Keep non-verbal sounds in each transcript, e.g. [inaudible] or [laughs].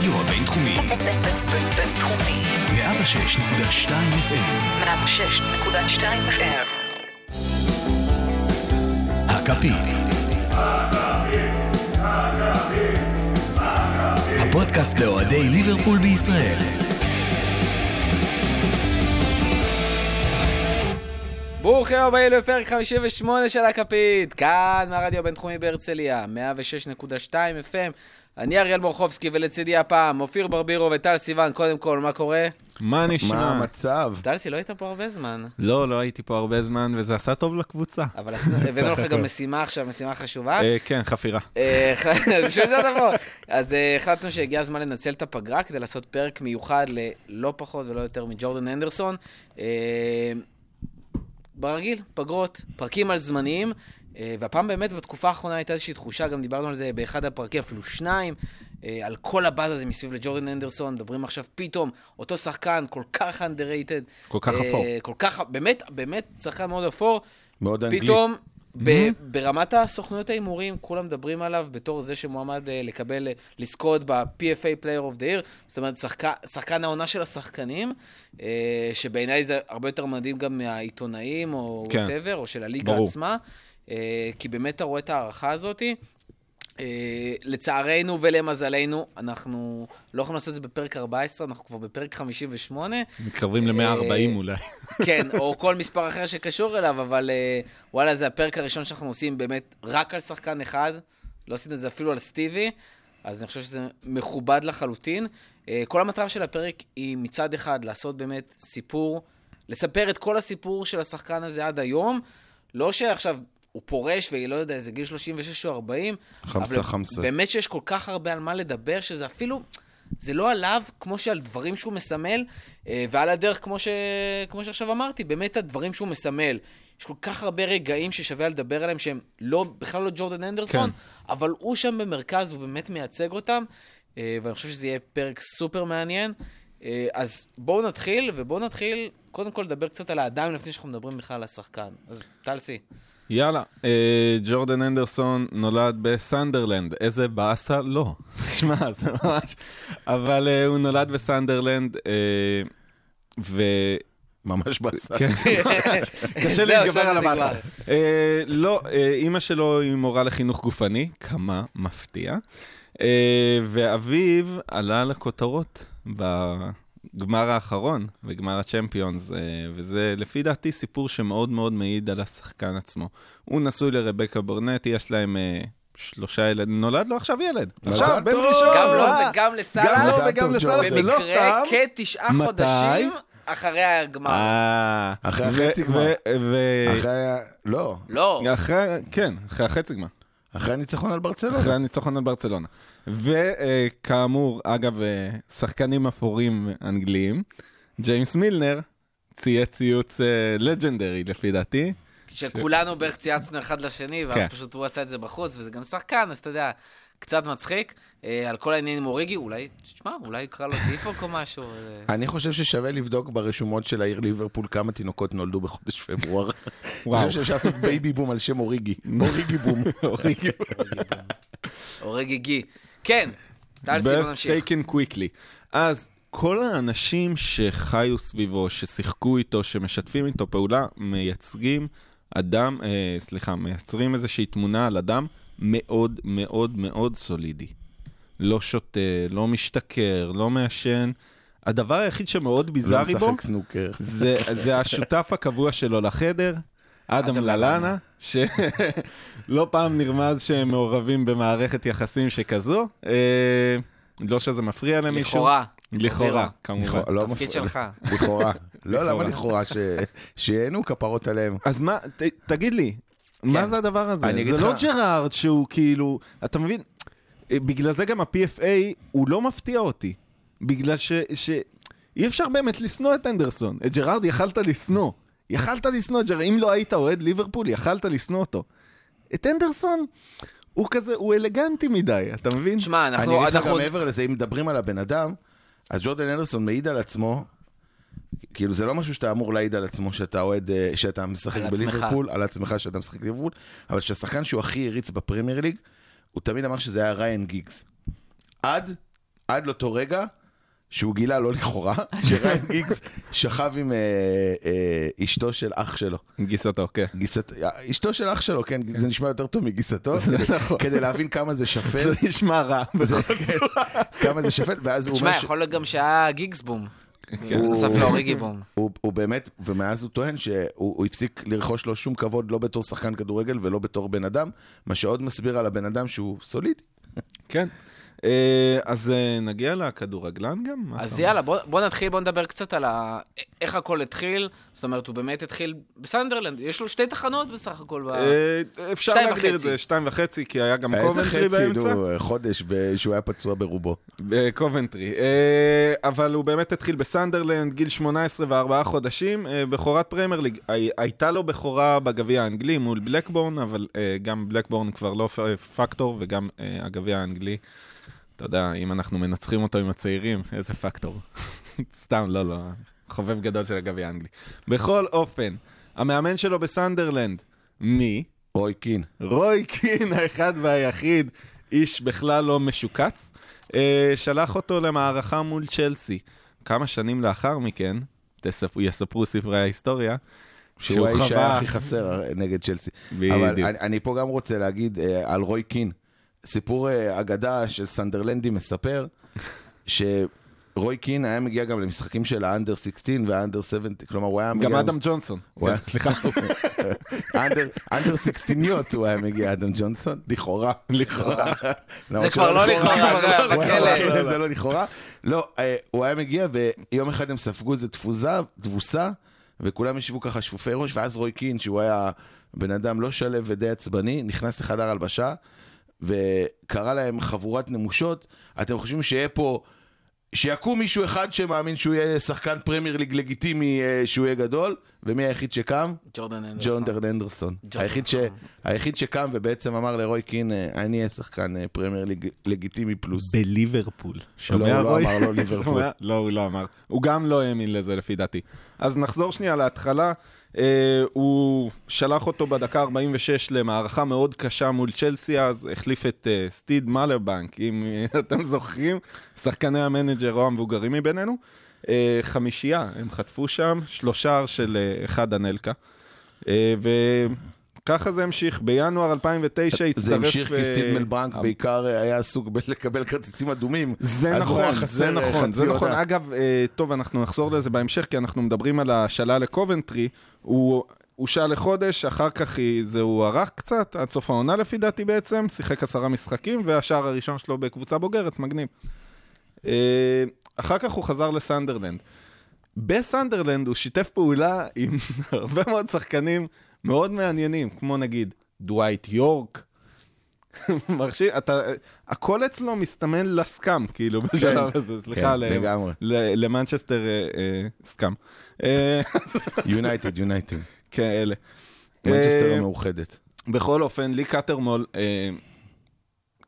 הרדיו הבינתחומי. בינתחומי. 106.2 FM. 106.2 FM. הכפית. הפודקאסט לאוהדי ליברפול בישראל. ברוכים הבאים לפרק 58 של הכפית, כאן מהרדיו הבינתחומי בהרצליה, 106.2 FM. אני אריאל מורחובסקי ולצידי הפעם, אופיר ברבירו וטל סיוון, קודם כל, מה קורה? מה נשמע? מה המצב? טלסי, לא היית פה הרבה זמן, לא, לא הייתי פה הרבה זמן, וזה עשה טוב לקבוצה. אבל [laughs] הבאנו לך גם משימה עכשיו, משימה חשובה. אה, כן, חפירה. אה, [laughs] בשביל זה אתה פה. אז אה, החלטנו שהגיע הזמן לנצל את הפגרה כדי לעשות פרק מיוחד ללא פחות ולא יותר מג'ורדן אנדרסון. ברגיל, פגרות, פרקים על זמניים, והפעם באמת בתקופה האחרונה הייתה איזושהי תחושה, גם דיברנו על זה באחד הפרקים, אפילו שניים, אה, על כל הבאז הזה מסביב לג'ורדן הנדרסון, מדברים עכשיו פתאום, אותו שחקן כל כך underrated. כל כך אה, אפור. כל כך, באמת, באמת שחקן מאוד אפור. מאוד אנגלי. פתאום, ב- ברמת הסוכנויות ההימורים, כולם מדברים עליו בתור זה שמועמד אה, לקבל, אה, לזכות ב-PFA Player of the Year, זאת אומרת, שחקן, שחקן העונה של השחקנים, אה, שבעיניי זה הרבה יותר מדהים גם מהעיתונאים, או כן. whatever, או של הליגה ברור. עצמה, אה, כי באמת אתה רואה את ההערכה הזאתי. Uh, לצערנו ולמזלנו, אנחנו לא יכולים לעשות את זה בפרק 14, אנחנו כבר בפרק 58. מתקרבים ל-140 אה, אולי. כן, [laughs] או כל מספר אחר שקשור אליו, אבל אה, וואלה, זה הפרק הראשון שאנחנו עושים באמת רק על שחקן אחד. לא עשינו את זה אפילו על סטיבי, אז אני חושב שזה מכובד לחלוטין. אה, כל המטרה של הפרק היא מצד אחד לעשות באמת סיפור, לספר את כל הסיפור של השחקן הזה עד היום. לא שעכשיו הוא פורש והיא לא יודע, איזה גיל 36 או 40. חמסה, חמסה. באמת שיש כל כך הרבה על מה לדבר, שזה אפילו, זה לא עליו כמו שעל דברים שהוא מסמל, אה, ועל הדרך, כמו, ש... כמו שעכשיו אמרתי, באמת הדברים שהוא מסמל. יש כל כך הרבה רגעים ששווה לדבר עליהם שהם לא, בכלל לא ג'ורדן אנדרסון, כן. אבל הוא שם במרכז, הוא באמת מייצג אותם, אה, ואני חושב שזה יהיה פרק סופר מעניין. אה, אז בואו נתחיל, ובואו נתחיל קודם כל לדבר קצת על האדם לפני שאנחנו מדברים בכלל על השחקן. אז טלסי. יאללה, אה, ג'ורדן אנדרסון נולד בסנדרלנד. איזה באסה? לא. [laughs] שמע, זה ממש... אבל אה, הוא נולד בסנדרלנד, אה, ו... ממש בסדר. כן. [laughs] קשה להתגבר על הבאסה. לא, אימא שלו היא מורה לחינוך גופני, כמה מפתיע. ואביו עלה לכותרות בגמר האחרון, בגמר הצ'מפיונס, אה, וזה לפי דעתי סיפור שמאוד מאוד מעיד על השחקן עצמו. הוא נשוי לרבקה ברנט, יש להם אה, שלושה ילדים, נולד לו עכשיו ילד. עכשיו, בן. ראשון. גם לו אה, וגם גם לסאלח. לו וגם ג'ורדן. ולא במקרה סתם. כתשעה מתי? חודשים אחרי הגמר. אה, אחרי החצי גמר. אחרי ה... לא, לא, אחרי, כן, אחרי החצי גמר. אחרי הניצחון על ברצלונה. אחרי הניצחון על ברצלונה. וכאמור, אגב, אה, שחקנים אפורים אנגליים, ג'יימס מילנר צייץ ציוץ לג'נדרי לפי דעתי. שכולנו בערך צייצנו אחד לשני, ואז כן. פשוט הוא עשה את זה בחוץ, וזה גם שחקן, אז אתה יודע, קצת מצחיק. אה, על כל העניין עם אוריגי, אולי, תשמע, אולי יקרא לו דיפוק או משהו. אה. אני חושב ששווה לבדוק ברשומות של העיר ליברפול כמה תינוקות נולדו בחודש פברואר. [laughs] וואו. אני חושב שאפשר לעשות בייבי בום על שם אוריגי. [laughs] [laughs] אוריגי בום. אוריגי גי. כן, טל סיבון נמשיך. taken quickly. אז כל האנשים שחיו סביבו, ששיחקו איתו, שמשתפים איתו פעולה, מייצגים אדם, אה, סליחה, מייצרים איזושהי תמונה על אדם מאוד מאוד מאוד סולידי. לא שותה, לא משתכר, לא מעשן. הדבר היחיד שמאוד לא ביזארי בו. זה, זה השותף הקבוע שלו לחדר, אדם ללאנה. שלא [laughs] פעם נרמז שהם מעורבים במערכת יחסים שכזו. אה, לא שזה מפריע למישהו. לכאורה. לכאורה. כמובן. לא תפקיד. שלך. לכאורה. לא, למה לכאורה. לכאורה? ש- שיהנו כפרות עליהם. אז מה, ת, תגיד לי, מה זה הדבר הזה? אני אגיד זה לא ג'רארד שהוא כאילו, אתה מבין? אה, בגלל זה גם ה-PFA הוא לא מפתיע אותי. בגלל ש... ש... אי אפשר באמת לשנוא את הנדרסון. את ג'רארד יכלת לשנוא. יכלת לשנוא את ג'רארד. אם לא היית אוהד ליברפול, יכלת לשנוא אותו. את הנדרסון, הוא כזה, הוא אלגנטי מדי, אתה מבין? אני אנחנו... אגיד לך אנחנו- גם מעבר לזה, אם מדברים על הבן אדם, אז ג'ורדן הנדרסון מעיד על עצמו, כאילו זה לא משהו שאתה אמור להעיד על עצמו, שאתה אוהד, אה, שאתה משחק. בליברפול, על עצמך שאתה משחק בליברפול, אבל שהשחקן שהוא הכי העריץ בפרמייר ליג, הוא תמיד אמר שזה היה ריין גיגס. עד עד לאותו רגע שהוא גילה, לא לכאורה, [laughs] שריין גיגס שכב עם אה, אה, אשתו של אח שלו. גיסתו, כן. גיסת... אשתו של אח שלו, כן, זה נשמע יותר טוב מגיסתו, [laughs] כדי- כדי להבין כמה זה שפל, [laughs] זה נשמע רע. זה- כן, כמה זה שפל, ואז הוא תשמע, אומר, ש- יכול להיות גם שהיה גיגס בום. כן. בנוסף לאוריגי בום. הוא, באמת, ומאז הוא טוען שהוא הוא הפסיק לרכוש לו שום כבוד, לא בתור שחקן כדורגל ולא בתור בן אדם, מה שעוד מסביר על הבן אדם שהוא סולידי. כן. אה, אז אה, נגיע לכדורגלן גם? אז יאללה, בוא, בוא נתחיל, בוא נדבר קצת על ה... איך הכל התחיל. זאת אומרת, הוא באמת התחיל בסנדרלנד. יש לו שתי תחנות בסך הכל. ב... אה, אפשר להגדיר את וחצי. זה שתיים וחצי, כי היה גם איזה קובנטרי חצי, באמצע. נו, חודש ב- שהוא היה פצוע ברובו. בקובנטרי. אה, אבל הוא באמת התחיל בסנדרלנד, גיל 18 וארבעה חודשים, בכורת פרמייר ליג. הי- הייתה לו בכורה בגביע האנגלי מול בלקבורן, אבל גם בלקבורן כבר לא פקטור, וגם הגביע האנגלי. אתה יודע, אם אנחנו מנצחים אותו עם הצעירים, איזה פקטור. [laughs] סתם, לא, לא. חובב גדול של הגביע האנגלי. בכל אופן, המאמן שלו בסנדרלנד, מי? רוי קין. רוי קין, האחד והיחיד, איש בכלל לא משוקץ, אה, שלח אותו למערכה מול צ'לסי. כמה שנים לאחר מכן, תספ... יספרו ספרי ההיסטוריה, שהוא האיש שהיה הכי חסר נגד צ'לסי. בדיוק. אבל אני, אני פה גם רוצה להגיד אה, על רוי קין. סיפור אה, אגדה של סנדרלנדי מספר, שרוי קין היה מגיע גם למשחקים של האנדר 16 והאנדר 70, כלומר הוא היה מגיע... גם אדם ג'ונסון. סליחה. [laughs] אנדר- אנדר 16 הוא היה מגיע, אדם ג'ונסון, לכאורה. לכאורה. [laughs] למרות כבר שלא לא לכאורה, זה בכלא. זה לא לכאורה. לא, אה, הוא היה מגיע ויום אחד הם ספגו איזה תפוזה, תבוסה, וכולם ישבו ככה שפופי ראש, ואז רוי קין, שהוא היה בן אדם לא שלו ודי עצבני, נכנס לחדר הלבשה, וקרא להם חבורת נמושות, אתם חושבים שיהיה פה... שיקום מישהו אחד שמאמין שהוא יהיה שחקן פרמייר ליג לגיטימי, אה, שהוא יהיה גדול, ומי היחיד שקם? ג'ורדן הנדרסון. ג'ון הנדרסון. היחיד, ש... היחיד שקם ובעצם אמר לרוי קין, אה, אני אהיה שחקן אה, פרמייר ליג לגיטימי פלוס. בליברפול. שומע, הוא לא רוי? אמר לו ליברפול. שומע? לא, הוא לא אמר. הוא גם לא האמין לזה, לפי דעתי. אז נחזור שנייה להתחלה. אה, הוא שלח אותו בדקה 46 למערכה מאוד קשה מול צ'לסי, אז החליף את אה, סטיד מלברנק, אם אה, [laughs] אתם זוכרים, שחקני המנג'ר או המבוגרים מבינינו. חמישייה, הם חטפו שם, שלושער של אחד אנלקה. וככה זה המשיך. בינואר 2009 הצטרף... זה המשיך כי מלברנק אה, בעיקר אה, היה עסוק בלקבל כרטיסים אדומים. זה הוא נכון, חסר, זה נכון, זה נכון. עונה. אגב, אה, טוב, אנחנו נחזור לזה בהמשך, כי אנחנו מדברים על השאלה לקובנטרי. הוא הושאל לחודש, אחר כך זה הוארך קצת, עד סוף העונה לפי דעתי בעצם, שיחק עשרה משחקים, והשער הראשון שלו בקבוצה בוגרת, מגניב. אחר כך הוא חזר לסנדרלנד. בסנדרלנד הוא שיתף פעולה עם [laughs] הרבה מאוד שחקנים מאוד מעניינים, כמו נגיד דווייט יורק. מרשים, אתה, הכל אצלו מסתמן לסקאם, כאילו, בשלב הזה, סליחה, כן. ל- למנצ'סטר אה, אה, scum. אה, [laughs] יונייטד, יונייטד. כאלה. מנצ'סטר אה, המאוחדת. בכל אופן, לי קטרמול,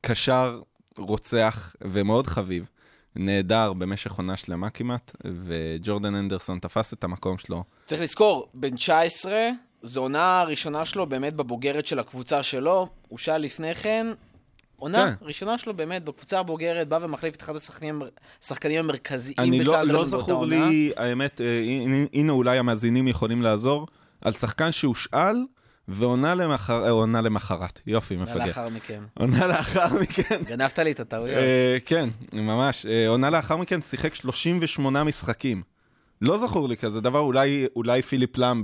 קשר, רוצח ומאוד חביב, נהדר במשך עונה שלמה כמעט, וג'ורדן הנדרסון תפס את המקום שלו. צריך לזכור, בן 19, זו עונה הראשונה שלו באמת בבוגרת של הקבוצה שלו. הושאל לפני כן, עונה כן. ראשונה שלו באמת בקבוצה הבוגרת, בא ומחליף את אחד השחקנים, השחקנים המרכזיים אני לא, בסנדרלנד לא באותה זכור עונה. לי, האמת, אה, הנה, הנה אולי המאזינים יכולים לעזור, על שחקן שהושאל ועונה למחר, אה, עונה למחרת. יופי, מפגר. לאחר מכן. עונה לאחר מכן. [laughs] גנבת לי את הטעויות. אה, כן, ממש. עונה לאחר מכן שיחק 38 משחקים. לא זכור לי כזה דבר, אולי, אולי פיליפ לאם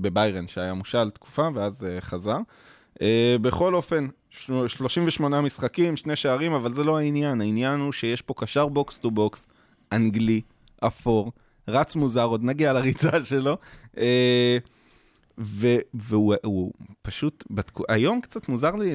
בביירן, שהיה מושל תקופה, ואז uh, חזר. אה, בכל אופן, ש- 38 משחקים, שני שערים, אבל זה לא העניין. העניין הוא שיש פה קשר box to box, אנגלי, אפור, רץ מוזר, עוד נגיע לריצה [laughs] שלו. אה, ו- והוא הוא פשוט, בתקו... היום קצת מוזר לי,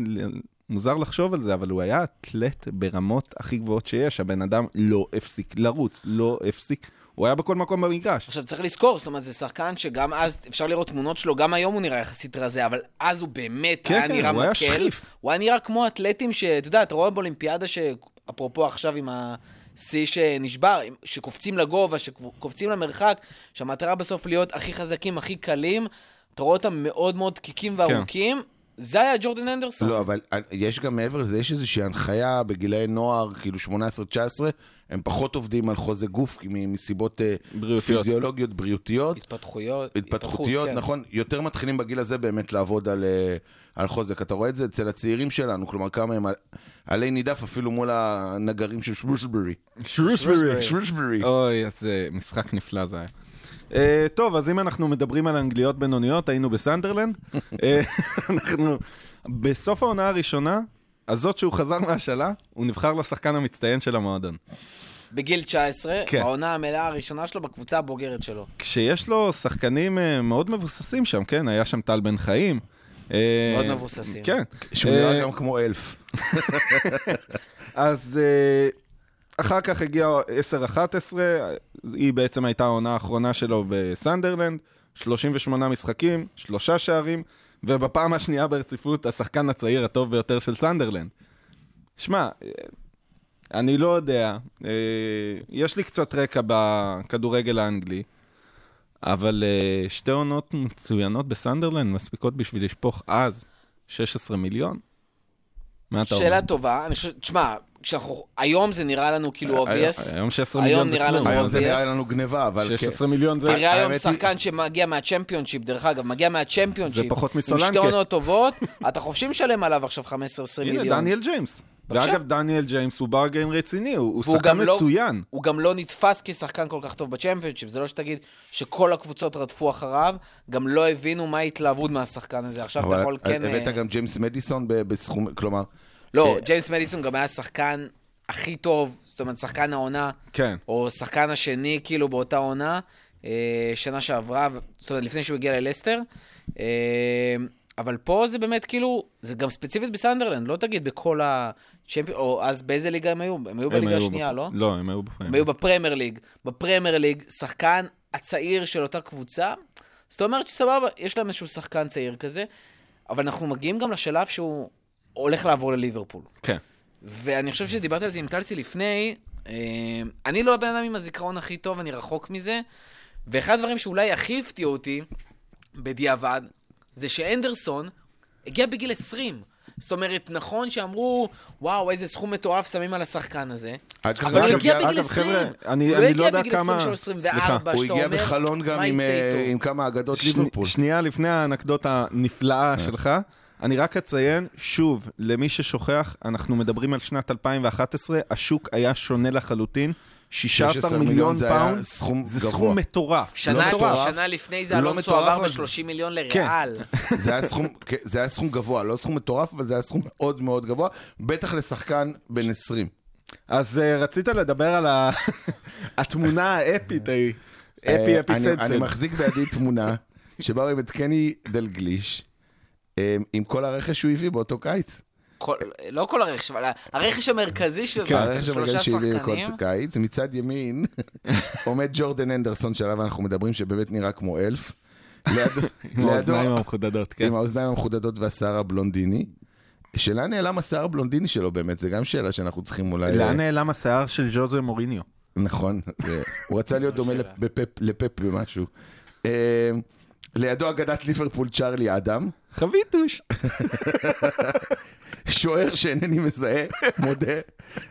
מוזר לחשוב על זה, אבל הוא היה אתלט ברמות הכי גבוהות שיש. הבן אדם לא הפסיק לרוץ, לא הפסיק. הוא היה בכל מקום במגרש. עכשיו צריך לזכור, זאת אומרת, זה שחקן שגם אז, אפשר לראות תמונות שלו, גם היום הוא נראה יחסית רזה, אבל אז הוא באמת כן, היה כן, נראה הוא היה מקל. שחיף. הוא היה נראה כמו אתלטים שאתה יודע, אתה רואה באולימפיאדה שאפרופו עכשיו עם השיא שנשבר, שקופצים לגובה, שקופצים למרחק, שהמטרה בסוף להיות הכי חזקים, הכי קלים, אתה רואה אותם מאוד מאוד דקיקים וארוכים. זה היה ג'ורדן אנדרסון. לא, אבל יש גם מעבר לזה, יש איזושהי הנחיה בגילאי נוער, כאילו 18-19, הם פחות עובדים על חוזה גוף מסיבות אה, בריאותיות. פיזיולוגיות, בריאותיות. התפתחויות. התפתחותיות, התפתחות, כן. נכון, יותר מתחילים בגיל הזה באמת לעבוד על, אה, על חוזק. אתה רואה את זה אצל הצעירים שלנו, כלומר כמה הם על- עלי נידף אפילו מול הנגרים של שרוסברי. שרוסברי. שרוסברי. אוי, איזה משחק נפלא זה היה. Uh, טוב, אז אם אנחנו מדברים על אנגליות בינוניות, היינו בסנדרלנד. [laughs] אה, אנחנו, בסוף העונה הראשונה, הזאת שהוא חזר מהשאלה, הוא נבחר לשחקן המצטיין של המועדון. בגיל 19, כן. בעונה המלאה הראשונה שלו, בקבוצה הבוגרת שלו. כשיש לו שחקנים uh, מאוד מבוססים שם, כן? היה שם טל בן חיים. מאוד מבוססים. כן. שהוא אה, נראה גם כמו אלף. [laughs] אז אה, אחר כך הגיע 10-11, היא בעצם הייתה העונה האחרונה שלו בסנדרלנד, 38 משחקים, שלושה שערים, ובפעם השנייה ברציפות, השחקן הצעיר הטוב ביותר של סנדרלנד. שמע, אני לא יודע, אה, יש לי קצת רקע בכדורגל האנגלי, אבל אה, שתי עונות מצוינות בסנדרלנד מספיקות בשביל לשפוך אז 16 מיליון? מה אתה אומר? שאלה טובה, אני חושב, תשמע, כשאנחנו, היום זה נראה לנו כאילו obvious. היום 16 היום מיליון זה כלום. לנו היום זה obvious. נראה לנו גניבה, אבל... כן. 16 מיליון זה... תראה היום שחקן שמגיע מהצ'מפיונשיפ, דרך אגב, מגיע מהצ'מפיונשיפ. זה פחות עם מסולנקה. שתי עונות טובות, [laughs] אתה חופשי משלם עליו עכשיו 15-20 הנה, מיליון. דניאל ג'יימס. ואגב, דניאל ג'יימס הוא bargain רציני, הוא שחקן לא- מצוין. הוא גם לא נתפס כשחקן כל כך טוב בצ'מפיונשיפ, זה לא שתגיד שכל הקבוצות רדפו אחריו, גם לא הבינו מה ההתלהבות מהשחקן הזה. עכשיו אתה יכול כן... הבאת אה, גם ג'יימס מדיסון ב- בסכום, כלומר... לא, ג'יימס מדיסון גם היה השחקן הכי טוב, זאת אומרת, שחקן העונה, כן. או שחקן השני, כאילו, באותה עונה, אה, שנה שעברה, זאת אומרת, לפני שהוא הגיע ללסטר. אה, אבל פה זה באמת, כאילו, זה גם ספציפית בסנדרלנד, לא תגיד בכל הצ'מפיון, או אז באיזה ליגה הם היו? הם היו בליגה השנייה, בפ- לא? לא, הם היו בפרמייר. הם היו בפרמייר ליג. בפרמייר ליג, שחקן הצעיר של אותה קבוצה, זאת אומרת שסבבה, יש להם איזשהו שחקן צעיר כזה, אבל אנחנו מגיעים גם לשלב שהוא הולך לעבור לליברפול. כן. ואני חושב שדיברתי על זה עם טלסי לפני, אה, אני לא הבן אדם עם הזיכרון הכי טוב, אני רחוק מזה, ואחד הדברים שאולי הכי הפתיעו אותי, בדיעבד, זה שאנדרסון הגיע בגיל 20. זאת אומרת, נכון שאמרו, וואו, איזה סכום מטורף שמים על השחקן הזה, תשכח אבל גם הוא הגיע הגיע- בגיל אגב, 20. חבר'ה, אני- הוא אני לא לא הגיע יודע בגיל כמה- 23, סליחה, 24, הוא שאתה הגיע אומר, בחלון גם מה עם, יצא אה? עם כמה אגדות ליברפול. שנייה לפני האנקדוטה הנפלאה שלך, אני רק אציין, שוב, למי ששוכח, אנחנו מדברים על שנת 2011, השוק היה שונה לחלוטין, 16 מיליון זה היה פאונד, סכום זה גבוה. סכום מטורף. שנה, לא מטורף. שנה לפני זה לא אלונסו עבר אבל- ב-30 מיליון כן. לריאל. [laughs] זה היה סכום, כן, זה היה סכום גבוה, לא סכום מטורף, אבל זה היה סכום מאוד מאוד גבוה, בטח לשחקן בן 20. אז אה, רצית לדבר על ה- [laughs] התמונה האפית ההיא. אפי אה, אפי אני- סדסל. אני מחזיק בידי תמונה שבה רואים את קני דלגליש עם כל הרכש שהוא הביא באותו קיץ. כל, לא כל הרכש, אבל הרכש המרכזי שלו, כן, הרכש שלושה המרכזי שהוא הביא שחקנים. בכל קיץ, מצד ימין [laughs] עומד ג'ורדן אנדרסון שעליו אנחנו מדברים, שבאמת נראה כמו אלף. [laughs] עם האוזניים המחודדות, כן. עם האוזניים המחודדות והשיער הבלונדיני. שאלה נעלם השיער הבלונדיני שלו באמת, זה גם שאלה שאנחנו צריכים אולי... לאן נעלם השיער של ז'וזה מוריניו? נכון, הוא רצה להיות [laughs] דומה. לפפ, לפפ במשהו. אה, לידו אגדת ליברפול צ'רלי אדם, חביתוש. [laughs] שוער שאינני מזהה, מודה,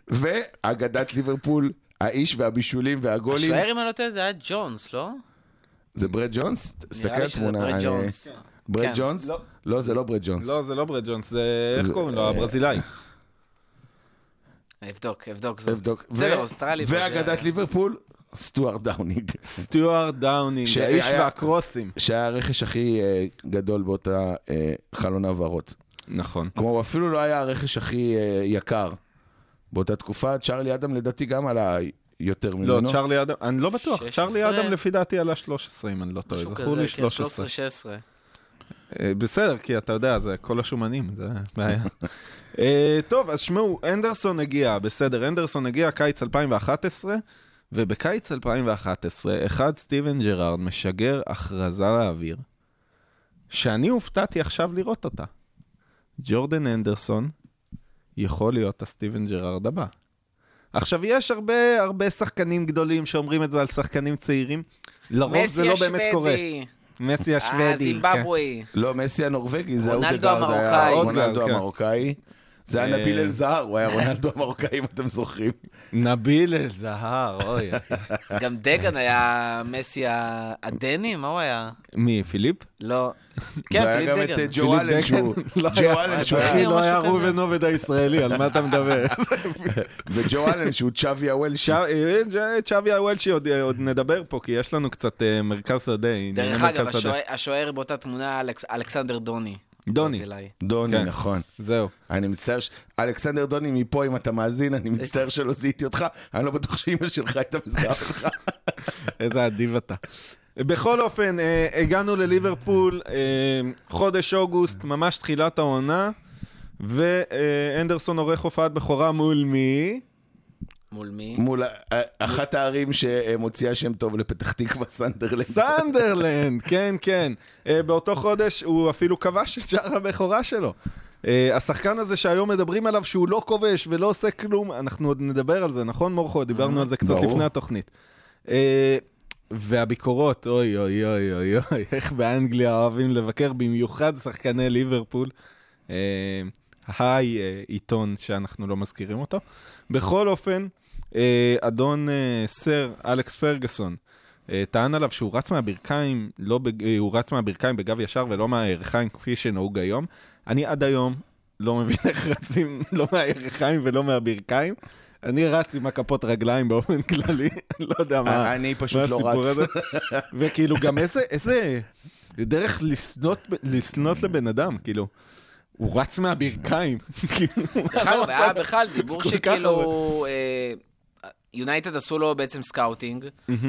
ואגדת ליברפול, האיש והבישולים והגולים, השוער, אם אני לא טועה, זה היה ג'ונס, לא? זה ברד ג'ונס? תסתכל נראה על לי שזה. ברד אני- ג'ונס. ברד כן. ג'ונס? לא. לא, זה לא ברד ג'ונס. לא, זה לא ברד ג'ונס, זה... איך זה- קוראים לו? אה, הברזילאי. אבדוק, אבדוק זאת. אבדוק. בסדר, ו- אוסטרלי. ואגדת ליברפול, סטוארט דאונינג, סטיוארט דאונינג, האיש והקרוסים. שהיה הרכש הכי אה, גדול באותה אה, חלון העברות. נכון. כלומר, הוא אפילו לא היה הרכש הכי אה, יקר באותה תקופה. צ'רלי אדם לדעתי גם עלה יותר לא, ממנו. צ'רלי אדם, אני לא בטוח, 16? צ'רלי אדם לפי דעתי עלה 13, אם אני לא טועה, משהו זכור כזה, לי כן, 13. 13-16. אה, בסדר, כי אתה יודע, זה כל השומנים, זה בעיה. [laughs] אה, טוב, אז שמעו, הנדרסון הגיע, בסדר, הנדרסון הגיע קיץ 2011, ובקיץ 2011, אחד סטיבן ג'רארד משגר הכרזה לאוויר, שאני הופתעתי עכשיו לראות אותה. ג'ורדן הנדרסון יכול להיות הסטיבן ג'רארד הבא. עכשיו, יש הרבה הרבה שחקנים גדולים שאומרים את זה על שחקנים צעירים. לרוב זה לא באמת קורה. מסי אה, השוודי. כן. זימבבווי. לא, מסי הנורבגי, זה רונלדו אודגרד היה המרוקאי. רונלדו אודגרד, כן. המרוקאי. זה היה אה, נביל אל-זהר, הוא היה רונלדו המרוקאי, אם אתם זוכרים. נביל אל-זהר, אוי. גם דגן היה מסי הדני? מה הוא היה? מי, פיליפ? לא. כן, והיה פיליפ גם את דגן. אה, ג'ו אלן, שהוא... ג'ו אלן, שהוא היה... אחי, לא היה. ראובן עובד הישראלי, על מה אתה מדבר? [laughs] וג'ו אלן, שהוא צ'אבי הוולשי. צ'אב- אה, צ'אבי הוולשי עוד נדבר פה, כי יש לנו קצת אה, מרכז שדה. דרך אגב. השוער- באותה תמונה, אלכס- אלכסנדר דוני. דוני. דוני, כן. נכון. זהו. אני מצטער, ש- אלכסנדר דוני מפה, אם אתה מאזין, אני מצטער שלא זיהיתי אותך, אני לא בטוח שאימא שלך הייתה מזהה אותך. [laughs] איזה אדיב אתה. בכל אופן, אה, הגענו לליברפול, אה, חודש אוגוסט, ממש תחילת העונה, ואנדרסון עורך הופעת בכורה מול מי? מול מי? מול אחת הערים שמוציאה שם טוב לפתח תקווה, סנדרלנד. סנדרלנד, כן, כן. אה, באותו חודש הוא אפילו כבש את שער הבכורה שלו. אה, השחקן הזה שהיום מדברים עליו שהוא לא כובש ולא עושה כלום, אנחנו עוד נדבר על זה, נכון מורכו? דיברנו על זה קצת ברור. לפני התוכנית. אה, והביקורות, אוי אוי אוי אוי אוי, איך באנגליה אוהבים לבקר, במיוחד שחקני ליברפול. היי עיתון שאנחנו לא מזכירים אותו. בכל אופן, אדון אה, סר אלכס פרגוסון אה, טען עליו שהוא רץ מהברכיים, לא בג... אה, הוא רץ מהברכיים בגב ישר ולא מהירכיים כפי שנהוג היום. אני עד היום לא מבין איך רצים [laughs] לא מהירכיים ולא מהברכיים. אני רץ עם הכפות רגליים באופן [laughs] כללי, [laughs] לא יודע מה. אני פשוט לא רץ. וכאילו גם איזה, איזה דרך לשנות לבן אדם, כאילו. הוא רץ מהברכיים. כאילו, אגב, היה בכלל דיבור שכאילו... יונייטד עשו לו בעצם scouting,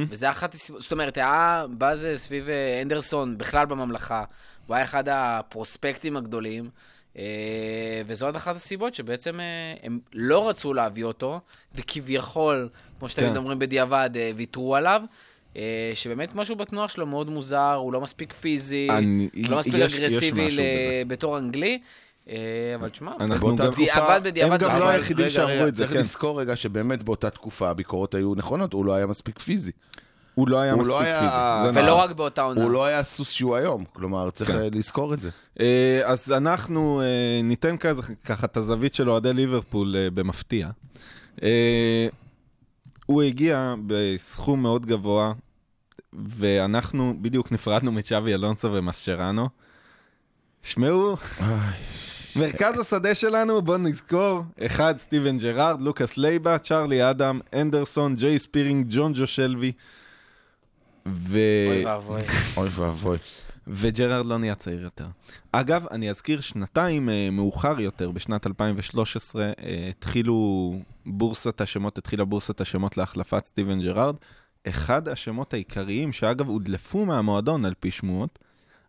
וזה אחת הסיבות, זאת אומרת, היה באז סביב אה, הנדרסון בכלל בממלכה, הוא היה אחד הפרוספקטים הגדולים, אה, וזו עוד אחת הסיבות שבעצם אה, הם לא רצו להביא אותו, וכביכול, כמו שתמיד כן. אומרים בדיעבד, ויתרו עליו. שבאמת משהו בתנועה שלו מאוד מוזר, הוא לא מספיק פיזי, אני- לא מספיק יש- יש אגרסיבי משהו ל-. בתור אנגלי, אבל תשמע, אנחנו באותה גם- תקופה- בדיעבד, בדיעבד, הם גם לא אבל- היחידים שאמרו את זה, צריך כן. לזכור רגע שבאמת באותה תקופה הביקורות היו נכונות, הוא לא היה מספיק פיזי. הוא לא היה הוא מספיק לא היה- פיזי. ולא נכון. רק באותה עונה. הוא לא היה הסוס שהוא היום, כלומר, צריך כן. אה, לזכור את זה. אה, אז אנחנו אה, ניתן כזה, ככה את הזווית של אוהדי ליברפול אה, במפתיע. אה, הוא הגיע בסכום מאוד גבוה, ואנחנו בדיוק נפרדנו מצ'אבי אלונסו ומסצ'רנו. שמעו, מרכז השדה שלנו, בואו נזכור, אחד סטיבן ג'רארד, לוקאס לייבה, צ'ארלי אדם, הנדרסון, ג'יי ספירינג, ג'ונג'ו שלבי. ו... אוי ואבוי. אוי ואבוי. וג'רארד לא נהיה צעיר יותר. אגב, אני אזכיר שנתיים אה, מאוחר יותר, בשנת 2013, אה, התחילו בורסת השמות, התחילה בורסת השמות להחלפת סטיבן ג'רארד. אחד השמות העיקריים, שאגב הודלפו מהמועדון על פי שמועות,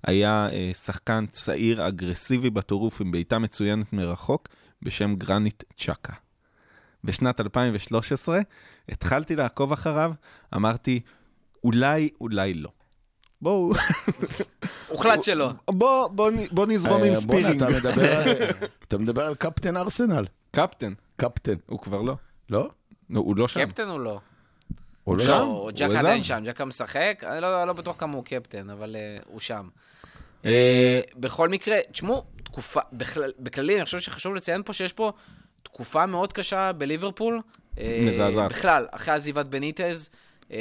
היה אה, שחקן צעיר אגרסיבי בטירוף עם בעיטה מצוינת מרחוק, בשם גרניט ג'אקה. בשנת 2013 התחלתי לעקוב אחריו, אמרתי, אולי, אולי לא. בואו, הוחלט שלא. בוא, בוא, בוא נזרום עם אה, בואנה, ספירינג. אתה מדבר על- [laughs] אתה מדבר על קפטן ארסנל. קפטן, קפטן. הוא כבר לא. לא? לא, הוא לא שם. קפטן הוא לא. הוא לא שם? לא, הוא ג'קה? עדיין שם, ג'קה משחק, אני לא לא בטוח כמה הוא קפטן, אבל אה, הוא שם. אה, בכל מקרה, תשמעו, תקופה, בכלל- בכללי, אני חושב שחשוב לציין פה שיש פה תקופה מאוד קשה בליברפול. אה, מזעזעת. בכלל, אחרי עזיבת בניטז, אה,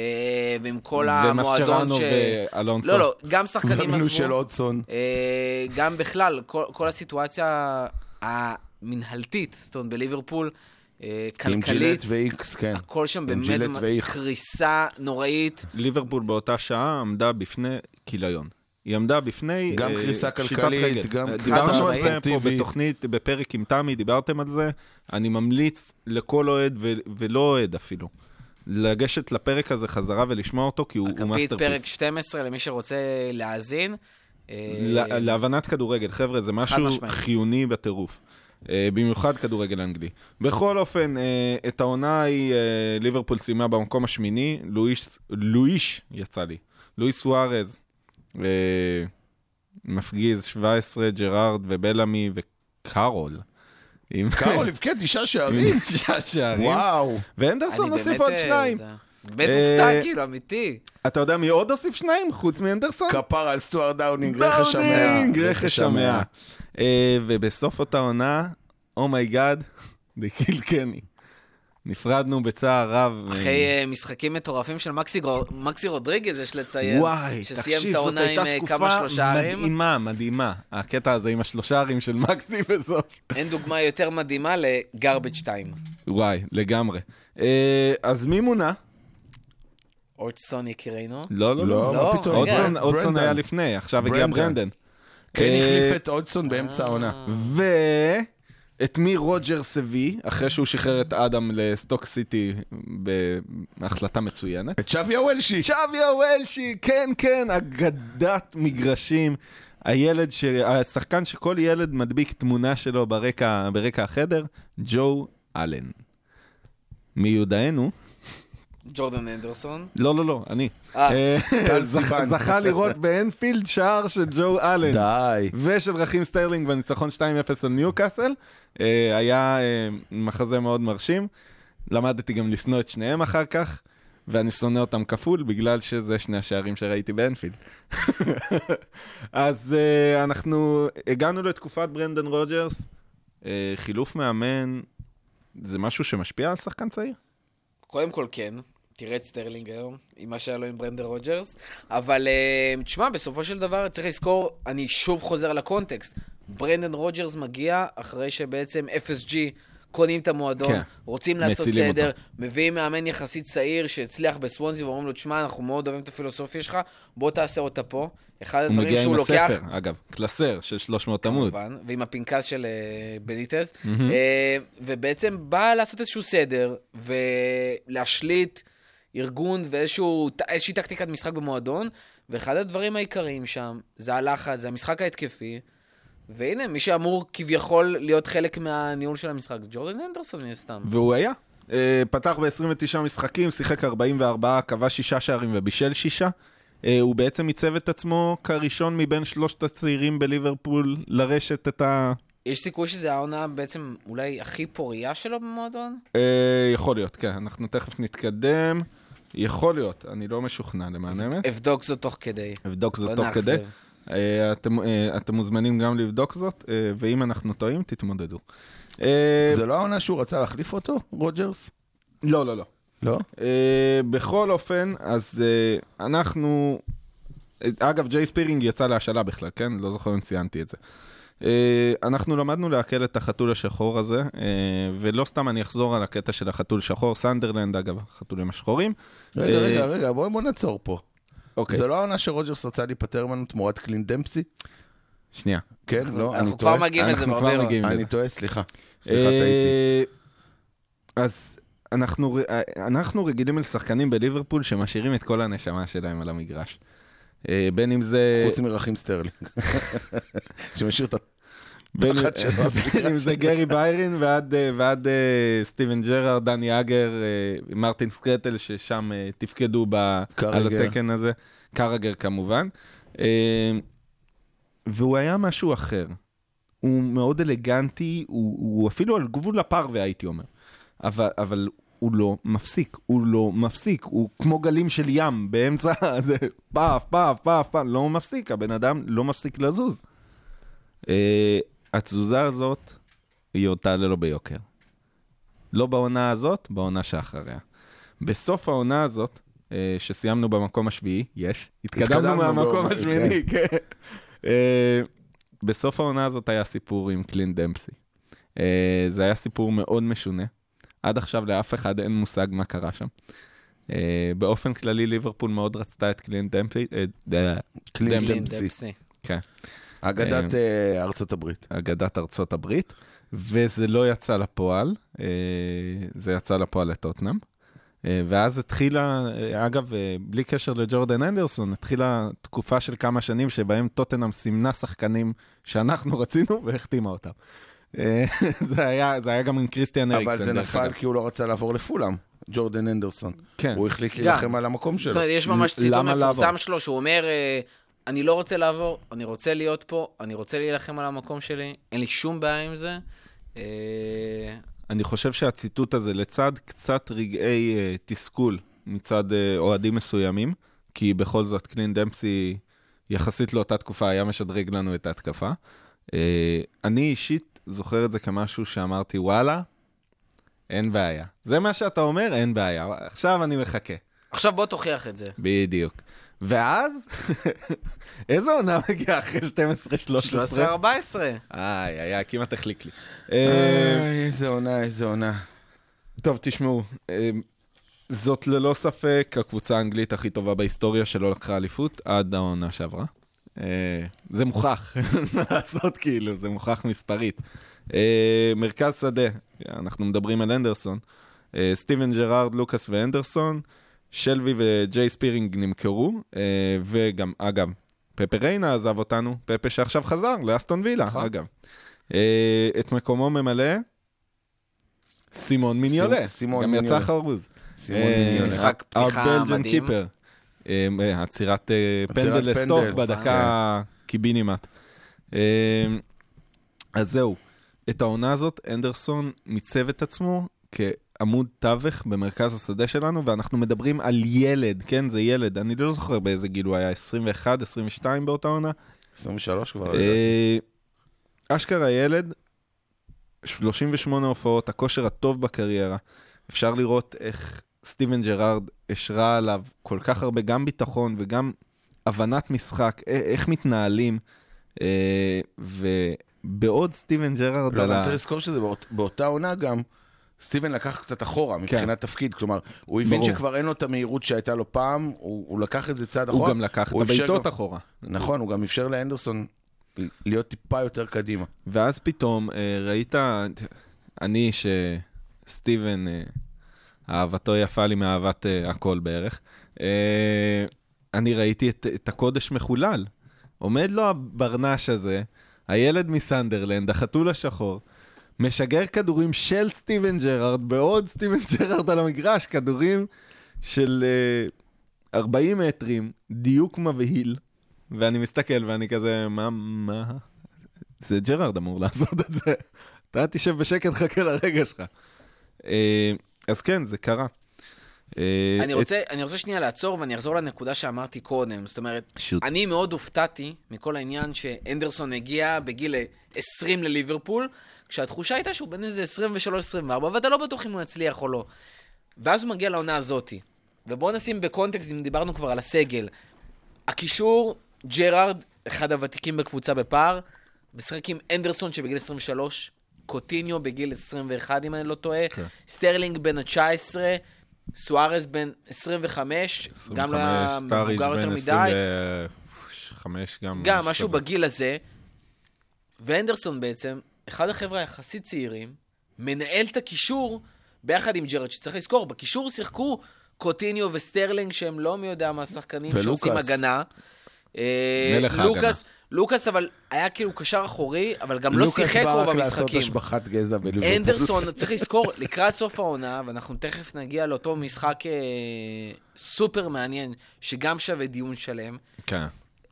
ועם כל המועדון ש... ואלונסו. לא, לא, גם שחקנים והמינוי של עזבו. אודסון. גם בכלל, כל, כל הסיטואציה המנהלתית, זאת אומרת, בליברפול, אה, עם כלכלית, ג'ילט והיקס, כן. הכל שם באמת. קריסה נוראית. ליברפול באותה שעה עמדה בפני כיליון. היא עמדה בפני... גם אה, קריסה פשיטת כלכלית, רגל. גם אה, קריסה דיברנו על זה פה. בתוכנית, בפרק עם תמי, דיברתם על זה. אני ממליץ לכל אוהד ו- ולא אוהד אפילו, לגשת לפרק הזה חזרה ולשמוע אותו, כי הוא הוא הכפית פרק masterpiece. 12 למי שרוצה להאזין. אה, ל- להבנת כדורגל, חבר'ה, זה משהו. חיוני בטירוף. אה, במיוחד כדורגל אנגלי. בכל אופן, אה, את העונה ההיא אה, ליברפול סיימה במקום השמיני, לואיש, לואיש יצא לי, לואיס סוארז, אה, הפגיז 17, ג'רארד ובלעמי וקארול. עם קארול הבקיע תשעה שערים. תשעה שערים. וואו. והנדרסון הוסיף עוד אה, שניים. בית אה, מופתע, כאילו, אמיתי. אתה יודע מי עוד הוסיף שניים? חוץ מהנדרסון? כפר על סטואר דאונינג, רכש המאה. דאונינג, רכש המאה. אה, ובסוף אותה עונה, אומייגאד, kill קני. נפרדנו בצער רב. אחרי אה, משחקים מטורפים של מקסי מקסי רודריגז, יש לציין. וואי, שסיים תקשיב, את זאת הייתה אה, תקופה. מדהימה, מדהימה. הקטע הזה עם השלושה שערים של מקסי [laughs] בסוף. אין דוגמה יותר מדהימה ל garbage time. וואי, לגמרי. אה, אז מי מונה? הודג'סון יקירנו. לא, לא, לא, לא. לא, פתאום? רגע. הודג'סון- הודג'סון ברנדן. היה לפני, עכשיו הגיע ברנדן. כן, אה, החליף את הודג'סון באמצע העונה. ואת מי רוג'רס הביא, אחרי שהוא שחרר את אדם לסטוק סיטי בהחלטה מצוינת? את צ'אבי הוולשי. צ'אבי הוולשי, כן, כן, אגדת מגרשים. הילד, ש... השחקן שכל ילד מדביק תמונה שלו ברקע, ברקע החדר, ג'ו אלן. מיודענו, ג'ורדן הנדרסון. לא, לא, לא, אני. אה, אה, טל. זכה לראות באנפילד שער של ג'ו אלן. די. ושל רחים סטרלינג בניצחון 2-0 על ניוקאסל. אה, היה אה, מחזה מאוד מרשים. למדתי גם לשנוא את שניהם אחר כך, ואני שונא אותם כפול, בגלל שזה שני השערים שראיתי באנפילד. [laughs] אז אה, אנחנו הגענו לתקופת ברנדן רוג'רס. חילוף מאמן, זה משהו שמשפיע על שחקן צעיר? קודם כל כן, תראה את סטרלינג היום, עם מה שהיה לו עם ברנדן רוג'רס, אבל תשמע, בסופו של דבר צריך לזכור, אני שוב חוזר לקונטקסט, ברנדן רוג'רס מגיע אחרי שבעצם FSG קונים את המועדון, כן, רוצים לעשות סדר, אותו. מביאים מאמן יחסית צעיר שהצליח בסוונזי ואומרים לו, תשמע, אנחנו מאוד אוהבים את הפילוסופיה שלך, בוא תעשה אותה פה. אחד הוא הדברים מגיע שהוא עם לוקח... הספר, אגב, קלסר של 300 עמוד. כמובן, ועם הפנקס של אה, בניטז, אה, ובעצם בא לעשות איזשהו סדר ולהשליט ארגון ואיזושהי טקטיקת משחק במועדון, ואחד הדברים העיקריים שם זה הלחץ, זה המשחק ההתקפי, והנה, מי שאמור כביכול להיות חלק מהניהול של המשחק, זה ג'ורדן אנדרסון מן הסתם. והוא היה. אה, פתח ב-29 משחקים, שיחק 44, כבש שישה שערים ובישל שישה. אה, הוא בעצם עיצב את עצמו כראשון מבין שלושת הצעירים בליברפול לרשת את ה... יש סיכוי שזו העונה בעצם אולי הכי פורייה שלו במועדון? אה, יכול להיות, כן, אנחנו תכף נתקדם. יכול להיות, אני לא משוכנע למען האמת. אבדוק זאת תוך כדי. אבדוק זאת תוך כדי. אה, אתם, אה, אתם מוזמנים גם לבדוק זאת, אה, ואם אנחנו טועים, תתמודדו. זה לא העונה שהוא רצה להחליף אותו, רוג'רס? לא, לא, לא. לא? בכל אופן, אז אנחנו... אגב, ג'יי ספירינג יצא להשאלה בכלל, כן? לא זוכר אם ציינתי את זה. אנחנו למדנו לעכל את החתול השחור הזה, ולא סתם אני אחזור על הקטע של החתול שחור, סנדרלנד, אגב, החתולים השחורים. רגע, רגע, רגע, בוא בוא נעצור פה. אוקיי, זה לא העונה שרוג'רס רצה להיפטר ממנו תמורת קלין דמפסי? שנייה. כן, לא, אני אנחנו כבר טועה? מגיעים לזה, אנחנו כבר. מגיעים לזה. אני טועה, סליחה. סליחה, טעיתי. אה, אז אנחנו, אה, אנחנו רגילים לשחקנים בליברפול שמשאירים את כל הנשמה שלהם על המגרש. אה, בין אם זה... חוץ מרחים סטרלינג. [laughs] שמשאיר את בין, [laughs] אם זה גרי ביירין ועד, אה, ועד אה, סטיבן ג'רארד, דני אגר, אה, מרטין סקרטל, ששם תפקדו ב, על. התקן הזה. קראגר כמובן. והוא היה משהו אחר. הוא מאוד אלגנטי, הוא, הוא אפילו על גבול הפרווה, הייתי אומר. אבל, אבל הוא לא מפסיק, הוא לא מפסיק, הוא כמו גלים של ים באמצע, [laughs] זה פאף, פאף, פאף, פאף, לא מפסיק, הבן אדם לא מפסיק לזוז. התזוזה הזאת, היא עוד תעלה לו ביוקר. לא בעונה הזאת, בעונה שאחריה. בסוף העונה הזאת, uh, שסיימנו במקום השביעי, יש, התקדמנו מהמקום השמיני, כן. Uh, בסוף העונה הזאת היה סיפור עם קלין דמפסי. Uh, זה היה סיפור מאוד משונה. עד עכשיו לאף אחד אין מושג מה קרה שם. באופן כללי, ליברפול מאוד רצתה את קלין דמפסי, אה, קלין. דמפסי. כן, אגדת אה, ארצות הברית. אגדת ארצות הברית, וזה לא יצא לפועל, uh, זה יצא לפועל לטוטנאם. ואז התחילה, אה, אגב, אה, בלי קשר לג'ורדן אנדרסון, התחילה תקופה של כמה שנים שבהם טוטנאם סימנה שחקנים שאנחנו [laughs] רצינו והחתימה אותם. אה, [laughs] זה היה, זה היה גם עם קריסטיאן אריקסן. אבל זה נפל אגב. כי הוא לא רצה לעבור לפולאם, ג'ורדן אנדרסון. כן. הוא החליט. להילחם על המקום זאת שלו. אומרת, יש ממש ציטוט מפורסם? שלו, שהוא אומר, אה, אני לא רוצה לעבור, אני רוצה להיות פה, אני רוצה להילחם על המקום שלי, אין לי שום בעיה עם זה. אה, אני חושב שהציטוט הזה, לצד קצת רגעי uh, תסכול מצד אה, אוהדים מסוימים, כי בכל זאת קלין דמפסי, יחסית לאותה תקופה, היה משדרג לנו את ההתקפה. אה, אני אישית זוכר את זה כמשהו שאמרתי, וואלה, אין בעיה. זה מה שאתה אומר, אין בעיה. עכשיו אני מחכה. עכשיו בוא תוכיח את זה. בדיוק. ואז, [laughs] איזה עונה מגיעה אחרי 12-13? 13-14. איי, איי, איי, כמעט החליק לי. אה, איי, איזה עונה, איזה עונה. טוב, תשמעו, אה, זאת ללא ספק הקבוצה האנגלית הכי טובה בהיסטוריה שלא לקחה אליפות עד העונה שעברה. אה, זה מוכח, [laughs] מה לעשות כאילו, זה מוכח מספרית. אה, מרכז שדה, אנחנו מדברים על אנדרסון. אה, סטיבן ג'רארד, לוקאס ואנדרסון, שלוי וג'יי ספירינג נמכרו, אה, וגם, אגב, פפה ריינה עזב אותנו, פפה שעכשיו חזר לאסטון וילה, נכון. אגב. אה, את מקומו ממלא סימון מיניולה, גם. יצא חרוז. סימון אה, מיניולה. משחק פתיחה מדהים. קיפר. עצירת פנדל לסטוק פנדל. בדקה קיבינימט. אה, אז זהו, את העונה הזאת אנדרסון מיצב את עצמו כעמוד תווך במרכז השדה שלנו, ואנחנו מדברים על ילד, כן, זה ילד, אני לא זוכר באיזה גיל הוא היה, 21, 22 באותה עונה. 23 כבר. לדעתי. אה, אשכרה ילד, 38 הופעות, הכושר הטוב בקריירה. אפשר לראות איך סטיבן ג'רארד השרה עליו כל כך הרבה, גם ביטחון וגם הבנת משחק, איך מתנהלים. אה, ובעוד סטיבן ג'רארד לא, אבל. צריך לזכור שזה באות- באותה עונה גם, סטיבן לקח קצת אחורה מבחינת תפקיד, כלומר, הוא הבין כן. ברור. שכבר אין לו את המהירות שהייתה לו פעם, הוא הוא לקח את זה צעד הוא אחורה. גם לקח את הוא אפשר הבעיטות גם- אחורה. נכון, הוא גם אפשר להנדרסון להיות טיפה יותר קדימה. ואז פתאום אה, ראית, אני שסטיבן, אה, אהבתו יפה לי מאהבת אה, הכל בערך, אני ראיתי את, את הקודש מחולל. עומד לו הברנש הזה, הילד מסנדרלנד, החתול השחור, משגר כדורים של סטיבן ג'רארד, בעוד סטיבן [laughs] ג'רארד על המגרש, כדורים של אה, 40 מטרים, דיוק מבהיל, ואני מסתכל ואני כזה, מה, מה, זה ג'רארד אמור [laughs] לעשות את זה. אתה תשב בשקט, חכה לרגע שלך. אה, אז כן, זה קרה. אה, אני את- רוצה, אני רוצה שנייה לעצור ואני אחזור לנקודה שאמרתי קודם. זאת אומרת, שוט. אני מאוד הופתעתי מכל העניין שאנדרסון הגיע בגיל 20 לליברפול, כשהתחושה הייתה שהוא בן איזה 23-24, ואתה לא בטוח אם הוא יצליח או לא. ואז הוא מגיע לעונה הזאתי. ובואו נשים בקונטקסט, אם דיברנו כבר על הסגל. הקישור, ג'רארד, אחד הוותיקים בקבוצה בפער, משחק עם הנדרסון שבגיל 23, קוטיניו בגיל 21, אם אני לא טועה, כן. סטרלינג בן ה-19, סוארז בן 25, גם לא היה מבוגר יותר מדי. 25 גם. גם משהו כזה. בגיל הזה. והנדרסון בעצם, אחד החבר'ה היחסית צעירים, מנהל את הקישור ביחד עם ג'רארד, שצריך לזכור, בקישור שיחקו קוטיניו וסטרלינג, שהם לא מי יודע מה שחקנים שעושים. הגנה. אה, מלך לוקאס, לוקאס אבל היה כאילו קשר אחורי, אבל גם לא שיחק רוב לוקאס בא רק לעשות. השבחת גזע בליברפול. הנדרסון, צריך לזכור, לקראת סוף העונה, ואנחנו תכף נגיע לאותו משחק אה, סופר מעניין, שגם שווה דיון שלם, כן.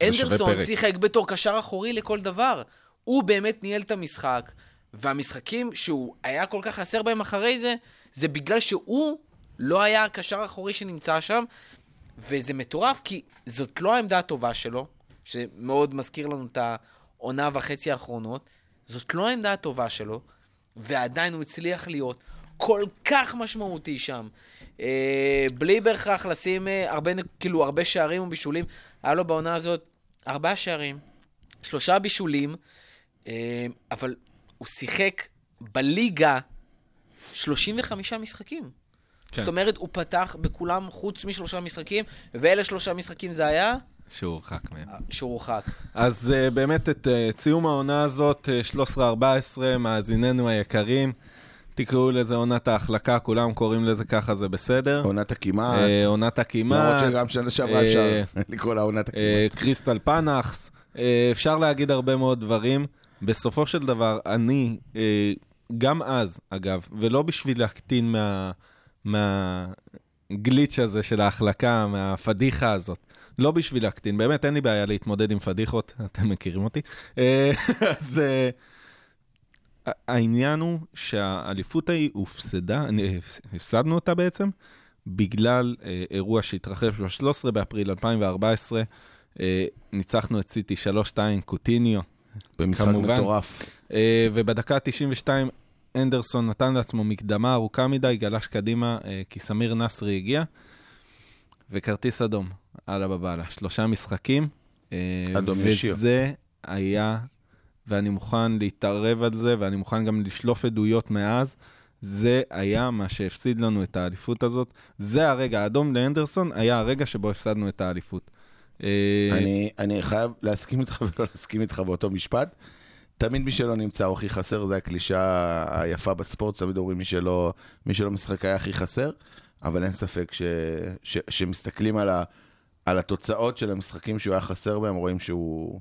זה שווה אנדרסון פרק. שיחק בתור קשר אחורי לכל דבר. הוא באמת ניהל את המשחק, והמשחקים שהוא היה כל כך חסר בהם אחרי זה, זה בגלל שהוא לא היה הקשר האחורי שנמצא שם, וזה מטורף, כי זאת לא העמדה הטובה שלו, שמאוד מזכיר לנו את העונה וחצי האחרונות, זאת לא העמדה הטובה שלו, ועדיין הוא הצליח להיות כל כך משמעותי שם. אה, בלי בהכרח לשים אה, הרבה, כאילו, הרבה שערים ובישולים. היה לו בעונה הזאת ארבעה שערים, שלושה בישולים, אבל הוא שיחק בליגה 35 משחקים. כן. זאת אומרת, הוא פתח בכולם חוץ משלושה משחקים, ואלה שלושה משחקים זה היה שהוא הורחק מהם. שהוא הורחק. אז uh, באמת את uh, סיום העונה הזאת, uh, 13-14, מאזיננו היקרים, תקראו לזה עונת ההחלקה, כולם קוראים לזה ככה, זה בסדר. עונת הכמעט. אה, עונת הכמעט. למרות שגם שנה שעברה אה, אפשר לקרוא לה עונת הכמעט. אה, קריסטל פנאחס, אה, אפשר להגיד הרבה מאוד דברים. בסופו של דבר, אני, אה, גם אז, אגב, ולא בשביל להקטין מה, מהגליץ' הזה של ההחלקה, מהפדיחה הזאת, לא בשביל להקטין, באמת אין לי בעיה להתמודד עם פדיחות, [laughs] אתם מכירים אותי. אה, [laughs] אז אה, העניין הוא שהאליפות ההיא הופסדה, הפסדנו אותה בעצם, בגלל אה, אירוע שהתרחש ב-13 באפריל 2014. אה, ניצחנו את סיטי 3-2, קוטיניו, במשחק כמובן. מטורף. אה, ובדקה ה-92 אנדרסון נתן לעצמו מקדמה ארוכה מדי, גלש קדימה, אה, כי סמיר נסרי הגיע, וכרטיס אדום, אללה בבאללה. שלושה משחקים. אה, אדום ישיר. וזה היה, ואני מוכן להתערב על זה, ואני מוכן גם לשלוף עדויות מאז, זה היה מה שהפסיד לנו את האליפות הזאת. זה הרגע, האדום לאנדרסון היה הרגע שבו הפסדנו את האליפות. אה, אני, אני חייב להסכים איתך ולא להסכים איתך באותו משפט. תמיד מי שלא נמצא הוא הכי חסר, זו הקלישה היפה בספורט, תמיד אומרים מי שלא, מי שלא משחק היה הכי חסר, אבל אין ספק ש, ש, שמסתכלים על, ה, על התוצאות של המשחקים שהוא היה חסר בהם, רואים שהוא...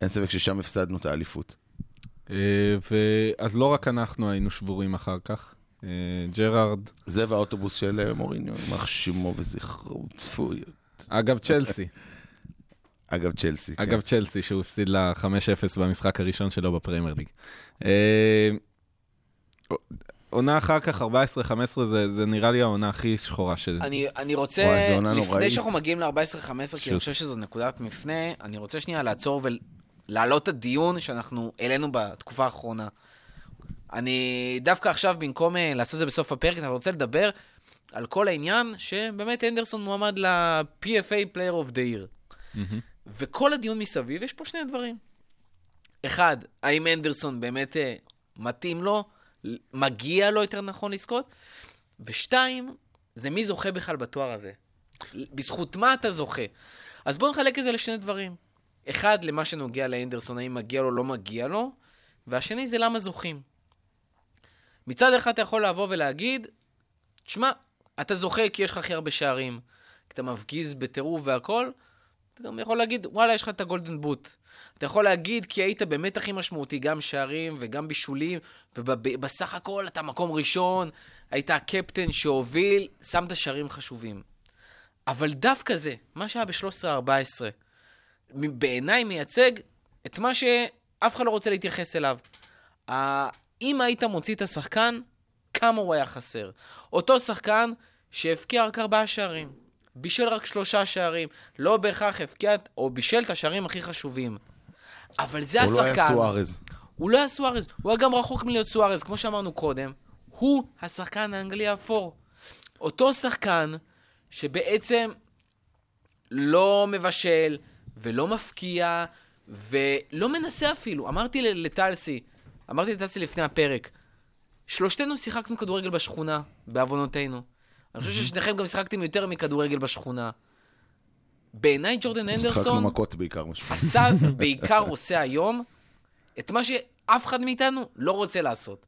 אין ספק ששם הפסדנו את האליפות. אה, אז לא רק אנחנו היינו שבורים אחר כך. אה, ג'רארד, זה והאוטובוס של מוריניו, יימח שמו וזכרו, צפוי. אגב צ'לסי, [laughs] אגב, צ'לסי. אגב צ'לסי שהוא הפסיד לה 5-0 במשחק הראשון שלו בפרמייר ליג. אה, עונה אחר כך, 14-15, זה, זה נראה לי העונה הכי שחורה של... אני, אני רוצה, וואי, זו עונה לפני נוראית. שאנחנו מגיעים ל-14-15, כי אני חושב שזו נקודת מפנה, אני רוצה שנייה לעצור ולהעלות את הדיון שאנחנו העלינו בתקופה האחרונה. אני דווקא עכשיו, במקום אה, לעשות את זה בסוף הפרק, אני רוצה לדבר על כל העניין שבאמת אנדרסון מועמד ל-PFA Player of the Year. וכל הדיון מסביב, יש פה שני דברים. אחד, האם אנדרסון באמת אה, מתאים לו, מגיע לו יותר נכון לזכות? ושתיים, זה מי זוכה בכלל בתואר הזה. בזכות מה אתה זוכה? אז בואו נחלק את זה לשני דברים. אחד, למה שנוגע לאנדרסון, האם מגיע לו לא מגיע לו, והשני זה למה זוכים. מצד אחד אתה יכול לבוא ולהגיד, תשמע, אתה זוכה כי יש לך הכי הרבה שערים, כי אתה מפגיז בטירוף והכל, אתה גם יכול להגיד, וואלה, יש לך את הגולדן בוט. אתה יכול להגיד כי היית באמת הכי משמעותי, גם שערים וגם בישולים, ובסך הכל אתה מקום ראשון, היית הקפטן שהוביל, שמת שערים חשובים. אבל דווקא זה, מה שהיה ב-13-14, בעיניי מייצג את מה שאף אחד לא רוצה להתייחס אליו. אם היית מוציא את השחקן, כמה הוא היה חסר. אותו שחקן שהבקיע רק ארבעה שערים, בישל רק שלושה שערים, לא בהכרח הבקיע או בישל את השערים הכי חשובים. אבל זה הוא לא השחקן. היה סוארז. הוא לא היה סוארז, הוא היה גם רחוק מלהיות סוארז, כמו שאמרנו קודם. הוא השחקן האנגלי האפור. אותו שחקן שבעצם לא מבשל ולא מפקיע ולא מנסה אפילו. אמרתי לטלסי, אמרתי לטלסי לפני הפרק, שלושתנו שיחקנו כדורגל בשכונה, בעוונותינו. אני חושב ששניכם גם שיחקתם יותר מכדורגל בשכונה. בעיניי ג'ורדן אנדרסון מכות בעיקר. עשה, בעיקר עושה היום, את מה שאף אחד מאיתנו לא רוצה לעשות.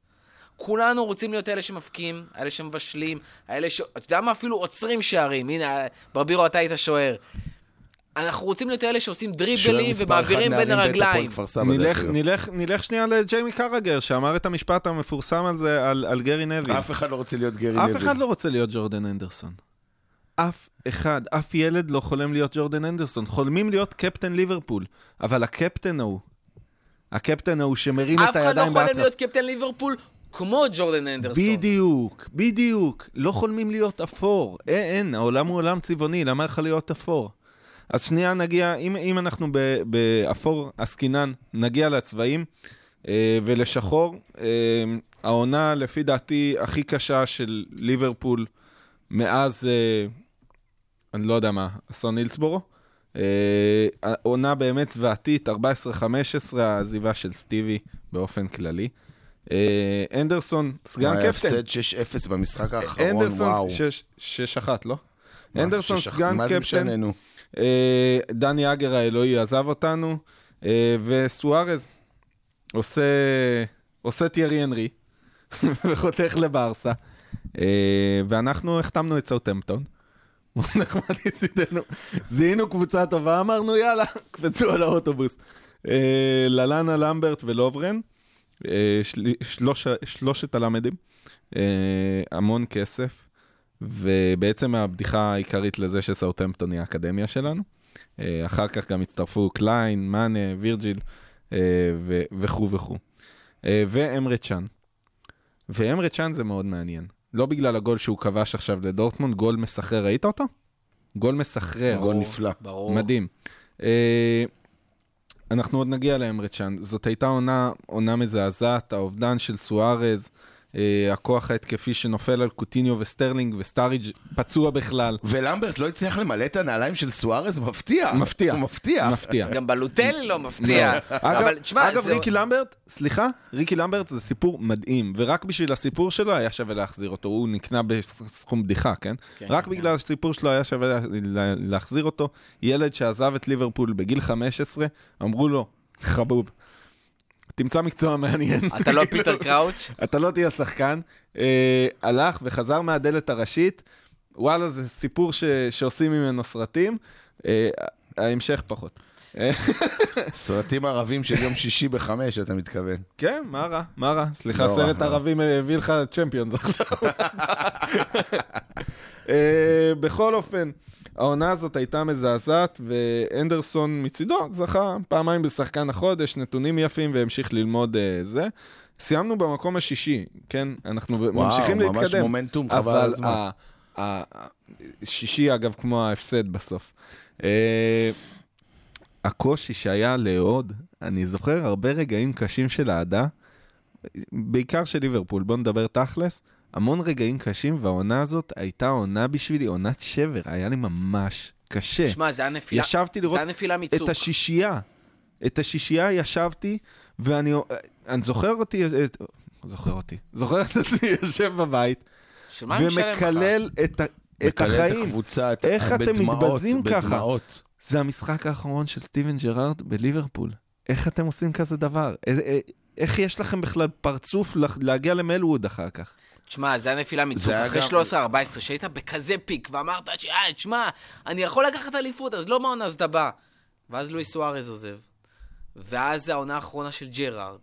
כולנו רוצים להיות אלה שמפקיעים, אלה שמבשלים, אלה ש... אתה יודע מה? אפילו עוצרים שערים. הנה, ברבירו, אתה היית שוער. אנחנו רוצים להיות אלה שעושים דריבלים ומעבירים בין הרגליים. נלך. נלך, נלך שנייה לג'יימי קרגר, שאמר את המשפט המפורסם הזה על, על גרי נביל. אף אחד לא רוצה להיות גרי אף נביל. אחד לא רוצה להיות ג'ורדן אנדרסון. אף אחד, אף ילד לא חולם להיות ג'ורדן אנדרסון. חולמים להיות קפטן ליברפול, אבל הקפטן ההוא, הקפטן ההוא שמרים אף את אחד לא הידיים חולם באטרף. להיות קפטן ליברפול כמו ג'ורדן אנדרסון. בדיוק, בדיוק. לא חולמים להיות אפור. אין, אין, העולם הוא עולם צבעוני, למה לך להיות אפור? אז שנייה נגיע, אם, אם אנחנו ב- באפור עסקינן, נגיע לצבעים אה, ולשחור. אה, העונה, לפי דעתי, הכי קשה של ליברפול מאז, אה, אני לא יודע מה, אסון הילסבורו. אה, העונה באמת זוועתית, 14-15, העזיבה של סטיבי באופן כללי. אה, אנדרסון, סגן קפטן. הפסד 6-0 במשחק האחרון, אנדרסון, וואו. שש- 6-1, לא? אנדרסון, סגן מה זה קפטן. משנה, נו? אה, דני אגר האלוהי עזב אותנו, אה, וסוארז עושה, עושה טיירי אנרי, [laughs] וחותך לברסה. אה, ואנחנו החתמנו את סאוטמפטון. [laughs] זיהינו קבוצה טובה, אמרנו יאללה, [laughs] קפצו על האוטובוס. ללנה למברט ולוברן, של- שלוש, שלושת הלמדים, המון כסף. ובעצם הבדיחה העיקרית לזה שסאוטהמפטון היא האקדמיה שלנו. אה, אחר כך גם הצטרפו קליין, מאנה, וירג'יל אה, וכו' וכו'. אה, ואמרה צ'אן. ואמרה צ'אן זה מאוד מעניין. לא בגלל הגול שהוא כבש עכשיו לדורטמונד, גול מסחרר, ראית אותו? גול מסחרר. גול נפלא. ברור. מדהים. אנחנו עוד נגיע לאמרה צ'אן. זאת הייתה עונה, עונה מזעזעת, האובדן של סוארז, הכוח ההתקפי שנופל על קוטיניו וסטרלינג, וסטאריג' פצוע בכלל. ולמברט לא הצליח למלא את הנעליים של סוארז, מפתיע. מפתיע. הוא מפתיע. מפתיע. גם באלוטלי לא מפתיע. אגב, אבל תשמע, אגב ריקי למברט, סליחה, ריקי למברט זה סיפור מדהים, ורק בשביל הסיפור שלו היה שווה להחזיר אותו. הוא נקנה בסכום בדיחה, כן? כן, רק כן, בגלל הסיפור שלו היה שווה לה- לה- להחזיר אותו. ילד שעזב את ליברפול בגיל 15, אמרו לו, חבוב, תמצא מקצוע מעניין. אתה לא פיטר קראוץ'? [laughs] אתה לא תהיה שחקן. אה, הלך וחזר מהדלת הראשית. וואלה, זה סיפור ש, שעושים ממנו סרטים. אה, ההמשך פחות. אה, [laughs] סרטים ערבים של יום שישי בחמש, אתה מתכוון. כן, מה רע? מה רע? סליחה, לא סרט. ערבי הביא לך צ'מפיונס עכשיו. [laughs] אה, בכל אופן, העונה הזאת הייתה מזעזעת, ואנדרסון מצידו זכה פעמיים בשחקן החודש, נתונים יפים, והמשיך ללמוד אה, זה. סיימנו במקום השישי, כן? אנחנו ממשיכים ממש להתקדם. מומנטום, חבל על הזמן. ה- ה- ה- שישי, אגב, כמו ההפסד בסוף. אה, הקושי שהיה לאהוד, אני זוכר הרבה רגעים קשים של אהדה, בעיקר של ליברפול, בוא נדבר תכלס, המון רגעים קשים, והעונה הזאת הייתה עונה בשבילי, עונת שבר, היה לי ממש קשה. שמע, זה היה נפילה. ישבתי לראות זה היה נפילה מצוק. את השישייה, את השישייה ישבתי, ואני אני זוכר אותי, את, זוכר אותי, זוכר את עצמי יושב בבית? ומקלל את, את מקלל את החיים. הקבוצה, את- איך אתם בדמעות, מתבזים ככה? בדמעות. זה המשחק האחרון של סטיבן ג'רארד בליברפול. איך אתם עושים כזה דבר? א- א- איך יש לכם בכלל פרצוף להגיע למלווד אחר כך? תשמע, זה היה נפילה מצוק. אחרי גם- 13-14, שהיית בכזה פיק, ואמרת, אה, תשמע, אני יכול לקחת אליפות, אז לא מהעונה הזאת הבאה. ואז לואיס סוארז עוזב. ואז זה העונה האחרונה של ג'רארד.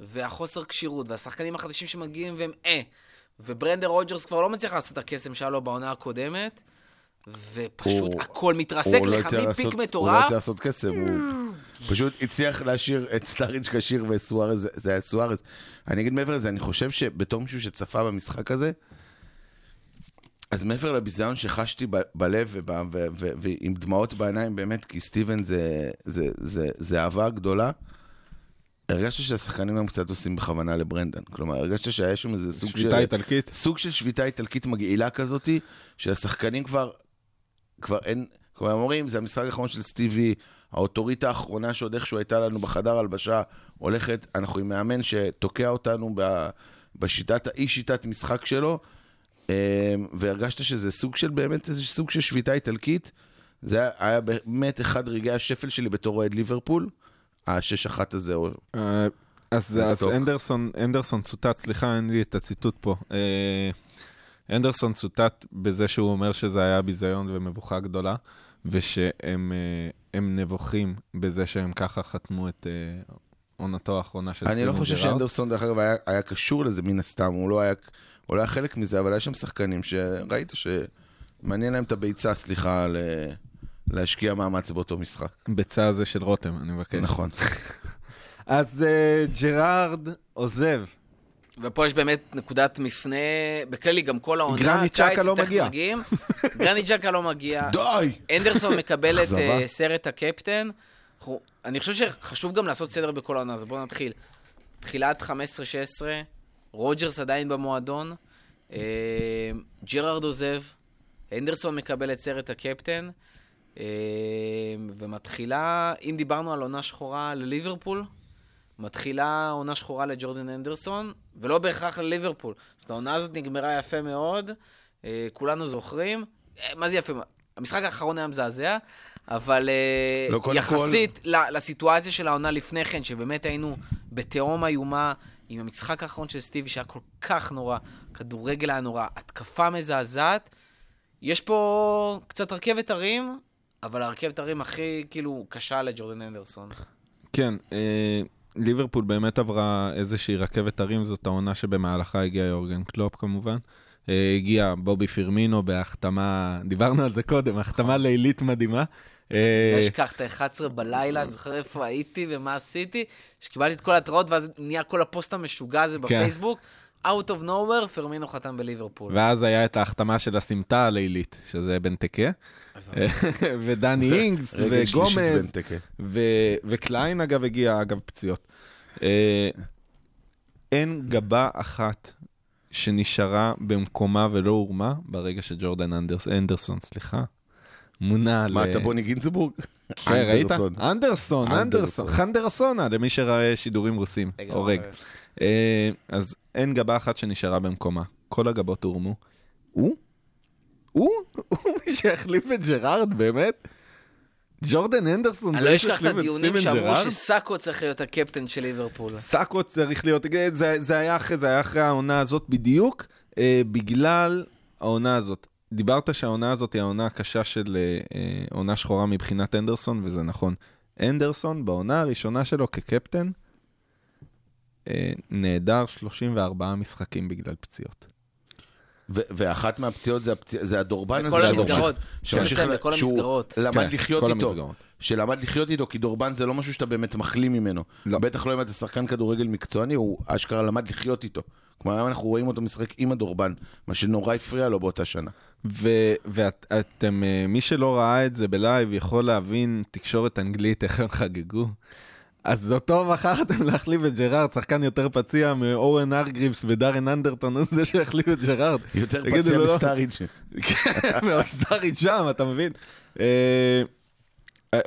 והחוסר כשירות, והשחקנים החדשים שמגיעים והם אה. וברנדן רוג'רס כבר לא מצליח לעשות את הקסם שהיה לו בעונה הקודמת. ופשוט הוא- הכל מתרסק הוא לא לך הצליח מפיק לעשות- הוא לא מטורף. הצליח לעשות קסם, הוא פשוט הצליח להשאיר את סטארידג' כשיר וסוארז, זה- זה היה סוארז. אני אגיד מעבר לזה, אני חושב שבתור מישהו שצפה במשחק הזה, אז מעבר לביזיון שחשתי ב- בלב וב- ו- ו- ועם דמעות בעיניים, באמת, כי סטיבן זה- זה- זה זה אהבה גדולה, הרגשתי שהשחקנים הם קצת עושים בכוונה לברנדן. כלומר, הרגשתי שהיה שם איזה סוג של... שביתה איטלקית. סוג של שביתה איטלקית מגעילה כזאתי, שהשחקנים כבר, כבר אין, כלומר, הם אומרים, זה המשחק האחרון של סטיבי, האוטוריטה האחרונה שעוד איכשהו הייתה לנו בחדר הלבשה, הולכת, אנחנו עם מאמן שתוקע אותנו ב, בשיטת, האי שיטת משחק שלו, אמ, והרגשת שזה סוג של, באמת איזה סוג של שביתה איטלקית. זה היה- באמת אחד רגעי השפל שלי בתור אוהד ליברפול, השש אחת הזה. אה, אז, אז. אנדרסון, אנדרסון צוטט, סליחה, אין לי את הציטוט פה. אנדרסון צוטט בזה שהוא אומר שזה היה ביזיון ומבוכה גדולה, ושהם אה, נבוכים בזה שהם ככה חתמו את אה, עונתו האחרונה של אני לא סטיבן חושב ג'רארד. שאנדרסון, דרך אגב, היה, היה קשור לזה מן הסתם, הוא לא היה, הוא לא היה חלק מזה, אבל היה שם שחקנים שראית שמעניין להם את הביצה, סליחה, ל... להשקיע מאמץ באותו משחק. ביצה הזה של רותם, אני מבקש. נכון. [laughs] אז אה, ג'רארד עוזב. ופה יש באמת נקודת מפנה, בכללי גם כל העונה, גרניט צ'אקה לא תכף מגיע. מגיעים. גרניט צ'אקה לא מגיע. [laughs] די! הנדרסון מקבל את. אה, סרט הקפטן. אני חושב שחשוב גם לעשות סדר בכל העונה, אז בואו נתחיל. תחילת 15-16, רוג'רס עדיין במועדון, אה, ג'רארד עוזב, אנדרסון מקבל את סרט הקפטן, אה, ומתחילה, אם דיברנו על עונה שחורה לליברפול, מתחילה עונה שחורה לג'ורדן אנדרסון, ולא בהכרח לליברפול. אז העונה הזאת נגמרה יפה מאוד, אה, כולנו זוכרים. אה, מה זה יפה? המשחק האחרון היה מזעזע, אבל אה, לא, יחסית ל- לסיטואציה של העונה לפני כן, שבאמת היינו בתהום איומה, עם המשחק האחרון של סטיבי, שהיה כל כך נורא, כדורגל היה נורא, התקפה מזעזעת. יש פה קצת רכבת הרים, אבל הרכבת הרים הכי, כאילו, קשה לג'ורדן אנדרסון. כן, אה, ליברפול באמת עברה איזושהי רכבת הרים, זאת העונה שבמהלכה הגיע יורגן קלופ כמובן. אה, הגיע בובי פירמינו בהחתמה, דיברנו על זה קודם, החתמה לילית מדהימה. אה, לא אשכח את ה-11 בלילה, אני זוכר איפה הייתי ומה עשיתי, שקיבלתי את כל ההתראות, ואז נהיה כל הפוסט המשוגע הזה בפייסבוק. out of nowhere, פירמינו חתם בליברפול. ואז היה את ההחתמה של הסמטה הלילית, שזה בנטקה, [laughs] ודני אינגס, וגומז, וקליין אגב הגיע, אגב פציעות. אה, אין גבה אחת שנשארה במקומה ולא הורמה ברגע שג'ורדן הנדרס, הנדרסון, סליחה, מונה מה, ל... אתה בוני גינצבורג? [laughs] כן, ראית? אנדרסון. אנדרסון, אנדרסון, אנדרסון. חנדרסונה, למי שראה שידורים רוסים. הורג. אה, אז אין גבה אחת שנשארה במקומה. כל הגבות הורמו. הוא? הוא? הוא מי שהחליף את ג'רארד, באמת? ג'ורדן אנדרסון אני לא אשכח את הדיונים שאמרו? שסאקו צריך להיות הקפטן של ליברפול. סאקו צריך להיות, זה, זה היה אחרי, זה היה אחרי העונה הזאת בדיוק, אה, בגלל העונה הזאת. דיברת שהעונה הזאת היא העונה הקשה של אה, אה, עונה שחורה מבחינת אנדרסון, וזה נכון. אנדרסון בעונה הראשונה שלו כקפטן, אה, נעדר 34 משחקים בגלל פציעות. ואחת מהפציעות זה, הפציע, זה הדורבן הזה. המסגרות. שממשיך בכל שהוא המסגרות. למד כן, לחיות איתו. המסגרות. שלמד לחיות איתו, כי דורבן זה לא משהו שאתה באמת מחלים ממנו. לא. בטח לא אם אתה שחקן כדורגל מקצועני, הוא אשכרה למד לחיות איתו. כמו היום אנחנו רואים אותו משחק עם הדורבן, מה שנורא הפריע לו באותה שנה. ואתם, מי שלא ראה את זה בלייב יכול להבין תקשורת אנגלית, איך הם חגגו. אז אותו בחרתם להחליף את ג'רארד, שחקן יותר פציע מאוון הארגריבס ודארן אנדרטון, זה שהחליף את ג'רארד. יותר פציע לא- מסטארידג'. כן, מאוד סטארידג' שם, אתה מבין? אה,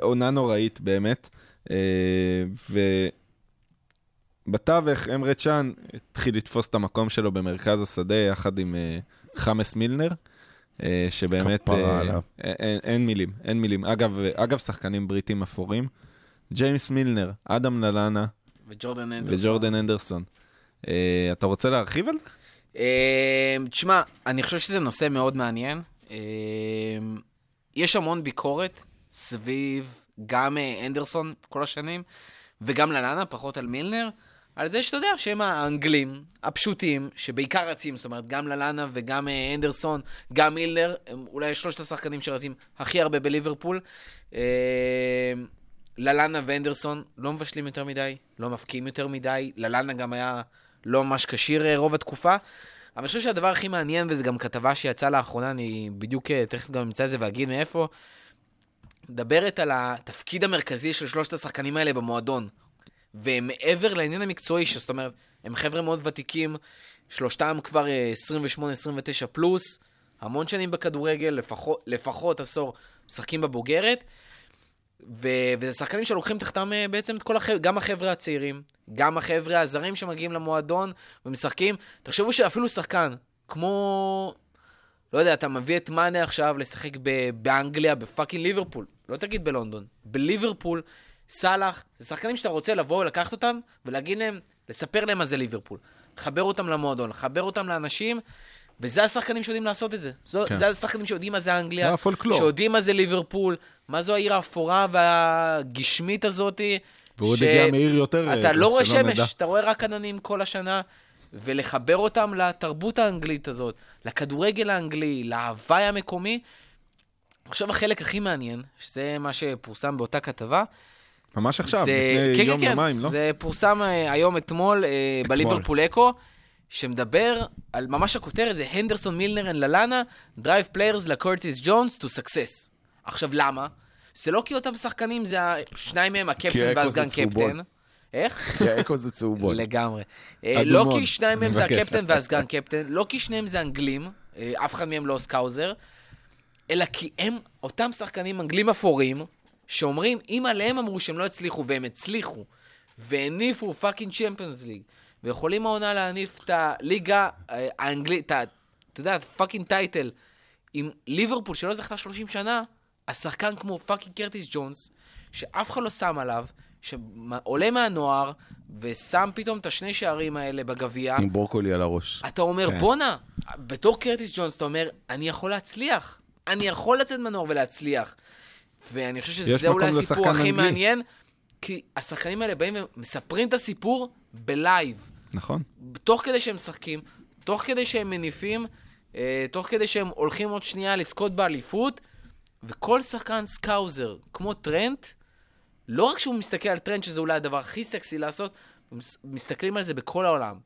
עונה נוראית, באמת. אה, ובתווך, אמרה צ'אן התחיל לתפוס את המקום שלו במרכז השדה, יחד עם אה, חמאס מילנר, אה, שבאמת... אה, עליו. אין, אין מילים, אין מילים. אגב, אגב, שחקנים בריטים אפורים. ג'יימס מילנר, אדם ללאנה וג'ורדן אנדרסון. וג'ורדן אנדרסון. אה, אתה רוצה להרחיב על זה? אה, תשמע, אני חושב שזה נושא מאוד מעניין. אה, יש המון ביקורת סביב גם אה, אנדרסון כל השנים, וגם ללאנה, פחות על מילנר, על זה שאתה יודע שהם האנגלים הפשוטים, שבעיקר רצים, זאת אומרת, גם ללאנה וגם אה, אנדרסון, גם מילנר, הם אולי שלושת השחקנים שרצים הכי הרבה בליברפול. אה, ללאנה ואנדרסון לא מבשלים יותר מדי, לא מפקיעים יותר מדי, ללאנה גם היה לא ממש כשיר אה, רוב התקופה. אבל אני חושב שהדבר הכי מעניין, וזו גם כתבה שיצאה לאחרונה, אני בדיוק אה, תכף גם אמצא את זה ואגיד מאיפה, מדברת על התפקיד המרכזי של שלושת השחקנים האלה במועדון. ומעבר לעניין המקצועי, שזאת אומרת, הם חבר'ה מאוד ותיקים, שלושתם כבר אה, 28-29 פלוס, המון שנים בכדורגל, לפחות, לפחות עשור, משחקים בבוגרת, ו- וזה שחקנים שלוקחים תחתם אה, בעצם את כל החבר'ה, גם החבר'ה הצעירים, גם החבר'ה הזרים שמגיעים למועדון ומשחקים. תחשבו שאפילו שחקן, כמו, לא יודע, אתה מביא את מאנה עכשיו לשחק ב- באנגליה, ב fucking ליברפול, לא תגיד בלונדון, בליברפול, סאלח, זה שחקנים שאתה רוצה לבוא, לקחת אותם ולהגיד להם, לספר להם מה זה ליברפול. לחבר אותם למועדון, לחבר אותם לאנשים, וזה השחקנים שיודעים לעשות את זה. זו, כן. זה השחקנים שיודעים מה זה אנגליה. שיודעים מה זה ליברפול, מה זו העיר האפורה והגשמית הזאתי. והוא עוד הגיע מעיר יותר, אתה אה, לא רואה נדע. שמש, אתה רואה רק עננים כל השנה, ולחבר אותם לתרבות האנגלית הזאת, לכדורגל האנגלי, להוואי המקומי. עכשיו החלק הכי מעניין, שזה מה שפורסם באותה כתבה, ממש עכשיו, זה- לפני כן, יום, כן, כן. יומיים, לא? זה פורסם אה, היום, אתמול, אה, בליברפול אקו, שמדבר על, ממש הכותרת זה הנדרסון מילנר and ללאנה, drive players like קורטיס ג'ונס to success. עכשיו, למה? זה לא כי אותם שחקנים, זה שניים מהם הקפטן והסגן. קפטן. איך? כי האקו זה צהובון. לגמרי. אה, לא כי שניים מהם זה. הקפטן והסגן קפטן, לא כי שניהם זה אנגלים, אה, אף אחד מהם לא Scouser, אלא כי הם אותם שחקנים אנגלים אפורים, שאומרים, אם עליהם אמרו שהם לא הצליחו, והם הצליחו, והניפו fucking צ'מפיונס ליג, ויכולים העונה להניף את הליגה אה, האנגלית, אתה יודע, fucking title, עם ליברפול שלא זכתה 30 שנה, השחקן כמו fucking קרטיס ג'ונס, שאף אחד לא שם עליו, שעולה מהנוער, ושם פתאום את השני שערים האלה בגביע, עם ברוקולי על הראש. אתה אומר, כן. בואנה, בתור קרטיס ג'ונס, אתה אומר, אני יכול להצליח. אני יכול לצאת מהנוער ולהצליח. ואני חושב שזה אולי הסיפור הכי אנגלי. מעניין, כי השחקנים האלה באים ומספרים את הסיפור בלייב. נכון. תוך כדי שהם משחקים, תוך כדי שהם מניפים, אה, תוך כדי שהם הולכים עוד שנייה לזכות באליפות, וכל שחקן Scouser, כמו טרנט, לא רק שהוא מסתכל על טרנט, שזה אולי הדבר הכי סקסי לעשות, מסתכלים על זה בכל העולם.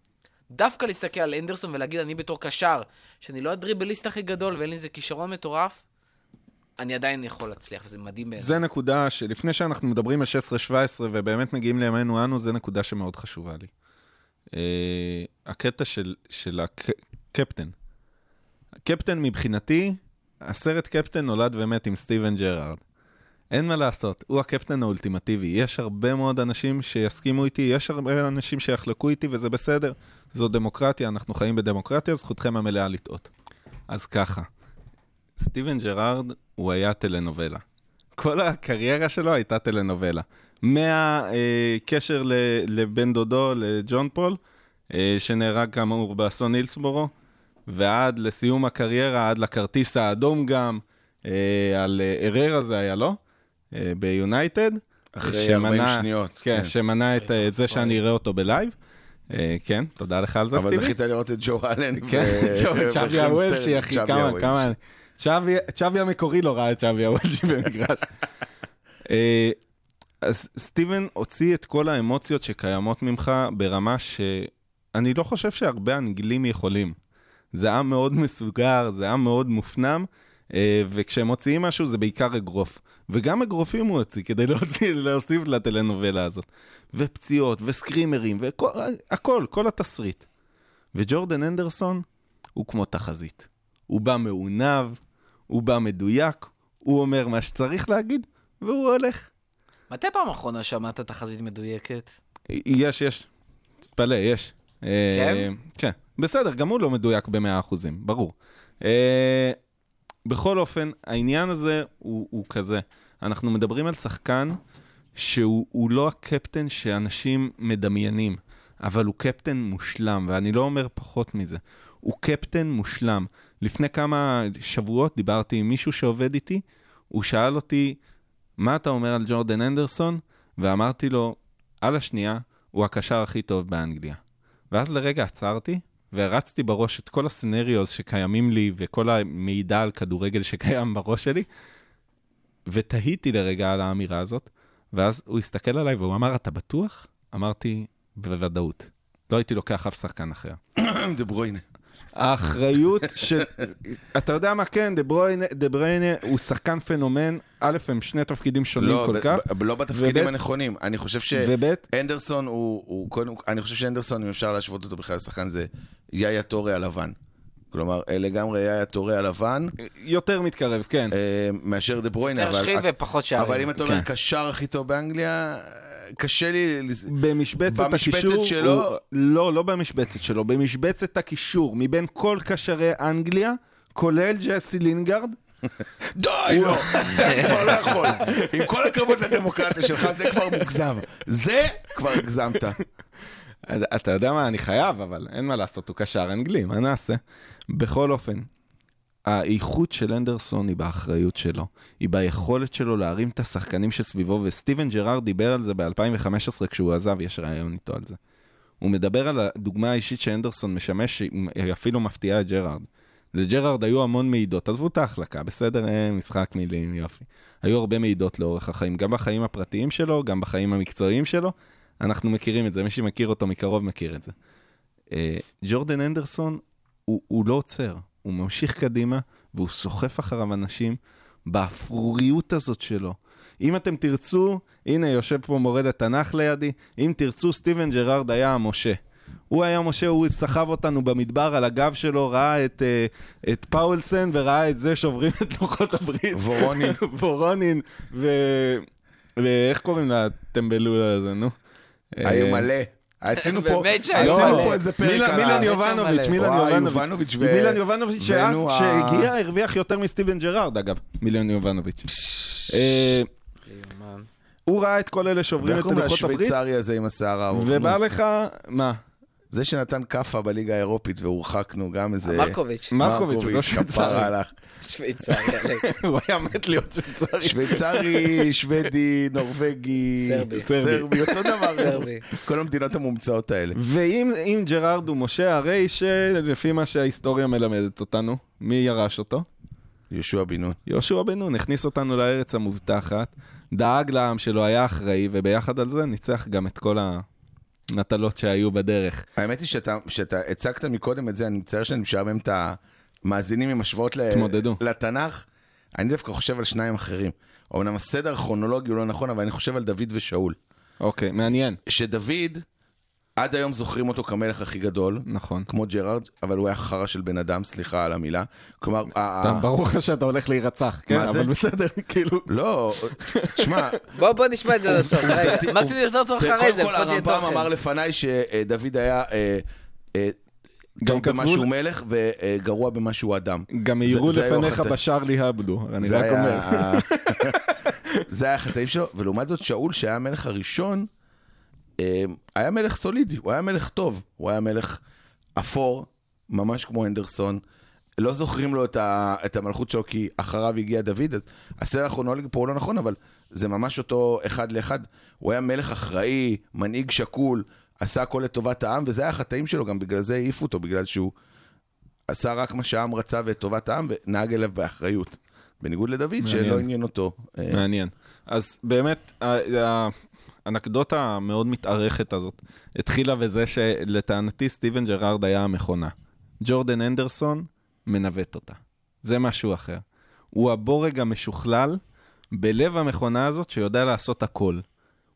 דווקא להסתכל על הנדרסון ולהגיד, אני בתור קשר, שאני לא הדריבליסט הכי גדול ואין לי איזה כישרון מטורף, אני עדיין יכול להצליח, וזה מדהים בעיניי. זה נקודה שלפני שאנחנו מדברים על 16-17 ובאמת מגיעים לימינו אנו, זה נקודה שמאוד חשובה לי. אה, הקטע של, של הקפטן. הקפטן מבחינתי, הסרט קפטן נולד ומת עם סטיבן ג'רארד. אין מה לעשות, הוא הקפטן האולטימטיבי. יש הרבה מאוד אנשים שיסכימו איתי, יש הרבה אנשים שיחלקו איתי, וזה בסדר. זו דמוקרטיה, אנחנו חיים בדמוקרטיה, זכותכם המלאה לטעות. אז ככה, סטיבן ג'רארד הוא היה טלנובלה. כל הקריירה שלו הייתה טלנובלה. מהקשר לבן דודו, לג'ון פול, אה, שנהרג כאמור באסון הילסבורו, ועד לסיום הקריירה, עד לכרטיס האדום גם, אה, על הררה זה היה, לא? אה, ביונייטד. אחרי 40 שניות. כן, כן. שמנע את אה, את זה שאני אראה אותו בלייב. אה, כן, תודה לך על זה, אבל סטיבי. זכית לראות את ג'ו אלן. כן, [laughs] צ'אבי הוולשי, אחי, כמה. כמה... צ'אבי- המקורי לא ראה את צ'אבי הוולשי [laughs] במגרש. אה, אז סטיבן הוציא את כל האמוציות שקיימות ממך ברמה שאני לא חושב שהרבה אנגלים יכולים. זה עם מאוד מסוגר, זה עם מאוד מופנם, אה, וכשהם מוציאים משהו זה בעיקר אגרוף. וגם אגרופים הוא הוציא כדי להוציא, [laughs] להוסיף לטלנובלה הזאת. ופציעות, וסקרימרים, והכל, כל התסריט. וג'ורדן אנדרסון הוא כמו תחזית. הוא בא מעונב, הוא בא מדויק, הוא אומר מה שצריך להגיד, והוא הולך. מתי פעם אחרונה שמעת תחזית מדויקת? יש, יש. תתפלא, יש. כן? אה, כן. בסדר, גם הוא לא מדויק ב-100%, ברור. אה, בכל אופן, העניין הזה הוא, הוא כזה. אנחנו מדברים על שחקן שהוא הוא לא הקפטן שאנשים מדמיינים, אבל הוא קפטן מושלם, ואני לא אומר פחות מזה. הוא קפטן מושלם. לפני כמה שבועות דיברתי עם מישהו שעובד איתי, הוא שאל אותי, מה אתה אומר על ג'ורדן אנדרסון? ואמרתי לו, על השנייה, הוא הקשר הכי טוב באנגליה. ואז לרגע עצרתי, והרצתי בראש את כל הסצנריוז שקיימים לי, וכל המידע על כדורגל שקיים בראש שלי, ותהיתי לרגע על האמירה הזאת, ואז הוא הסתכל עליי והוא אמר, אתה בטוח? אמרתי, בוודאות. לא הייתי לוקח אף שחקן אחר. [coughs] דה ברוינה. האחריות של... אתה יודע מה, כן, דה ברוינה, דה ברוינה הוא שחקן פנומן, א', הם שני תפקידים שונים לא, כל ב- כך, ב- לא בתפקידים וב'- הנכונים. אני חושב שהנדרסון הוא, הוא קודם, אני חושב שהנדרסון, אם אפשר להשוות אותו בכלל לשחקן, זה יאיה טורי הלבן. כלומר, אה, לגמרי יאיה טורי הלבן, יותר מתקרב, כן. אה, מאשר דה ברוינה. יותר אבל- שכיב ופחות שערים. אבל אם אתה אומר כן. קשר הכי טוב באנגליה, קשה לי... במשבצת במשבצת הקישור... שלו? הוא- לא, לא במשבצת שלו, במשבצת הקישור, מבין כל קשרי אנגליה, כולל ג'סי לינגארד, [laughs] די, לא, [laughs] זה אני כבר לא יכול. עם כל הכבוד לדמוקרטיה שלך, זה כבר מוגזם. זה כבר הגזמת. אתה יודע מה, אני חייב, אבל אין מה לעשות, הוא קשר אנגלי, מה נעשה? בכל אופן, האיכות של הנדרסון היא באחריות שלו, היא ביכולת שלו להרים את השחקנים שסביבו, וסטיבן ג'רארד דיבר על זה ב-2015 כשהוא עזב, יש ראיון איתו על זה. הוא מדבר על הדוגמה האישית שהנדרסון משמש, שהיא אפילו מפתיעה את ג'רארד. לג'רארד היו המון מעידות, עזבו את ההחלקה, בסדר, אה, משחק מילים, יופי. היו הרבה מעידות לאורך החיים, גם בחיים הפרטיים שלו, גם בחיים המקצועיים שלו. אנחנו מכירים את זה, מי שמכיר אותו מקרוב מכיר את זה. אה, ג'ורדן אנדרסון, הוא, הוא לא עוצר, הוא ממשיך קדימה, והוא סוחף אחריו אנשים באפרוריות הזאת שלו. אם אתם תרצו, הנה יושב פה מורה לתנ"ך לידי, אם תרצו, סטיבן ג'רארד היה המשה. הוא היה משה, הוא סחב אותנו במדבר על הגב שלו, ראה את, אה, את פאולסן וראה את זה שוברים את לוחות הברית. וורונין. [laughs] וורונין, ו... ואיך קוראים לטמבלול הזה, נו? היו אה, מלא. עשינו פה, עשינו איזה פרק מילן- על מילן ה... יובנוביץ'. מילן יובנוביץ'. יובנוביץ' ו- מילן יובנוביץ', שאז כשהגיע הרוויח יותר מסטיבן ג'רארד, אגב, מילן יובנוביץ'. אה. הוא ראה את כל אלה שעוברים את קוראים לוחות הברית, לשוויצרי הזה עם השיער הארוך? ובא? לך, מה? זה שנתן כאפה בליגה האירופית והורחקנו גם איזה... מרקוביץ', מרקוביץ', הוא לא שוויצרי. שוויצרי. [laughs] הוא היה מת להיות שוויצרי. שוויצרי, שוודי, נורבגי, סרבי. סרבי, אותו דבר. סרבי. כל המדינות המומצאות האלה. ואם אם ג'רארד הוא משה, הרי שלפי מה שההיסטוריה מלמדת אותנו, מי ירש אותו? יהושע בן נון. יהושע בן נון הכניס אותנו לארץ המובטחת, דאג לעם שלו, היה אחראי, וביחד על זה ניצח גם את כל המטלות שהיו בדרך. האמת היא שאתה, שאתה הצגת מקודם את זה, אני מצטער שאני משעמם את המאזינים עם השוואות תמודדו. לתנ"ך. אני דווקא חושב על שניים אחרים. אמנם הסדר הכרונולוגי הוא לא נכון, אבל אני חושב על דוד ושאול. אוקיי, מעניין. שדוד, עד היום זוכרים אותו כמלך הכי גדול, נכון. כמו ג'רארד, אבל הוא היה חרא של בן אדם, סליחה על המילה. כלומר, ברור לך שאתה הולך להירצח, כן? אבל בסדר, [laughs] כאילו... לא, תשמע, בוא, בוא נשמע את זה עד הסוף. רגע, מקסימום יחזור אותו אחרי קודם זה, כל לפחות שיהיה הרמב"ם. אמר לפניי שדוד היה אה, אה, גם טוב במה שהוא מלך וגרוע במה שהוא אדם. גם העירו לפניך החטא- בשרלי הבדו, אני רק אומר. [laughs] זה היה החטאים שלו, ולעומת זאת שאול, שהיה המלך הראשון, אה, היה מלך סולידי, הוא היה מלך טוב, הוא היה מלך אפור, ממש כמו הנדרסון. לא זוכרים לו את, ה, את המלכות שלו כי אחריו הגיע דוד, אז הסדר הכרונולוגי פה הוא לא נכון, אבל זה ממש אותו אחד לאחד. הוא היה מלך אחראי, מנהיג שקול, עשה הכל לטובת העם, וזה היה החטאים שלו, גם בגלל זה העיפו אותו, בגלל שהוא עשה רק מה שהעם רצה ואת טובת העם, ונהג אליו באחריות. בניגוד לדוד, מעניין. שלא עניין אותו. אה, מעניין. אז באמת, האנקדוטה המאוד מתארכת הזאת התחילה בזה שלטענתי סטיבן ג'רארד היה המכונה. ג'ורדן אנדרסון מנווט אותה. זה משהו אחר. הוא הבורג המשוכלל בלב המכונה הזאת שיודע לעשות הכל.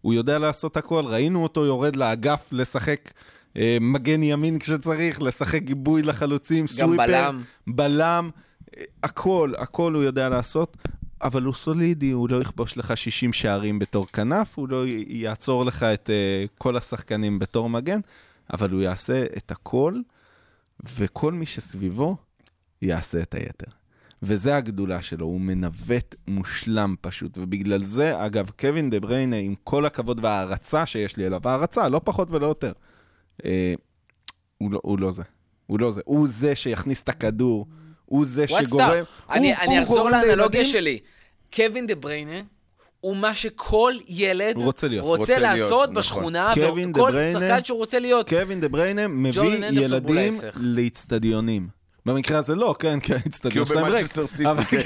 הוא יודע לעשות הכל, ראינו אותו יורד לאגף לשחק אה, מגן ימין כשצריך, לשחק גיבוי לחלוצים, סוויפר, בלם. בלם, אה, הכל, הכל הוא יודע לעשות, אבל הוא סולידי, הוא לא יכבוש לך 60 שערים בתור כנף, הוא לא יעצור לך את אה, כל השחקנים בתור מגן, אבל הוא יעשה את הכל, וכל מי שסביבו יעשה את היתר. וזה הגדולה שלו, הוא מנווט מושלם פשוט, ובגלל זה, אגב, קווין דה בריינה, עם כל הכבוד וההערצה שיש לי אליו, הערצה, לא פחות ולא יותר, אה, הוא, לא, הוא לא זה. הוא לא זה. הוא זה שיכניס את הכדור, הוא זה וואסטה, שגורם... אני, הוא- אני הוא אחזור לאנלוגיה שלי. קווין דה בריינה הוא מה שכל ילד רוצה להיות. רוצה רוצה להיות, לעשות נכון. בשכונה, קווין דה וכל בריינה- שחקן שהוא רוצה להיות. קווין דה בריינה מביא ילדים הוא. לאיצטדיונים. במקרה הזה לא, כן, כי כי הוא האיצטדיון שלהם ריק. במנצ'סטר סיטי. אבל- כן.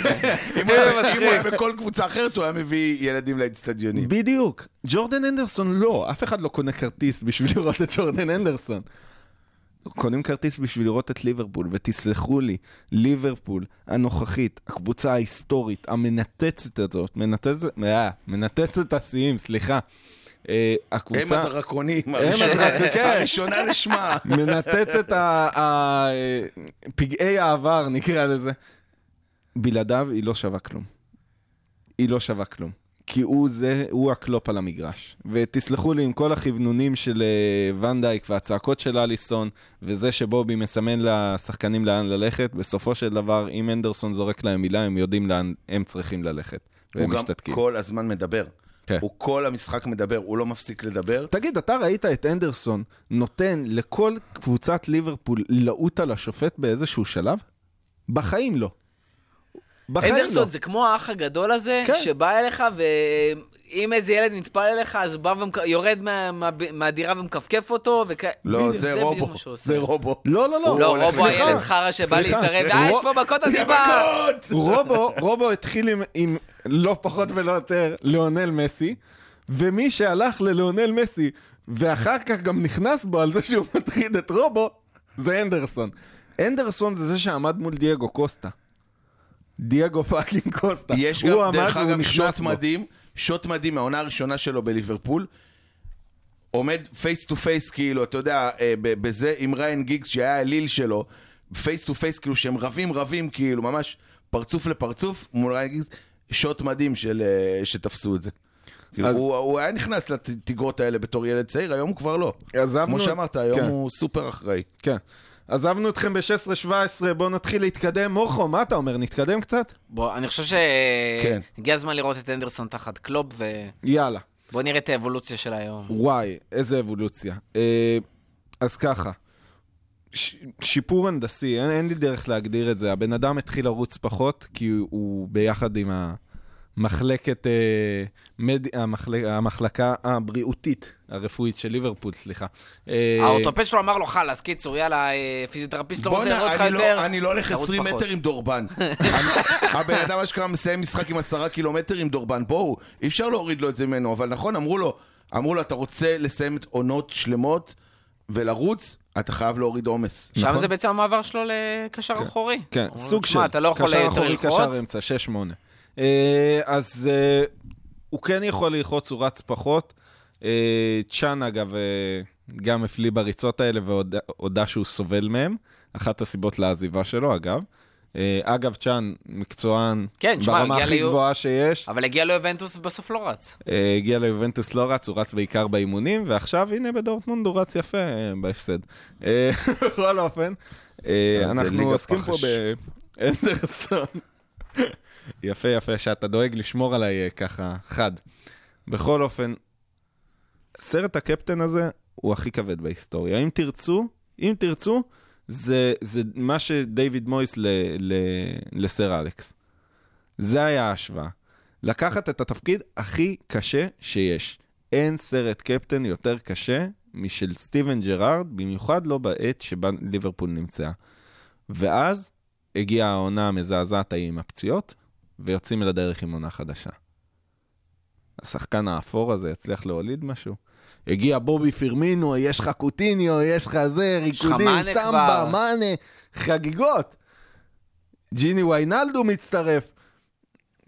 אם הוא היה- אם הוא היה בכל קבוצה אחרת, הוא היה מביא ילדים לאצטדיונים. בדיוק. ג'ורדן הנדרסון לא, אף אחד לא קונה כרטיס בשביל לראות את ג'ורדן הנדרסון. קונים כרטיס בשביל לראות את ליברפול, ותסלחו לי, ליברפול הנוכחית, הקבוצה ההיסטורית, המנתצת הזאת, מנתצת, אה, מנתצת השיאים, סליחה. אה, הם הקבוצה הדרקונים, הם הראשונה- הדרק- כן. הראשונה לשמה. מנתצת ה- ה- פגעי העבר, נקרא לזה. בלעדיו היא לא שווה כלום. היא לא שווה כלום. כי הוא זה, הוא הקלופ על המגרש. ותסלחו לי עם כל הכוונונים של אה, ונדייק והצעקות של אליסון, וזה שבובי מסמן לשחקנים לאן ללכת, בסופו של דבר, אם אנדרסון זורק להם מילה, הם יודעים לאן הם צריכים ללכת. הוא גם משתתקים. כל הזמן מדבר. כן. הוא כל המשחק מדבר, הוא לא מפסיק לדבר. תגיד, אתה ראית את אנדרסון נותן לכל קבוצת ליברפול לעוט על השופט באיזשהו שלב? בחיים לא. בחיים לא. אנדרסון זה כמו האח הגדול הזה, כן. שבא אליך, ואם איזה ילד נטפל אליך, אז בא ויורד מה, מה, מהדירה ומכפכף אותו, וכ... לא, זה בדיוק רובו. זה רובו. לא, לא, לא. לא, רובו סליחה. הילד חרא שבא סליחה. להתערב, אה, יש פה מכות. מכות! רובו, רובו התחיל עם, עם לא פחות ולא יותר ליאונל מסי, ומי שהלך לליאונל מסי, ואחר כך גם נכנס בו על זה שהוא מטריד את רובו, זה הנדרסון. הנדרסון זה זה שעמד מול דייגו קוסטה. דייגו fucking קוסטה. יש גם, עמד דרך אגב, shot בו. מדהים, shot מדהים מהעונה הראשונה שלו בליברפול. עומד face to face, כאילו, אתה יודע, אה, בזה עם ריאן גיגס, שהיה האליל שלו, face to face, כאילו, שהם רבים רבים, כאילו, ממש פרצוף לפרצוף, מול ריאן גיגס, shot מדהים של, אה, שתפסו את זה. כאילו, אז- הוא, הוא היה נכנס לתגרות האלה בתור ילד צעיר, היום הוא כבר לא. עזבנו- כמו שאמרת, היום כן. הוא סופר אחראי. כן. עזבנו אתכם ב-16-17, בואו נתחיל להתקדם. מורכו, מה אתה אומר? נתקדם קצת? בוא, אני חושב כן. שהגיע הזמן לראות את אנדרסון תחת קלופ, ובוא יאללה. נראה את האבולוציה של היום. וואי, איזה אבולוציה. אה, אז ככה, ש- שיפור הנדסי, אין, אין לי דרך להגדיר את זה. הבן אדם התחיל לרוץ פחות, כי הוא, הוא ביחד עם המחלקת, אה, מד... המחל... המחלקה הבריאותית, הרפואית של ליברפול, סליחה. אה, האורתופד שלו אמר לו, חלאס, קיצור, יאללה, אה, פיזיותרפיסט לא רוצה לראות אותך אני יותר. לא- אני לא הולך תרוץ 20 פחות. מטר עם דורבן. [laughs] הבן אדם אשכרה מסיים משחק עם 10 קילומטר עם דורבן. בואו, אי אפשר להוריד לו את זה ממנו, אבל נכון, אמרו לו, אמרו לו, אתה רוצה לסיים את עונות שלמות ולרוץ, אתה חייב להוריד עומס. שם נכון. זה בעצם המעבר שלו לקשר אחורי. כן, אומרים לו, סוג של... "תשמע, אתה לא יכול קשר יותר אחורי. קשר אמצע, 6-8. אה, אז אה, הוא כן יכול ללחוץ, הוא רץ פחות. אה, צ'אן, אגב, גם הפליא בריצות האלה והודה שהוא סובל מהם. אחת הסיבות לעזיבה שלו, אגב. אגב, צ'אן, מקצוען כן, ברמה הכי ליו- גבוהה שיש. אבל הגיע לו יובנטוס ובסוף לא רץ. הגיע ליובנטוס, לא רץ, הוא רץ בעיקר באימונים, ועכשיו הנה בדורטמונד הוא רץ יפה בהפסד. [laughs] בכל אופן, אנחנו עוסקים פה. באנדרסון. יפה, יפה, שאתה דואג לשמור עליי אה, ככה חד. בכל אופן, סרט הקפטן הזה הוא הכי כבד בהיסטוריה. אם תרצו, אם תרצו, זה, זה מה שדייוויד מויס ל, ל, לסר אלכס. זה היה ההשוואה. לקחת את התפקיד הכי קשה שיש. אין סרט קפטן יותר קשה משל סטיבן ג'רארד, במיוחד לא בעת שבה ליברפול נמצאה. ואז הגיעה העונה המזעזעת ההיא עם הפציעות, ויוצאים לדרך עם עונה חדשה. השחקן האפור הזה יצליח להוליד משהו? הגיע בובי פירמינו, יש לך קוטיניו, יש לך זה, ריקודים, סמבה. מאנה, חגיגות. ג'יני ויינלדו מצטרף.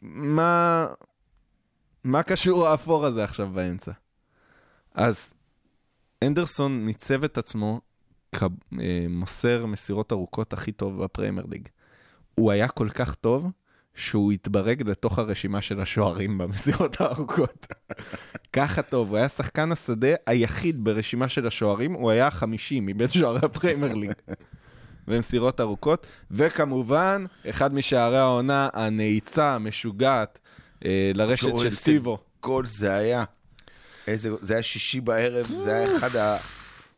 מה... מה קשור האפור הזה עכשיו באמצע? אז אנדרסון מיצב את עצמו כמוסר מסירות ארוכות הכי טוב בפריימר ליג. הוא היה כל כך טוב, שהוא התברג לתוך הרשימה של השוערים במסירות הארוכות. ככה טוב, הוא היה שחקן השדה היחיד ברשימה של השוערים, הוא היה החמישי מבין שוערי הפריימר ליג. במסירות ארוכות, וכמובן, אחד משערי העונה, הנעיצה המשוגעת אה, לרשת של סיבו. גול זה היה. איזה, זה היה שישי בערב, זה היה אחד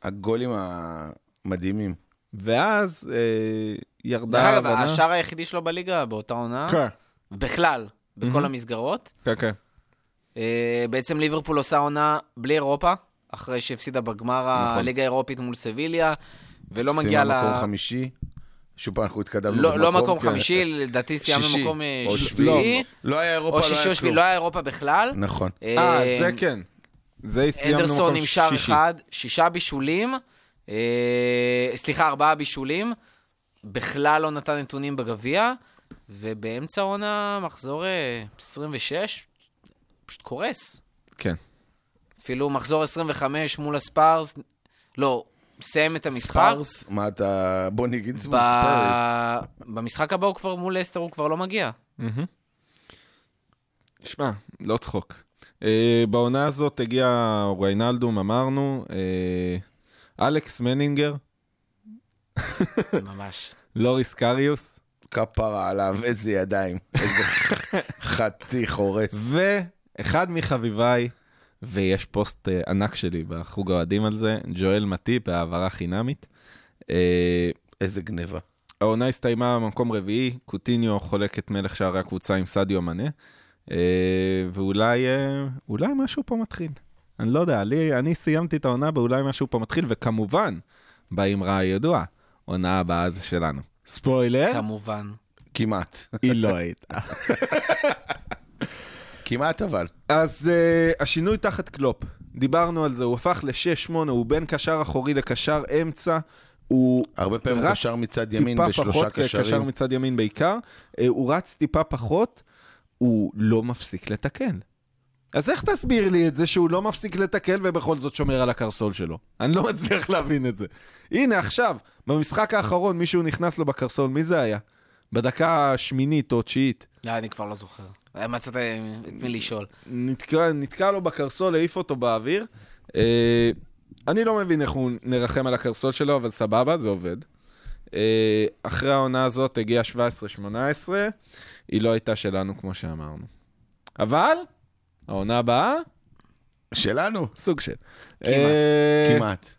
הגולים המדהימים. ואז אה, ירדה דרך אגב. השער היחידי שלו בליגה באותה עונה, כן, בכלל, בכל המסגרות. כן, כן. אה, בעצם ליברפול עושה עונה בלי אירופה, אחרי שהפסידה בגמר נכון. הליגה האירופית מול סביליה, ולא מגיע ל... סיימה מקום חמישי. שוב פעם, אנחנו התקדמנו לא, לא מקום כן. חמישי, לדעתי סיימנו שישי, במקום אה, שביעי, לא היה אירופה, או לא שישי היה או שביעי. לא היה אירופה בכלל. נכון. אה, זה כן. זה סיימנו הנדרסון מקום עם שער שישי. אחד, שישה בישולים, אה, סליחה, ארבעה בישולים, בכלל לא נתן נתונים בגביע, ובאמצע העונה, מחזור אה, 26, פשוט קורס. כן. אפילו מחזור 25 מול הספרס, לא, מסיים את המשחק. ספרס? מה אתה... בוני גינסבורג ב... ספרס. במשחק הבא הוא כבר מול לסטר, הוא כבר לא מגיע. שמע, לא צחוק. אה, בעונה הזאת הגיע ריינלדום, אמרנו, אה, אלכס מנינגר, ממש. לוריס קריוס, כפרה עליו, איזה ידיים. איזה חתיך הורס. ואחד מחביביי, ויש פוסט אה, ענק שלי בחוג האוהדים על זה, ג'ואל מטיפ בהעברה חינמית. אה, איזה גניבה. העונה הסתיימה במקום רביעי, קוטיניו חולק את מלך שערי הקבוצה עם סדיו מנה, אה, ואולי אולי משהו פה מתחיל. אני לא יודע, לי, אני סיימתי את העונה באולי משהו פה מתחיל, וכמובן, באמרה הידועה, עונה הבאה זה שלנו. ספוילר, כמובן. כמעט. היא לא הייתה. [laughs] כמעט אבל. אז uh, השינוי תחת קלופ, דיברנו על זה, הוא הפך ל-6-8, הוא בין קשר אחורי לקשר אמצע, הוא הרבה פעמים רץ קשר מצד ימין טיפה בשלושה פחות, קשר קשרים. מצד ימין בעיקר, אה, הוא רץ טיפה פחות, הוא לא מפסיק לתקן. אז איך תסביר לי את זה שהוא לא מפסיק לתקל ובכל זאת שומר על הקרסול שלו? אני לא מצליח להבין את זה. הנה עכשיו, במשחק האחרון מישהו נכנס לו בקרסול, מי זה היה? בדקה השמינית או תשיעית. אה, אני כבר לא זוכר. אה, מצאת את מי לשאול. נתקע, נתקע לו בקרסול, העיף אותו באוויר. אה, אני לא מבין איך הוא נרחם על הקרסול שלו, אבל סבבה, זה עובד. אה, אחרי העונה הזאת הגיעה 17-18, היא לא הייתה שלנו, כמו שאמרנו. אבל, העונה הבאה, שלנו, סוג של. כמעט. אה, כמעט.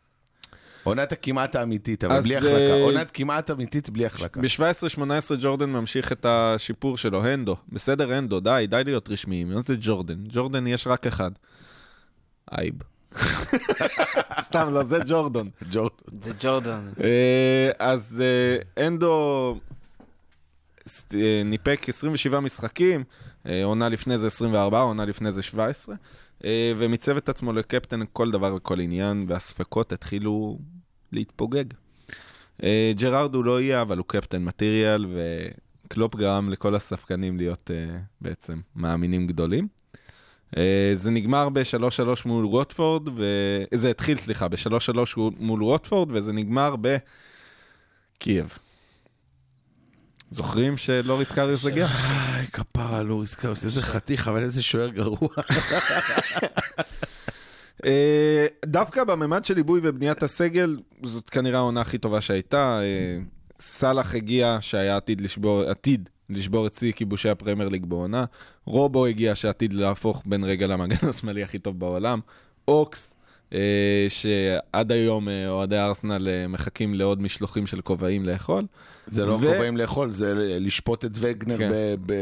עונת הכמעט האמיתית, אבל בלי אה, החלקה. עונת כמעט אמיתית בלי החלקה. ב-17-18 ג'ורדן ממשיך את השיפור שלו, הנדו. בסדר, הנדו, די, די להיות רשמיים. מה זה ג'ורדן? ג'ורדן יש רק אחד. אייב. [laughs] סתם, לא, זה ג'ורדון. ג'ורד. זה ג'ורדן. אה, אז אה, ניפק 27 משחקים, אה, עונה לפני זה 24, עונה לפני זה 17. אה, ומיצב את עצמו לקפטן כל דבר וכל עניין, והספקות התחילו להתפוגג. אה, ג'רארד הוא לא יהיה, אבל הוא קפטן מטריאל, וקלופ גרם לכל הספקנים להיות אה, בעצם מאמינים גדולים. אה, זה נגמר ב-3-3 מול ווטפורד, ו... זה התחיל, סליחה, ב-3-3 מול ווטפורד, וזה נגמר בקייב. זוכרים שלוריס קריוס הגיע? איי, כפרה, לוריס קריוס, איזה חתיך, אבל איזה שוער גרוע. אה, דווקא בממד של עיבוי ובניית הסגל, זאת כנראה העונה הכי טובה שהייתה. אה, סאלח הגיע שהיה עתיד לשבור, עתיד לשבור את שיא כיבושי הפרמייר ליג בעונה. רובו הגיע שעתיד להפוך בין רגע למגן [laughs] השמאלי הכי טוב בעולם. אוקס, אה, שעד היום אה, אוהדי ארסנל מחכים לעוד משלוחים של כובעים לאכול. זה לא ו- כובעים לאכול, זה לשפוט את וגנר כן.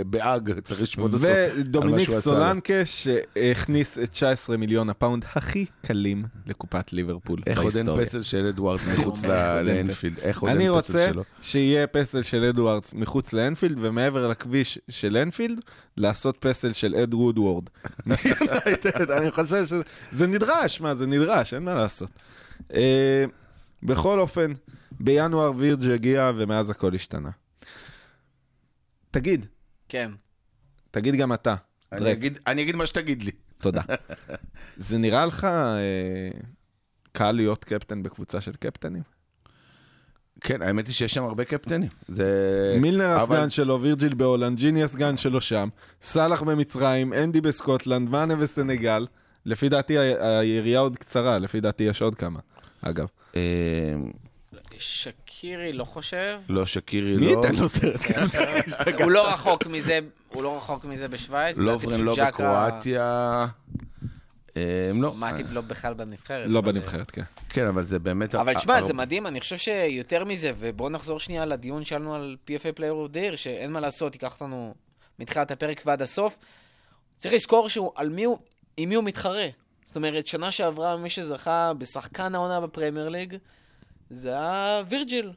באג, צריך לשפוט אותו. ודומיניק. סולנקה, שהכניס את 19 מיליון הפאונד הכי קלים לקופת ליברפול איך עוד אין. פסל של אדוארדס [laughs] מחוץ ל- איך עוד אין לאנפילד? עוד אין אני פסל רוצה שלו? שיהיה פסל של אדוארדס מחוץ לאנפילד, ומעבר לכביש של אנפילד, לעשות פסל של אד וודוורד. [laughs] אני חושב שזה נדרש, מה, זה נדרש, אין מה לעשות. אה, בכל אופן, בינואר וירג' הגיע, ומאז הכל השתנה. תגיד, כן. תגיד גם אתה. אני אגיד- אני אגיד מה שתגיד לי. תודה. [laughs] זה נראה לך אה, קל להיות קפטן בקבוצה של קפטנים? כן, האמת היא שיש שם הרבה קפטנים. זה... מילנר אבל- הסגן שלו, וירג'יל בהולנד, ג'יני הסגן שלו שם, סאלח במצרים, אנדי בסקוטלנד, מאנה בסנגל. לפי דעתי היריעה עוד קצרה, לפי דעתי יש עוד כמה, אגב. אה, שקירי, לא חושב. לא, שקירי מי לא. ייתן לו סרט [laughs] כזה? הוא לא רחוק מזה, הוא לא רחוק מזה בשוויץ. לוברן לא ג'קה- בקרואטיה. אה, לא. מאטיב לא בכלל בנבחרת. לא בנבחרת, כן. כן, אבל זה באמת... אבל הר- תשמע, הר- זה מדהים, אני חושב שיותר מזה, ובואו נחזור שנייה לדיון שלנו על PFA Player of the Year, שאין מה לעשות, ייקח אותנו מתחילת הפרק ועד הסוף. צריך לזכור שהוא, על מי הוא, עם מי הוא מתחרה. זאת אומרת, שנה שעברה מי שזכה בשחקן העונה בפרמייר ליג, זה היה וירג'יל.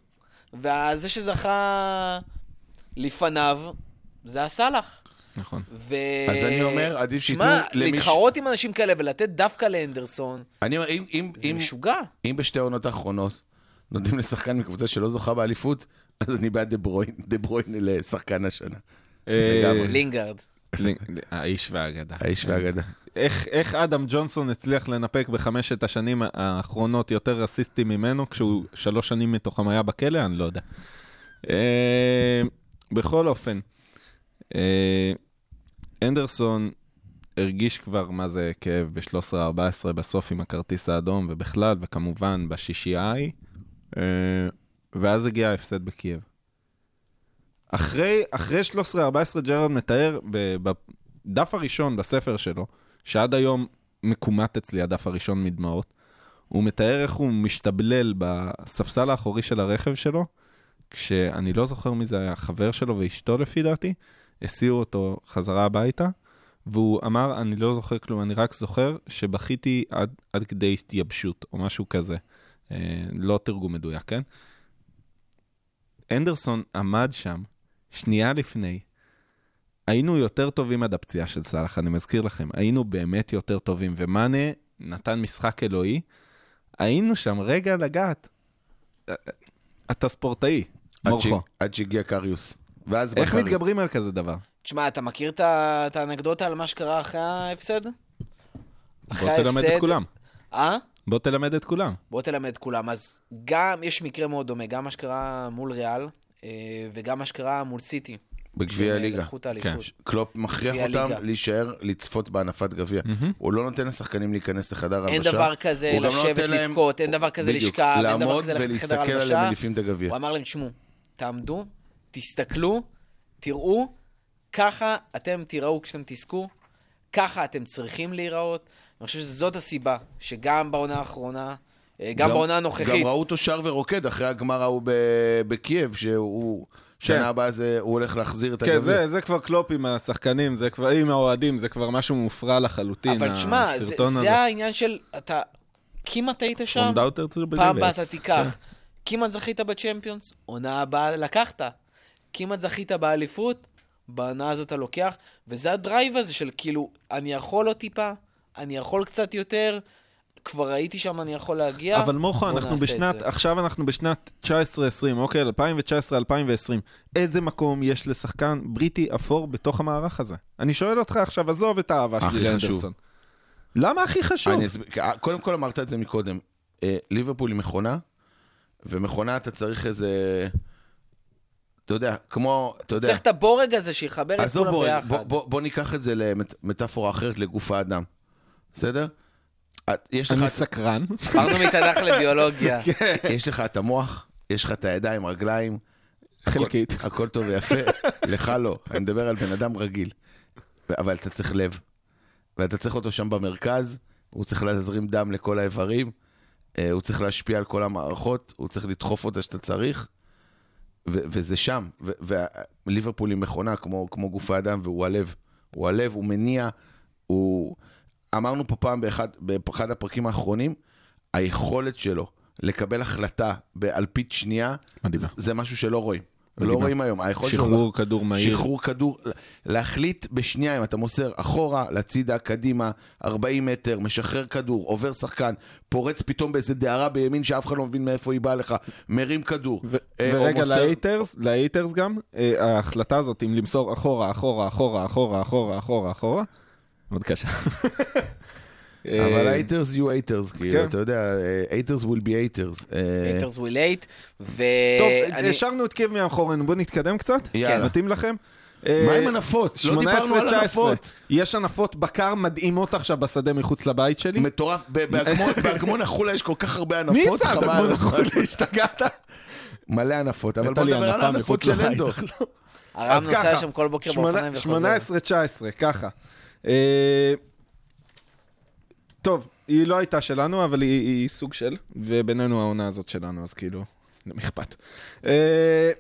וזה שזכה לפניו, זה היה סאלח. נכון. ו... אז אני אומר, עדיף שייתנו שמע, למי ש- להתחרות עם אנשים כאלה ולתת דווקא לאנדרסון, אני אומר, אם- אם- זה אם- משוגע. אם בשתי העונות האחרונות נותנים לשחקן מקבוצה שלא זוכה באליפות, אז אני בעד דה ברוין, דה ברוין לשחקן השנה. אה, לגמרי. לינגארד. האיש והאגדה. האיש והאגדה. איך, איך אדם ג'ונסון הצליח לנפק בחמשת השנים האחרונות יותר אסיסטים ממנו, כשהוא שלוש שנים מתוכם היה בכלא? אני לא יודע. אה, בכל אופן, אה, אנדרסון הרגיש כבר מה זה כאב ב-13-14 בסוף עם הכרטיס האדום, ובכלל, וכמובן בשישייה ההיא, אה, ואז הגיע ההפסד בקייב. אחרי, אחרי 13-14 ג'רארד מתאר בדף הראשון בספר שלו, שעד היום מקומט אצלי הדף הראשון מדמעות, הוא מתאר איך הוא משתבלל בספסל האחורי של הרכב שלו, כשאני לא זוכר מי זה היה, חבר שלו ואשתו לפי דעתי, הסיעו אותו חזרה הביתה, והוא אמר, אני לא זוכר כלום, אני רק זוכר שבכיתי עד, עד כדי התייבשות, או משהו כזה. אה, לא תרגום מדויק, כן? אנדרסון עמד שם, שנייה לפני, היינו יותר טובים עד הפציעה של סאלח, אני מזכיר לכם, היינו באמת יותר טובים, ומאנה נתן משחק אלוהי, היינו שם רגע לגעת. אתה ספורטאי, מורכו. עד שהגיע קריוס. ואז איך בקריוס. מתגברים על כזה דבר? תשמע, אתה מכיר את האנקדוטה על מה שקרה אחרי ההפסד? בוא תלמד את כולם. אה? בוא תלמד את כולם. בוא תלמד את כולם. אז גם, יש מקרה מאוד דומה, גם מה שקרה מול ריאל, וגם מה שקרה מול סיטי. בגביע שהם הליגה. כן. קלופ מכריח אותם. להישאר, לצפות בהנפת גביע. הוא לא נותן לשחקנים להיכנס לחדר הלבשה. אין דבר כזה לא לשבת להם- לבכות, אין דבר כזה לשכב, אין דבר לעמוד כזה ללכת לחדר ולהסתכל הלבשה. עליהם מניפים את הגביע. הוא אמר להם, תשמעו, תעמדו, תסתכלו, תראו, ככה אתם תיראו כשאתם תזכו, ככה אתם צריכים להיראות. אני חושב שזאת הסיבה שגם בעונה האחרונה, אה, גם בעונה הנוכחית, גם ראו אותו שר ורוקד אחרי הגמר ההוא בקייב, שהוא... שנה כן. הבאה זה- הוא הולך להחזיר את כן, הגביע. זה, זה כבר קלופ עם השחקנים, זה כבר עם האוהדים, זה כבר משהו מופרע לחלוטין, אבל תשמע, זה, הסרטון זה הזה. העניין של, אתה כמעט היית שם, פעם הבאה. אתה תיקח. כמעט זכית בצ'מפיונס, עונה הבאה לקחת. כמעט זכית באליפות, בעונה הזאת אתה לוקח, וזה הדרייב הזה של כאילו, אני יכול עוד טיפה, אני יכול קצת יותר, כבר הייתי שם, אני יכול להגיע. אבל מוחו, בוא אנחנו בשנת. עכשיו אנחנו בשנת 19-20, אוקיי? 2019-2020. איזה מקום יש לשחקן בריטי אפור בתוך המערך הזה? אני שואל אותך עכשיו, עזוב את האהבה שלי. לאנדרסון. למה הכי חשוב? אני אסביר, אה, קודם כל אמרת את זה מקודם. אה, ליברפול היא מכונה, ומכונה אתה צריך איזה... אתה יודע, כמו, אתה יודע, צריך את הבורג הזה שיחבר את עזוב כולם ביחד. בוא, בוא, בוא ניקח את זה למטאפורה אחרת לגוף האדם, בסדר? יש לך, אני סקרן. עברנו מתנ"ך לביולוגיה. [laughs] כן. יש לך את המוח, יש לך את הידיים, רגליים, חלקית. הכל, טוב ויפה, [laughs] לך לא, אני מדבר על בן אדם רגיל. אבל אתה צריך לב, ואתה צריך אותו שם במרכז, הוא צריך להזרים דם לכל האיברים, אה, הוא צריך להשפיע על כל המערכות, הוא צריך לדחוף אותה שאתה צריך, ו- וזה שם. וליברפול היא מכונה כמו, כמו גוף האדם, והוא הלב. הוא הלב, הוא מניע, הוא... אמרנו פה פעם באחד, באחד הפרקים האחרונים, היכולת שלו לקבל החלטה באלפית שנייה, מדהימה. זה- משהו שלא רואים. מדהימה. לא רואים היום. שחרור כדור מהיר. שחרור כדור, להחליט בשנייה אם אתה מוסר אחורה, לצידה, קדימה, 40 מטר, משחרר כדור, עובר שחקן, פורץ פתאום באיזה דהרה בימין שאף אחד לא מבין מאיפה היא באה לך, מרים כדור. ו- אה, ורגע, מוסר- ל haters, ל haters גם, אה, ההחלטה הזאת אם למסור אחורה, אחורה, אחורה, אחורה, אחורה, אחורה, אחורה, מאוד קשה. אבל אה, haters יהיו haters, כאילו, כן. אתה יודע, haters will be haters. אה, haters will hate. טוב, ואני... השארנו את קייב מאחורינו, בואו נתקדם קצת. יאללה. מתאים לכם? מה אה, עם הנפות? לא דיברנו על 18-19. הנפות. יש הנפות בקר מדהימות עכשיו בשדה מחוץ לבית שלי. מטורף, [laughs] באגמון- החולה יש כל כך הרבה מי הנפות, שם את חבל על הגמון הזמן. החולה? [laughs] השתגעת? מלא הנפות, אבל בוא נדבר על מחוץ של. אנדו. [laughs] הרב אז נוסע שם כל בוקר באופניים וחוזר. 18-19, ככה. אה, טוב, היא לא הייתה שלנו, אבל היא, היא סוג של, ובינינו העונה הזאת שלנו, אז כאילו, למי אכפת. אה,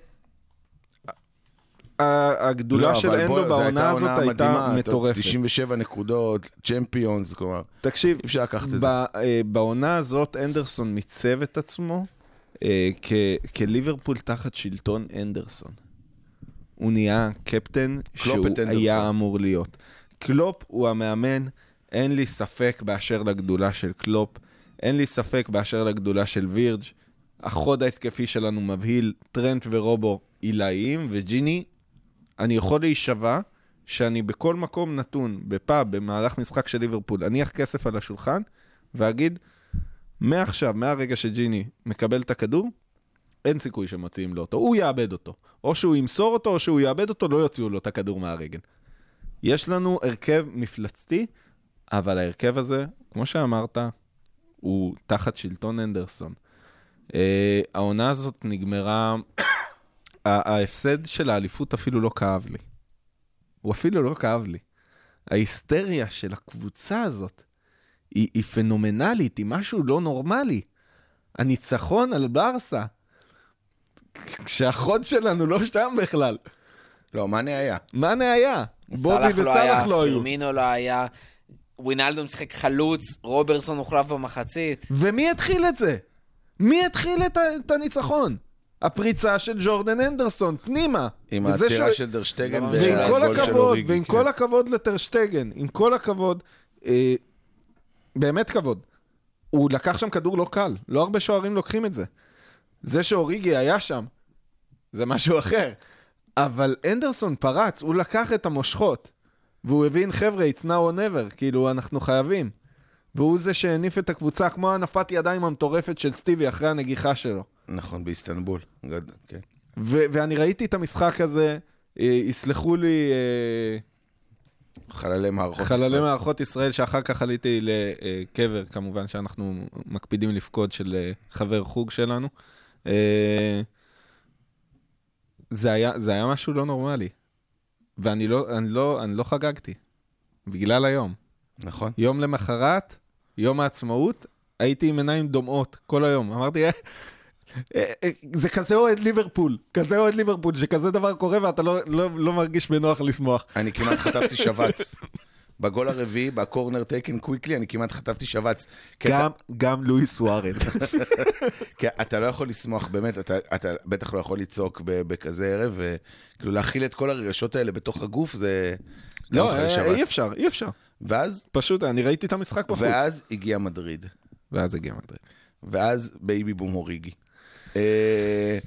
הגדולה לא, של אנדו בעונה הזאת הייתה מטורפת. 97 נקודות, צ'מפיונס, כלומר, תקשיב, אי אפשר לקחת את זה. אה, בעונה הזאת אנדרסון מיצב את עצמו כליברפול תחת שלטון אנדרסון. הוא נהיה קפטן שהוא. היה אמור להיות. קלופ הוא המאמן, אין לי ספק באשר לגדולה של קלופ, אין לי ספק באשר לגדולה של וירג'. החוד ההתקפי שלנו מבהיל, טרנט ורובו עילאיים, וג'יני, אני יכול להישבע שאני בכל מקום נתון, בפאב, במהלך משחק של ליברפול, אניח כסף על השולחן ואגיד, מעכשיו, מהרגע שג'יני מקבל את הכדור, אין סיכוי שמוציאים לו אותו. הוא יאבד אותו. או שהוא ימסור אותו, או שהוא יאבד אותו, לא יוציאו לו את הכדור מהרגל. יש לנו הרכב מפלצתי, אבל ההרכב הזה, כמו שאמרת, הוא תחת שלטון אנדרסון. Uh, העונה הזאת נגמרה, [coughs] ההפסד של האליפות אפילו לא כאב לי. הוא אפילו לא כאב לי. ההיסטריה של הקבוצה הזאת היא, היא פנומנלית, היא משהו לא נורמלי. הניצחון על ברסה, כשהחוד שלנו לא שם בכלל. לא, מאנה היה. מאנה היה? בובי סאלח לא היה, וסאלח לא היו. פרמינו לא היה, ווינלדו משחק חלוץ, רוברסון הוחלף במחצית. ומי התחיל את זה? מי התחיל את, ה- את הניצחון? הפריצה של ג'ורדן אנדרסון, פנימה. עם העצירה ש- של דרשטגן ועם ועם כל והגול של הכבוד, אוריגי. ועם כן. כל הכבוד לטרשטגן, עם כל הכבוד, אה, באמת כבוד. הוא לקח שם כדור לא קל, לא הרבה שוערים לוקחים את זה. זה שאוריגי היה שם, זה משהו אחר. אבל אנדרסון פרץ, הוא לקח את המושכות, והוא הבין, חבר'ה, it's now or never, כאילו, אנחנו חייבים. והוא זה שהניף את הקבוצה, כמו הנפת ידיים המטורפת של סטיבי אחרי הנגיחה שלו. נכון, באיסטנבול. גד- כן. ו- ואני ראיתי את המשחק הזה, אה, יסלחו לי אה, חללי מערכות חללי ישראל. מערכות ישראל, שאחר כך עליתי לקבר, כמובן שאנחנו מקפידים לפקוד של אה, חבר חוג שלנו. זה היה, זה היה משהו לא נורמלי. ואני לא, אני לא, אני לא חגגתי, בגלל היום. נכון. יום למחרת, יום העצמאות, הייתי עם עיניים דומעות כל היום. אמרתי, "אה, אה, אה, זה כזה אוהד ליברפול, כזה אוהד ליברפול, שכזה דבר קורה ואתה לא, לא, לא מרגיש בנוח לשמוח. אני כמעט חטפתי שבץ. בגול הרביעי, בקורנר טייקן קוויקלי, אני כמעט חטפתי שבץ. כי אתה- גם, גם לואיס סוארץ. [laughs] כי אתה לא יכול לשמוח, באמת, אתה, אתה בטח לא יכול לצעוק בכזה ערב, וכאילו להכיל את כל הרגשות האלה בתוך הגוף, זה... גם לא, אה. אי אפשר, אי אפשר. ואז, פשוט, אני ראיתי את המשחק בחוץ. ואז הגיע מדריד. ואז הגיע מדריד. ואז בייבי בום אוריגי. אה,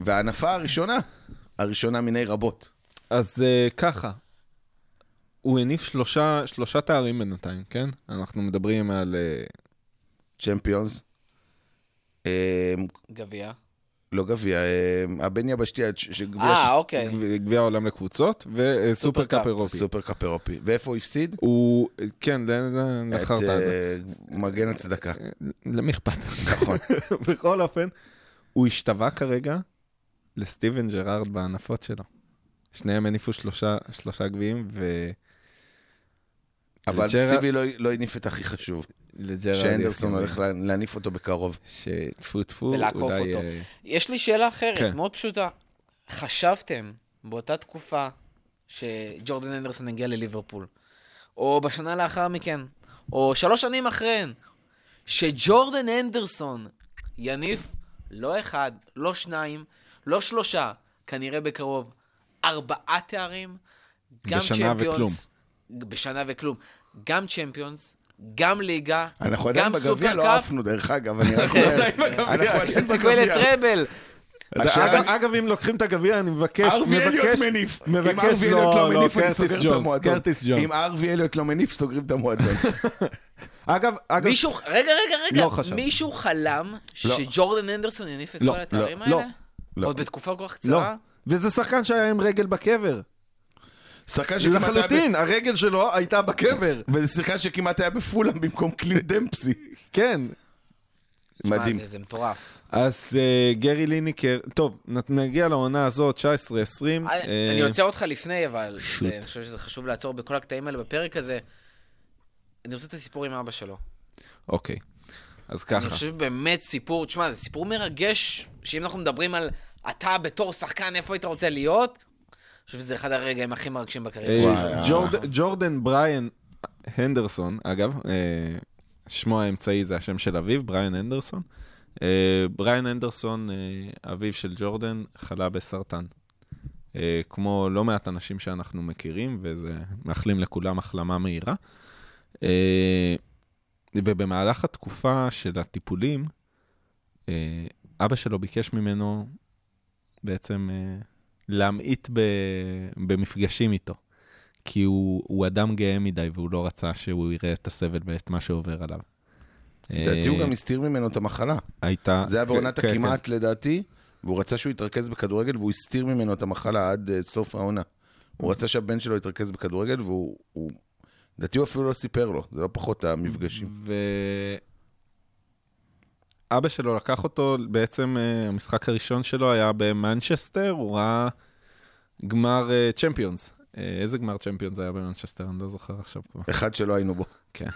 וההנפה הראשונה, הראשונה מיני רבות. אז אה, ככה, הוא הניף שלושה, שלושה תארים בינתיים, כן? אנחנו מדברים על... אה, צ'מפיונס. אה, גביע. לא גביע, אה, הבין יבשתי, אה, אוקיי. גביע- העולם לקבוצות, וסופר קאפ. אירופי. סופר קאפ אירופי. ואיפה הוא הפסיד? הוא, כן, ל- ל- את זה. מגן הצדקה. למי אכפת? נכון. [laughs] בכל אופן, הוא השתווה כרגע לסטיבן ג'רארד בהנפות שלו. שניהם הניפו שלושה, שלושה גביעים, אבל לג'רה- סטיבי לא- לא הניף את הכי חשוב. ולג'רארד... שאנדרסון הולך לה- להניף אותו בקרוב. שטפו טפו, ולעקוף אולי... אותו. אה, יש לי שאלה אחרת, כן. מאוד פשוטה. חשבתם באותה תקופה שג'ורדן אנדרסון הגיע לליברפול, או בשנה לאחר מכן, או שלוש שנים אחריהן, שג'ורדן אנדרסון יניף לא אחד, לא שניים, לא שלושה, כנראה בקרוב, ארבעה תארים, גם בשנה צ'מפיונס, בשנה וכלום. גם צ'מפיונס, גם ליגה, אנחנו עדיין גם בגביע לא עפנו, דרך אגב, אני רק אומר. אנחנו עדיין בגביע. לטראבל. השאלה- אגב, אגב, אם לוקחים את הגביע, אני מבקש, מבקש, מניף. אם מבקש, ארווי אליוט לא, לא לא, מניף, אני קרטיס סוגר את ג'ונס, המועדון. קרטיס ג'ונס. אם ארווי אליוט לא מניף, סוגרים את המועדון. [laughs] אגב, אגב, מישהו, רגע, רגע, רגע, לא חשב. מישהו חלם שג'ורדן אנדרסון יניף את לא, כל התארים לא, האלה? לא, לא. עוד בתקופה כל כך לא. קצרה? וזה שחקן שהיה עם רגל בקבר. שחקן שכמעט היה לחלוטין, הרגל שלו הייתה בקבר. וזה שחקן שכמעט היה בפולאם במקום קלין [laughs] דמפסי. כן. מדהים. זה, זה מטורף. אז אה, גרי ליניקר, טוב, נגיע לעונה הזאת, 19-20. אני אה, אני עוצר אותך לפני, אבל. אני חושב שזה חשוב לעצור בכל הקטעים האלה בפרק הזה. אני רוצה את הסיפור עם אבא שלו. אוקיי, אז אני ככה. חושב באמת סיפור, תשמע, זה סיפור מרגש, שאם אנחנו מדברים על אתה בתור שחקן, איפה היית רוצה להיות, אני חושב שזה אחד הרגעים הכי מרגשים בקריירה אה, שלו. וואי, ג'ורד- ג'ורדן בריאן הנדרסון, אגב, אה, שמו האמצעי זה השם של אביו, בריאן הנדרסון. אה, בריאן הנדרסון, אה, אביו של ג'ורדן, חלה בסרטן. אה, כמו לא מעט אנשים שאנחנו מכירים, וזה מאחלים לכולם החלמה מהירה. אה, ובמהלך התקופה של הטיפולים, אה, אבא שלו ביקש ממנו בעצם אה, להמעיט ב, במפגשים איתו. כי הוא, הוא אדם גאה מדי והוא לא רצה שהוא יראה את הסבל ואת מה שעובר עליו. לדעתי הוא אה, גם הסתיר ממנו את המחלה. הייתה... זה היה בעונת כן, כן, הכמעט לדעתי, והוא רצה שהוא יתרכז בכדורגל, והוא הסתיר ממנו את המחלה עד אה, סוף העונה. הוא רצה שהבן שלו יתרכז בכדורגל, והוא... הוא- לדעתי הוא אפילו לא סיפר לו, זה לא פחות המפגשים. אבא שלו לקח אותו, בעצם אה, המשחק הראשון שלו היה במנצ'סטר, הוא ראה גמר צ'מפיונס. איזה גמר צ'מפיונס היה במנצ'סטר? אני לא זוכר עכשיו כבר. אחד שלא היינו בו. כן,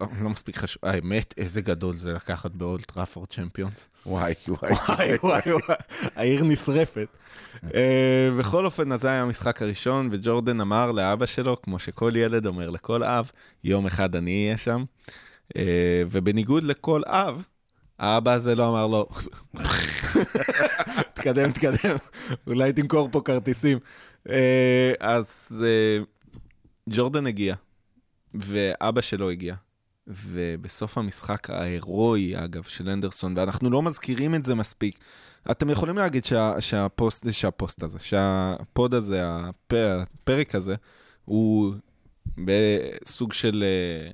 לא, לא מספיק חשוב. האמת, איזה גדול זה לקחת באולד טראפורד צ'מפיונס. וואי, וואי. וואי, וואי, וואי, העיר נשרפת. אה, בכל אופן, אז זה היה המשחק הראשון, וג'ורדן אמר לאבא שלו, כמו שכל ילד אומר לכל אב, יום אחד אני אהיה שם. אה, ובניגוד לכל אב, האבא הזה לא אמר לו, תקדם, תקדם, אולי תמכור פה כרטיסים. אה, אז אה, ג'ורדן הגיע, ואבא שלו הגיע. ובסוף המשחק ההירואי, אגב, של הנדרסון, ואנחנו לא מזכירים את זה מספיק, אתם יכולים להגיד שה, שהפוסט, שהפוסט הזה, שהפוד הזה, הפ, הפרק הזה, הוא בסוג של אה,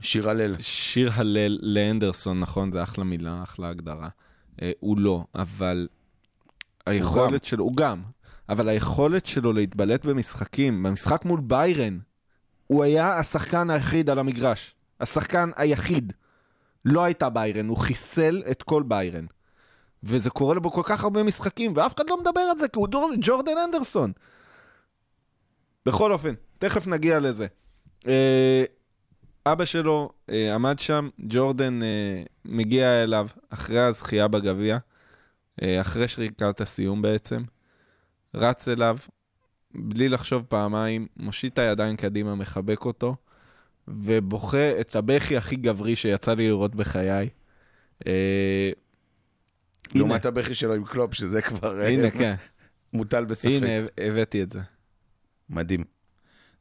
שיר הלל. שיר הלל לאנדרסון, נכון? זה אחלה מילה, אחלה הגדרה. אה, הוא לא, אבל היכולת שלו, הוא גם, אבל היכולת שלו להתבלט במשחקים, במשחק מול ביירן, הוא היה השחקן היחיד על המגרש. השחקן היחיד. לא הייתה ביירן, הוא חיסל את כל ביירן. וזה קורה לו בכל כך הרבה משחקים, ואף אחד לא מדבר על זה, כי הוא דור, ג'ורדן אנדרסון. בכל אופן, תכף נגיע לזה. אה, אבא שלו אה, עמד שם, ג'ורדן אה, מגיע אליו אחרי הזכייה בגביע, אה, אחרי שריקת הסיום בעצם, רץ אליו, בלי לחשוב פעמיים, מושיט את הידיים קדימה, מחבק אותו, ובוכה את הבכי הכי גברי שיצא לי לראות בחיי. אה, לעומת הבכי שלו עם קלופ, שזה כבר אה, הנה, כן, מוטל בספק. הנה, הבאתי את זה. מדהים.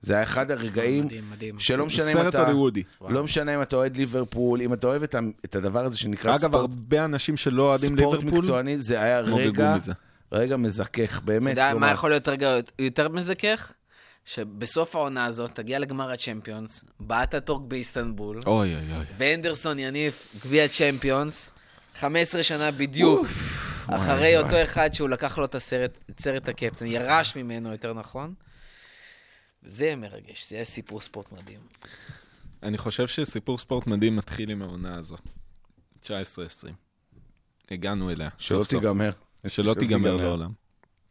זה היה אחד הרגעים מדהים, מדהים. שלא משנה אם סרט אתה... הוליוודי. לא משנה אם אתה אוהד ליברפול, אם אתה אוהב את הדבר הזה שנקרא אגב, ספורט, הרבה אנשים שלא אוהדים ספורט ליברפול, מקצועני, זה היה רגע. רגע מזכך, אתה באמת. יודע כלומר, מה יכול להיות רגע יותר מזכך? שבסוף העונה הזאת תגיע לגמר הצ'מפיונס, בעט הטורק באיסטנבול, אוי אוי אוי. ואנדרסון יניף גביע צ'מפיונס, 15 שנה בדיוק, אחרי וואי. אותו אחד שהוא לקח לו את הסרט, את סרט הקפטן, ירש ממנו יותר נכון. זה יהיה מרגש, זה יהיה סיפור ספורט מדהים. אני חושב שסיפור ספורט מדהים מתחיל עם העונה הזאת. 19-20. הגענו אליה. שלא. תיגמר. שלא שלא תיגמר תיגמר. לעולם.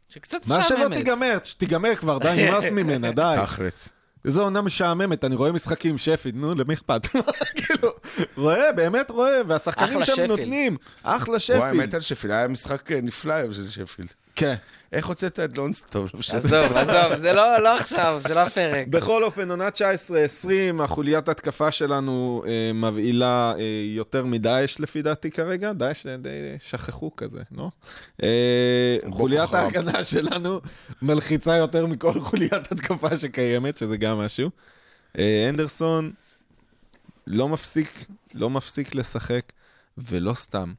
שקצת מה שלא משעממת. תיגמר, שתיגמר כבר, די, נמאס ממנה, די. תכלס. איזו עונה משעממת, אני רואה משחקים עם שפילד, נו, למי אכפת? [laughs] כאילו, רואה, באמת רואה, והשחקנים שם. נותנים. אחלה וואי, שפילד. מת על שפילד, היה משחק אה, נפלא היום של שפילד. כן. איך הוצאת את משנה. עזוב, עזוב, זה לא לא עכשיו, זה לא הפרק. בכל אופן, עונה 19-20, החוליית התקפה שלנו אה, מבהילה אה, יותר מדאעש לפי דעתי כרגע. דאעש אה, די שכחו כזה, לא? אה, חוליית. ההגנה שלנו מלחיצה יותר מכל חוליית התקפה שקיימת, שזה גם משהו. אה, אנדרסון לא מפסיק, לא מפסיק לשחק, ולא סתם.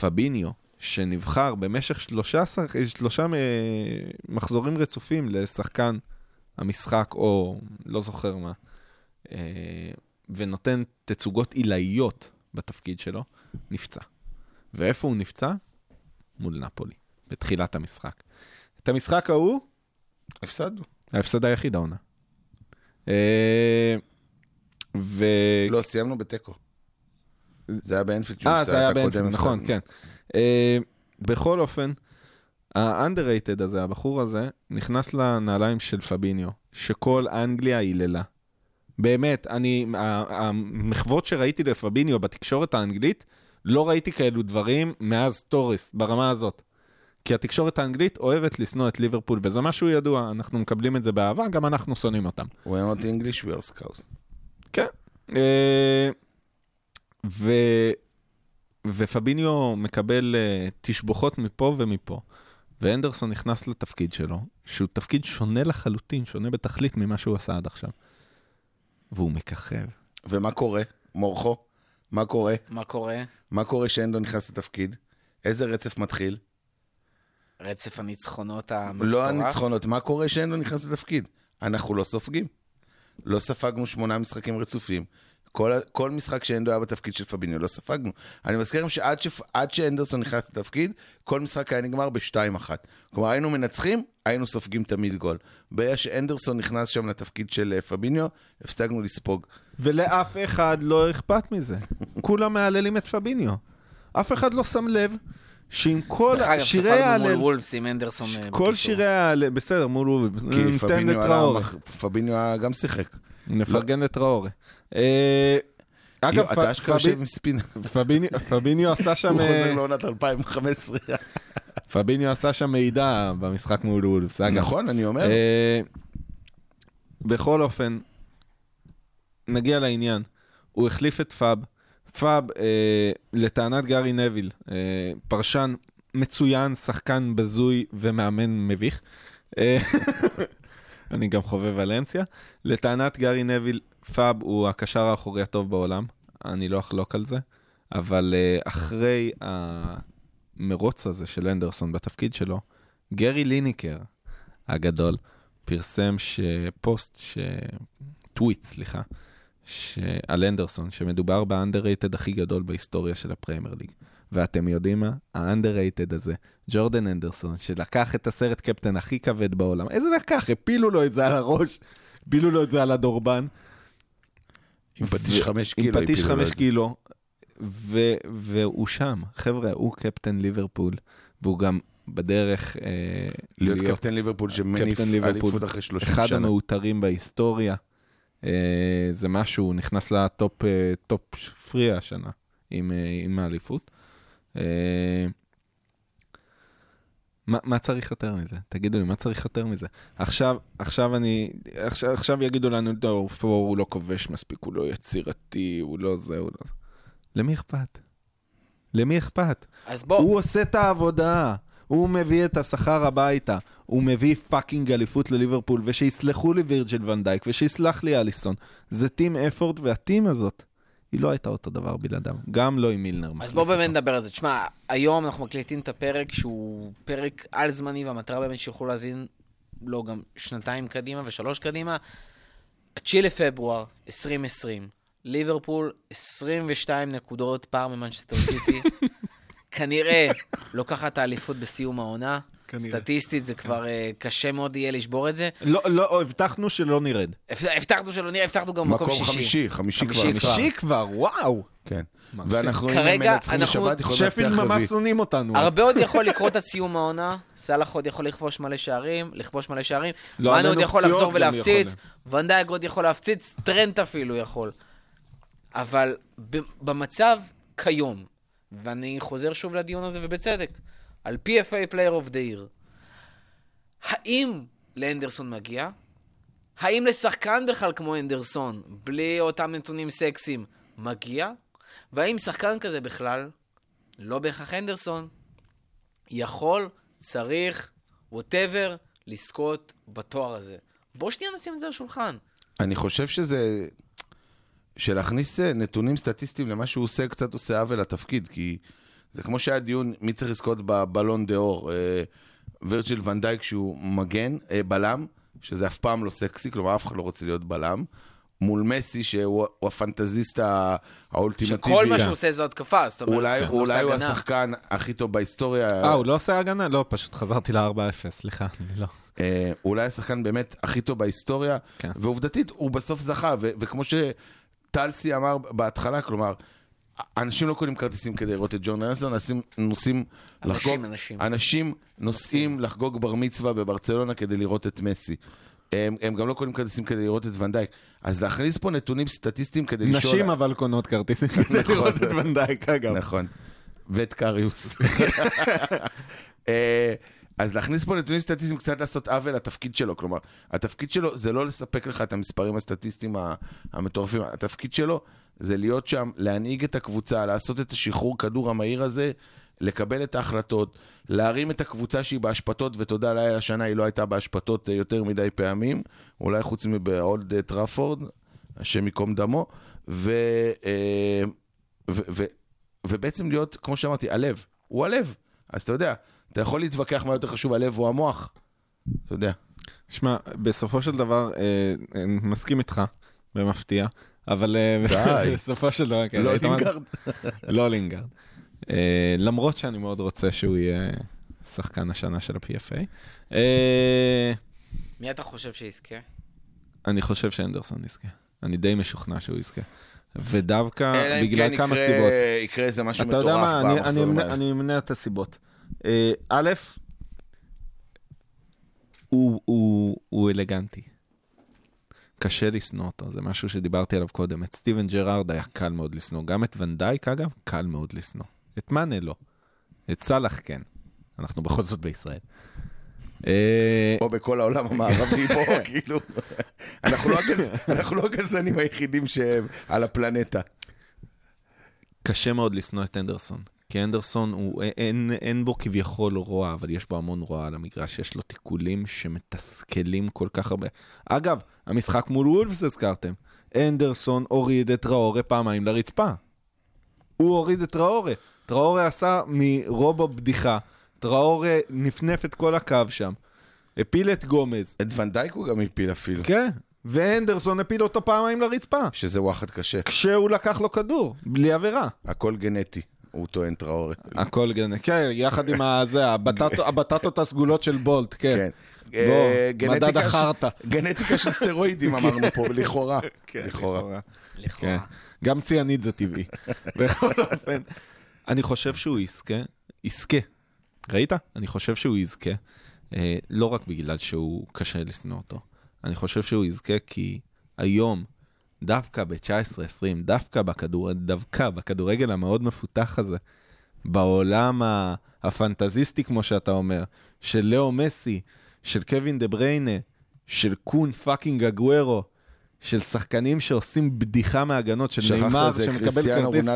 פביניו, שנבחר במשך שלושה, שלושה אה, מחזורים רצופים לשחקן המשחק, או לא זוכר מה, אה, ונותן תצוגות עילאיות בתפקיד שלו, נפצע. ואיפה הוא נפצע? מול נפולי, בתחילת המשחק. את המשחק ההוא, הפסדנו. ההפסד היחיד העונה. אה, ו... לא, סיימנו בתיקו. זה היה באנפילד שהוא אה, הפסד, זה היה את הקודם באנפילד, נכון. כן. אה, בכל אופן, ה-underrated הזה, הבחור הזה, נכנס לנעליים של פביניו, שכל אנגליה היללה. באמת, אני, המחוות שראיתי לפביניו בתקשורת האנגלית, לא ראיתי כאלו דברים מאז טורס, ברמה הזאת. כי התקשורת האנגלית אוהבת לשנוא את ליברפול, וזה משהו ידוע, אנחנו מקבלים את זה באהבה, גם אנחנו שונאים אותם. We are not English, we are scouts. כן. אה, ו... ופביניו מקבל אה, תשבוכות מפה ומפה, ואנדרסון נכנס לתפקיד שלו, שהוא תפקיד שונה לחלוטין, שונה בתכלית ממה שהוא עשה עד עכשיו. והוא מככב. ומה קורה? מורכו? מה קורה? מה קורה? מה קורה שאנדו נכנס לתפקיד? איזה רצף מתחיל? רצף הניצחונות המטורף. לא הניצחונות, מה קורה שאנדו נכנס לתפקיד? אנחנו לא סופגים. לא ספגנו שמונה משחקים רצופים. כל, כל משחק שאנדו היה בתפקיד של פביניו, לא ספגנו. אני מזכיר לכם שעד עד שאנדרסון נכנס לתפקיד, כל משחק היה נגמר ב-2-1. כלומר, היינו מנצחים, היינו סופגים תמיד גול. ברגע שאנדרסון נכנס שם לתפקיד של אה, פביניו, הפסקנו לספוג. ולאף אחד לא אכפת מזה. [laughs] כולם מהללים את פביניו. אף אחד לא שם לב שעם כל דרך אגב, שירי ספגנו מול ההלל... וולפס עם אנדרסון. אה, כל. שירי ההלל... בסדר, מול וולפס. כי פביניו, היה גם שיחק. נפרגן לטראורי. אה, אגב, אתה אשכרה יושב עם ספין. פביניו- עשה שם... הוא אה, חוזר לעונת 2015. פביניו עשה שם מידע במשחק מול וולפס. נכון, אני אומר. אה, בכל אופן, נגיע לעניין. הוא החליף את פאב. פאב, אה, לטענת גארי נביל, אה, פרשן מצוין, שחקן בזוי ומאמן מביך. אה, [laughs] אני גם חובב ולנסיה. לטענת גארי נביל, פאב הוא הקשר האחורי הטוב בעולם, אני לא אחלוק על זה, אבל אה, אחרי המרוץ הזה של הנדרסון בתפקיד שלו, גרי ליניקר הגדול פרסם שפוסט, ש... טוויט, סליחה, ש... על הנדרסון, שמדובר ב underrated הכי גדול בהיסטוריה של הפרמייר ליג. ואתם יודעים מה? ה underrated הזה, ג'ורדן הנדרסון, שלקח את הסרט קפטן הכי כבד בעולם, איזה לקח? הפילו לו את זה על הראש, הפילו לו את זה על הדורבן. עם פטיש חמש עם קילו. פטיש הפילו לו חמש. קילו, ו- והוא שם. חבר'ה, הוא קפטן ליברפול, והוא גם בדרך אה, להיות קפטן ליברפול שמניף אליפות אחרי 30 אחד שנה. המעוטרים בהיסטוריה. אה, זה משהו, נכנס לטופ אה, פרי השנה עם, אה, עם האליפות. אה, מה, מה צריך יותר מזה? תגידו לי, מה צריך יותר מזה? עכשיו, עכשיו אני, עכשיו, עכשיו יגידו לנו, טוב, פור הוא לא כובש מספיק, הוא לא יצירתי, הוא לא זה, הוא לא זה. למי אכפת? למי אכפת? אז בוא, הוא עושה את העבודה. הוא מביא את השכר הביתה, הוא מביא fucking אליפות לליברפול, ושיסלחו לי וירג'ל ונדייק, ושיסלח לי אליסון. זה team effort, וה team הזאת, היא לא הייתה אותו דבר בלעדיו. גם לא עם מילנר. אז בואו באמת. נדבר על זה. תשמע, היום אנחנו מקליטים את הפרק שהוא פרק על זמני, והמטרה באמת שיוכלו להזין לו גם שנתיים קדימה ושלוש קדימה. 9 לפברואר 2020, ליברפול 22 נקודות פער ממנצ'סטר סיטי. [laughs] כנראה לוקחת האליפות בסיום העונה. כנראה. סטטיסטית זה כבר אה, קשה מאוד יהיה לשבור את זה. לא, לא, הבטחנו שלא נרד. הבט- הבטחנו שלא נראה, הבטחנו גם מקום מקום שישי. חמישי, חמישי. חמישי כבר. חמישי כבר, וואו. כן. ואנחנו, אם הם מנצחים אנחנו- בשבת, יכולים להבטיח שפילד ממש רביעי. שונאים אותנו. הרבה עוד יכול לקרות עד סיום העונה, סאלח עוד יכול לכבוש מלא שערים, לכבוש מלא שערים, לא מאנה עלינו עוד יכול לחזור ולהפציץ, יכול. ונדייק עוד יכול להפציץ, טרנט אפילו יכול. אבל במצב כיום, ואני חוזר שוב לדיון הזה, ובצדק, על PFA Player of the Year, האם לאנדרסון מגיע? האם לשחקן בכלל כמו אנדרסון, בלי אותם נתונים סקסיים, מגיע? והאם שחקן כזה בכלל, לא בהכרח אנדרסון, יכול, צריך, ווטאבר, לזכות בתואר הזה? בואו שנייה נשים את זה על השולחן. אני חושב שזה... שלהכניס אה, נתונים סטטיסטיים למה שהוא עושה, קצת עושה עוול לתפקיד, כי זה כמו שהיה דיון מי צריך לזכות בבלון דה אור. אה, וירג'יל ונדייק שהוא מגן, אה, בלם, שזה אף פעם לא סקסי, כלומר אף אחד לא רוצה להיות בלם, מול מסי שהוא הוא הפנטזיסט האולטימטיבי. שכל מה שהוא עושה זו התקפה, זאת אומרת, אולי, לא אולי עושה הוא הגנה. השחקן הכי טוב בהיסטוריה. אה, הוא לא עושה הגנה? לא, פשוט חזרתי ל-4-0, סליחה, אני לא. אה, אולי השחקן באמת הכי טוב בהיסטוריה, כן. ועובדתית, הוא בסוף זכה, ו- וכמו שטלסי אמר בהתחלה, כלומר, אנשים לא קונים כרטיסים כדי לראות את ג'ון אנסון, אנשים נוסעים לחגוג... אנשים. אנשים נוסעים לחגוג בר מצווה בברצלונה כדי לראות את מסי. הם, הם גם לא קונים כרטיסים כדי לראות את ונדייק. אז להכניס פה נתונים סטטיסטיים כדי לשאול... נשים אבל קונות כרטיסים [laughs] כדי לראות את ונדייק, אגב. נכון. ואת קריוס. [laughs] אז להכניס פה נתונים סטטיסטיים קצת לעשות עוול לתפקיד שלו. כלומר, התפקיד שלו זה לא לספק לך את המספרים הסטטיסטיים המטורפים. התפקיד שלו זה להיות שם, להנהיג את הקבוצה, לעשות את השחרור כדור המהיר הזה, לקבל את ההחלטות, להרים את הקבוצה שהיא בהשפתות, ותודה לאל, השנה היא לא הייתה בהשפתות אה, יותר מדי פעמים, אולי חוץ מבאולד אה, טראפורד, השם ייקום דמו, ו... אה, ו- ו- ובעצם להיות, כמו שאמרתי, הלב. הוא הלב. אז אתה יודע, אתה יכול להתווכח מה יותר חשוב, הלב או המוח. אתה יודע. שמע, בסופו של דבר, אה, אני מסכים איתך, במפתיע, אבל אה, די. [laughs] בסופו של דבר, כן, לא לינגארד. [laughs] לא לינגארד. אה, למרות שאני מאוד רוצה שהוא יהיה שחקן השנה של ה-PFA. אה, מי אתה חושב שיזכה? אני חושב שאנדרסון יזכה. אני די משוכנע שהוא יזכה. ודווקא אלא אם בגלל כן כמה יקרה- סיבות. יקרה איזה משהו אתה יודע מה, מטורף במחזורים אמנה- האלה. אני אמנה את הסיבות. אה, א', הוא- הוא הוא אלגנטי. קשה לשנוא אותו, זה משהו שדיברתי עליו קודם. את סטיבן ג'רארד היה קל מאוד לשנוא. גם את ונדייק, אגב, קל מאוד לשנוא. את מאנה לא. את סאלח כן. אנחנו בכל זאת בישראל. אה, או בכל העולם המערבי [laughs] פה, כאילו. לא אנחנו לא הגזענים היחידים שהם על הפלנטה. קשה מאוד לשנוא את אנדרסון. כי אנדרסון, הוא, אין, אין בו כביכול רוע, אבל יש בו המון רוע על המגרש. יש לו תיקולים שמתסכלים כל כך הרבה. אגב, המשחק מול וולפס הזכרתם. אנדרסון הוריד את טראורה פעמיים לרצפה. הוא הוריד את טראורה. טראורה עשה מרובו בדיחה. טראורה נפנף את כל הקו שם. הפיל את גומז. את ונדייק הוא גם הפיל אפילו. כן. ואנדרסון הפיל אותו פעמיים לרצפה. שזה וואחד קשה. כשהוא לקח לו כדור, בלי עבירה. הכל גנטי, הוא טוען טראורי. הכל גנטי, כן, יחד עם הזה, הבטטו- [laughs] הבטטות הסגולות של בולט, כן. כן. בוא, אה, מדד החרטא. גנטיקה של סטרואידים [laughs] אמרנו פה, לכאורה. [laughs] כן, לכאורה. כן. לכאורה. גם ציאנית זה טבעי. בכל אופן, אני חושב שהוא יזכה, יזכה. ראית? אני חושב שהוא יזכה, אה, לא רק בגלל שהוא קשה לשנוא אותו. אני חושב שהוא יזכה כי היום, דווקא ב-19-20, דווקא, בכדור, דווקא בכדורגל המאוד מפותח הזה, בעולם הפנטזיסטי, כמו שאתה אומר, של לאו מסי, של קווין דה בריינה, של קון fucking אגוורו, של שחקנים שעושים בדיחה מהגנות, של ניימאר שמקבל כרטיס.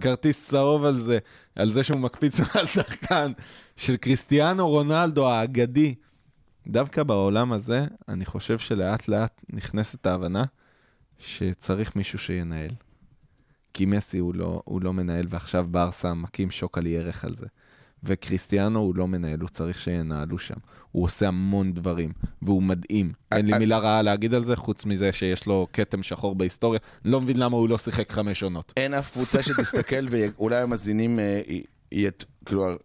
כרטיס צהוב על זה, על זה שהוא מקפיץ [laughs] על שחקן, של קריסטיאנו רונלדו האגדי. דווקא בעולם הזה, אני חושב שלאט לאט נכנסת ההבנה שצריך מישהו שינהל. כי מסי הוא לא, הוא לא מנהל, ועכשיו ברסה מכים שוק על ירך על זה. וקריסטיאנו הוא לא מנהל, הוא צריך שינהלו שם. הוא עושה המון דברים, והוא מדהים. אין לי אה, מילה רעה להגיד על זה, חוץ מזה שיש לו כתם שחור בהיסטוריה. לא מבין למה הוא לא שיחק חמש עונות. אין אף קבוצה שתסתכל ואולי [laughs] המאזינים, אה, כלומר,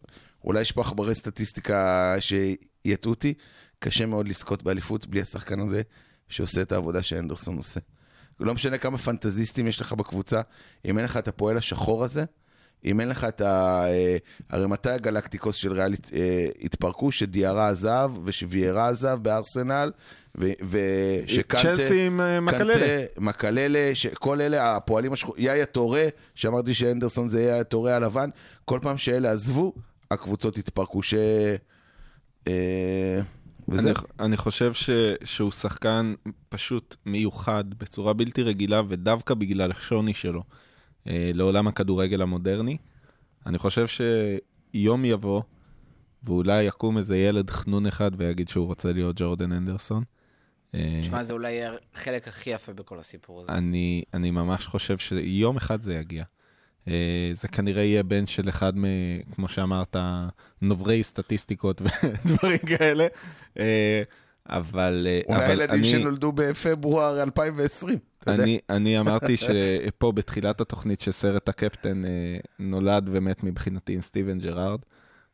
אולי יש פה עכברי סטטיסטיקה שיטעו אותי, קשה מאוד לזכות באליפות בלי השחקן הזה שעושה את העבודה שאנדרסון עושה. לא משנה כמה פנטזיסטים יש לך בקבוצה, אם אין לך את הפועל השחור הזה, אם אין לך את ה... אה, הרי מתי הגלקטיקוס של ריאל אה, התפרקו? שדיארה עזב ושוויירה עזב בארסנל, ושקנטה... צ'לסי עם אה, מקללה. מקללה, כל אלה, הפועלים השחורים, יאיה טורה, שאמרתי שאנדרסון זה יאיה טורה הלבן, כל פעם שאלה עזבו, הקבוצות התפרקו, ש... אה, וזה... אני, אני חושב ש, שהוא שחקן פשוט מיוחד בצורה בלתי רגילה, ודווקא בגלל השוני שלו אה, לעולם הכדורגל המודרני. אני חושב שיום יבוא, ואולי יקום איזה ילד חנון אחד ויגיד שהוא רוצה להיות ג'ורדן אנדרסון. אה, תשמע, זה אולי יהיה החלק הכי יפה בכל הסיפור הזה. אני, אני ממש חושב שיום אחד זה יגיע. אה, זה כנראה יהיה בן של אחד מ... כמו שאמרת, נוברי סטטיסטיקות [laughs] ודברים כאלה. אה, אבל... אה, אולי אבל הילדים אני- שנולדו בפברואר 2020, אתה יודע. אני, אני [laughs] אמרתי שפה בתחילת התוכנית שסרט הקפטן נולד ומת מבחינתי עם סטיבן ג'רארד,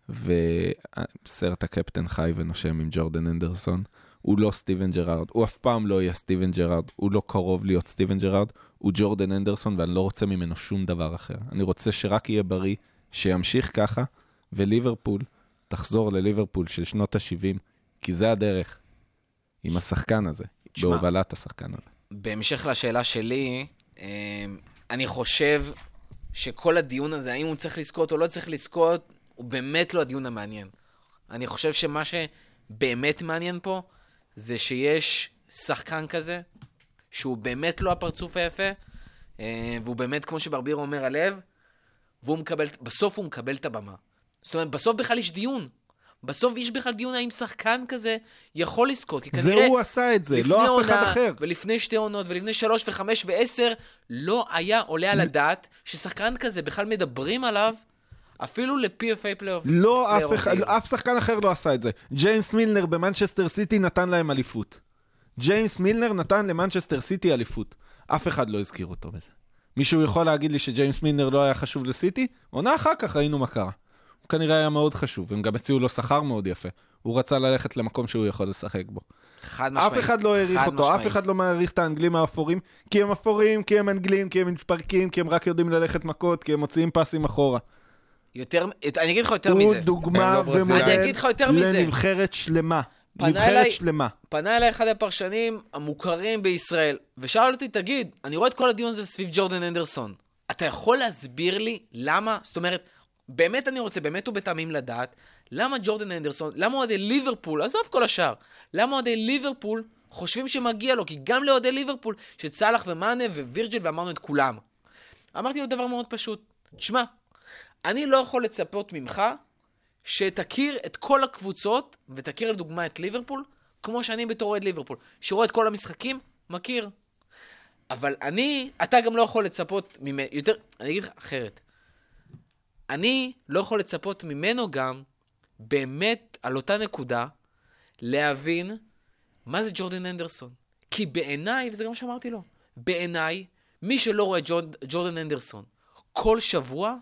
וסרט הקפטן חי ונושם עם ג'ורדן הנדרסון. הוא לא סטיבן ג'רארד, הוא אף פעם לא יהיה סטיבן ג'רארד, הוא לא קרוב להיות סטיבן ג'רארד, הוא ג'ורדן הנדרסון ואני לא רוצה ממנו שום דבר אחר. אני רוצה שרק יהיה בריא, שימשיך ככה, וליברפול תחזור לליברפול של שנות ה-70, כי זה הדרך, עם השחקן הזה, תשמע, בהובלת השחקן הזה. בהמשך לשאלה שלי, אה, אני חושב שכל הדיון הזה, האם הוא צריך לזכות או לא צריך לזכות, הוא באמת לא הדיון המעניין. אני חושב שמה שבאמת מעניין פה, זה שיש שחקן כזה, שהוא באמת לא הפרצוף היפה, אה, והוא באמת, כמו שברביר אומר, הלב, והוא מקבל, בסוף הוא מקבל את הבמה. זאת אומרת, בסוף בכלל יש דיון. בסוף יש בכלל דיון האם שחקן כזה יכול לזכות. כי זה כנראה... הוא עשה את זה, לא אף אחד אחר. ולפני שתי עונות, ולפני שלוש וחמש ועשר, לא היה עולה על הדעת ששחקן כזה, בכלל מדברים עליו, אפילו ל-PFA פלייאוף. לא, אף. אף שחקן אחר לא עשה את זה. ג'יימס מילנר במנצ'סטר סיטי נתן להם אליפות. ג'יימס מילנר נתן למנצ'סטר סיטי אליפות. אף אחד לא הזכיר אותו בזה. מישהו יכול להגיד לי שג'יימס מילנר לא היה חשוב לסיטי? עונה אחר כך ראינו מה קרה. הוא כנראה היה מאוד חשוב, הם גם הציעו לו שכר מאוד יפה. הוא רצה ללכת למקום שהוא יכול לשחק בו. חד משמעית. אף אחד לא העריך אותו, אף משמעית. אחד לא מעריך את האנגלים האפורים, כי הם אפורים, כי הם אנגלים, כי הם מתפרקים, כי הם רק יודעים ללכת מכות, כי הם מוציאים פסים אחורה. יותר, אני אגיד לך יותר הוא מזה. דוגמה הם לא ומודל. לנבחרת שלמה. נבחרת אליי- שלמה. פנה אליי אחד הפרשנים המוכרים בישראל, ושאל אותי, תגיד, אני רואה את כל הדיון הזה סביב ג'ורדן אנדרסון. אתה יכול להסביר לי למה? זאת אומרת, באמת אני רוצה, באמת ובתמים לדעת, למה ג'ורדן אנדרסון, למה אוהדי ליברפול, עזוב כל השאר, למה אוהדי ליברפול חושבים שמגיע לו? כי גם לאוהדי ליברפול, שצלח ומאנה ווירג'ל ואמרנו את כולם. אמרתי לו דבר מאוד פשוט, תשמע, אני לא יכול לצפות ממך שתכיר את כל הקבוצות, ותכיר לדוגמה את ליברפול, כמו שאני בתור אוהד ליברפול, שרואה את כל המשחקים, מכיר. אבל אני, אתה גם לא יכול לצפות ממנו, יותר, אני אגיד לך אחרת. אני לא יכול לצפות ממנו גם, באמת, על אותה נקודה, להבין מה זה ג'ורדן אנדרסון. כי בעיניי, וזה גם מה שאמרתי לו, בעיניי, מי שלא רואה ג'ורד, ג'ורדן אנדרסון כל שבוע,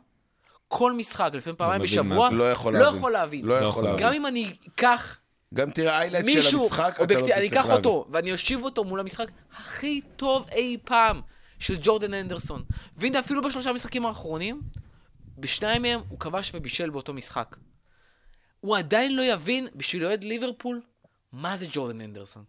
כל משחק, לפעמים פעמיים בשבוע, זה. לא יכול לא להבין. יכול להבין. לא לא יכול להבין. גם אם אני אקח גם תראה highlight של מישהו, המשחק, אתה לא אובייקטיב, אני תצטרך אקח להבין. אותו, ואני אושיב אותו מול המשחק הכי טוב אי פעם של ג'ורדן הנדרסון. והנה, אפילו בשלושה המשחקים האחרונים, בשניים מהם הוא כבש ובישל באותו משחק. הוא עדיין לא יבין, בשביל אוהד ליברפול, מה זה ג'ורדן הנדרסון.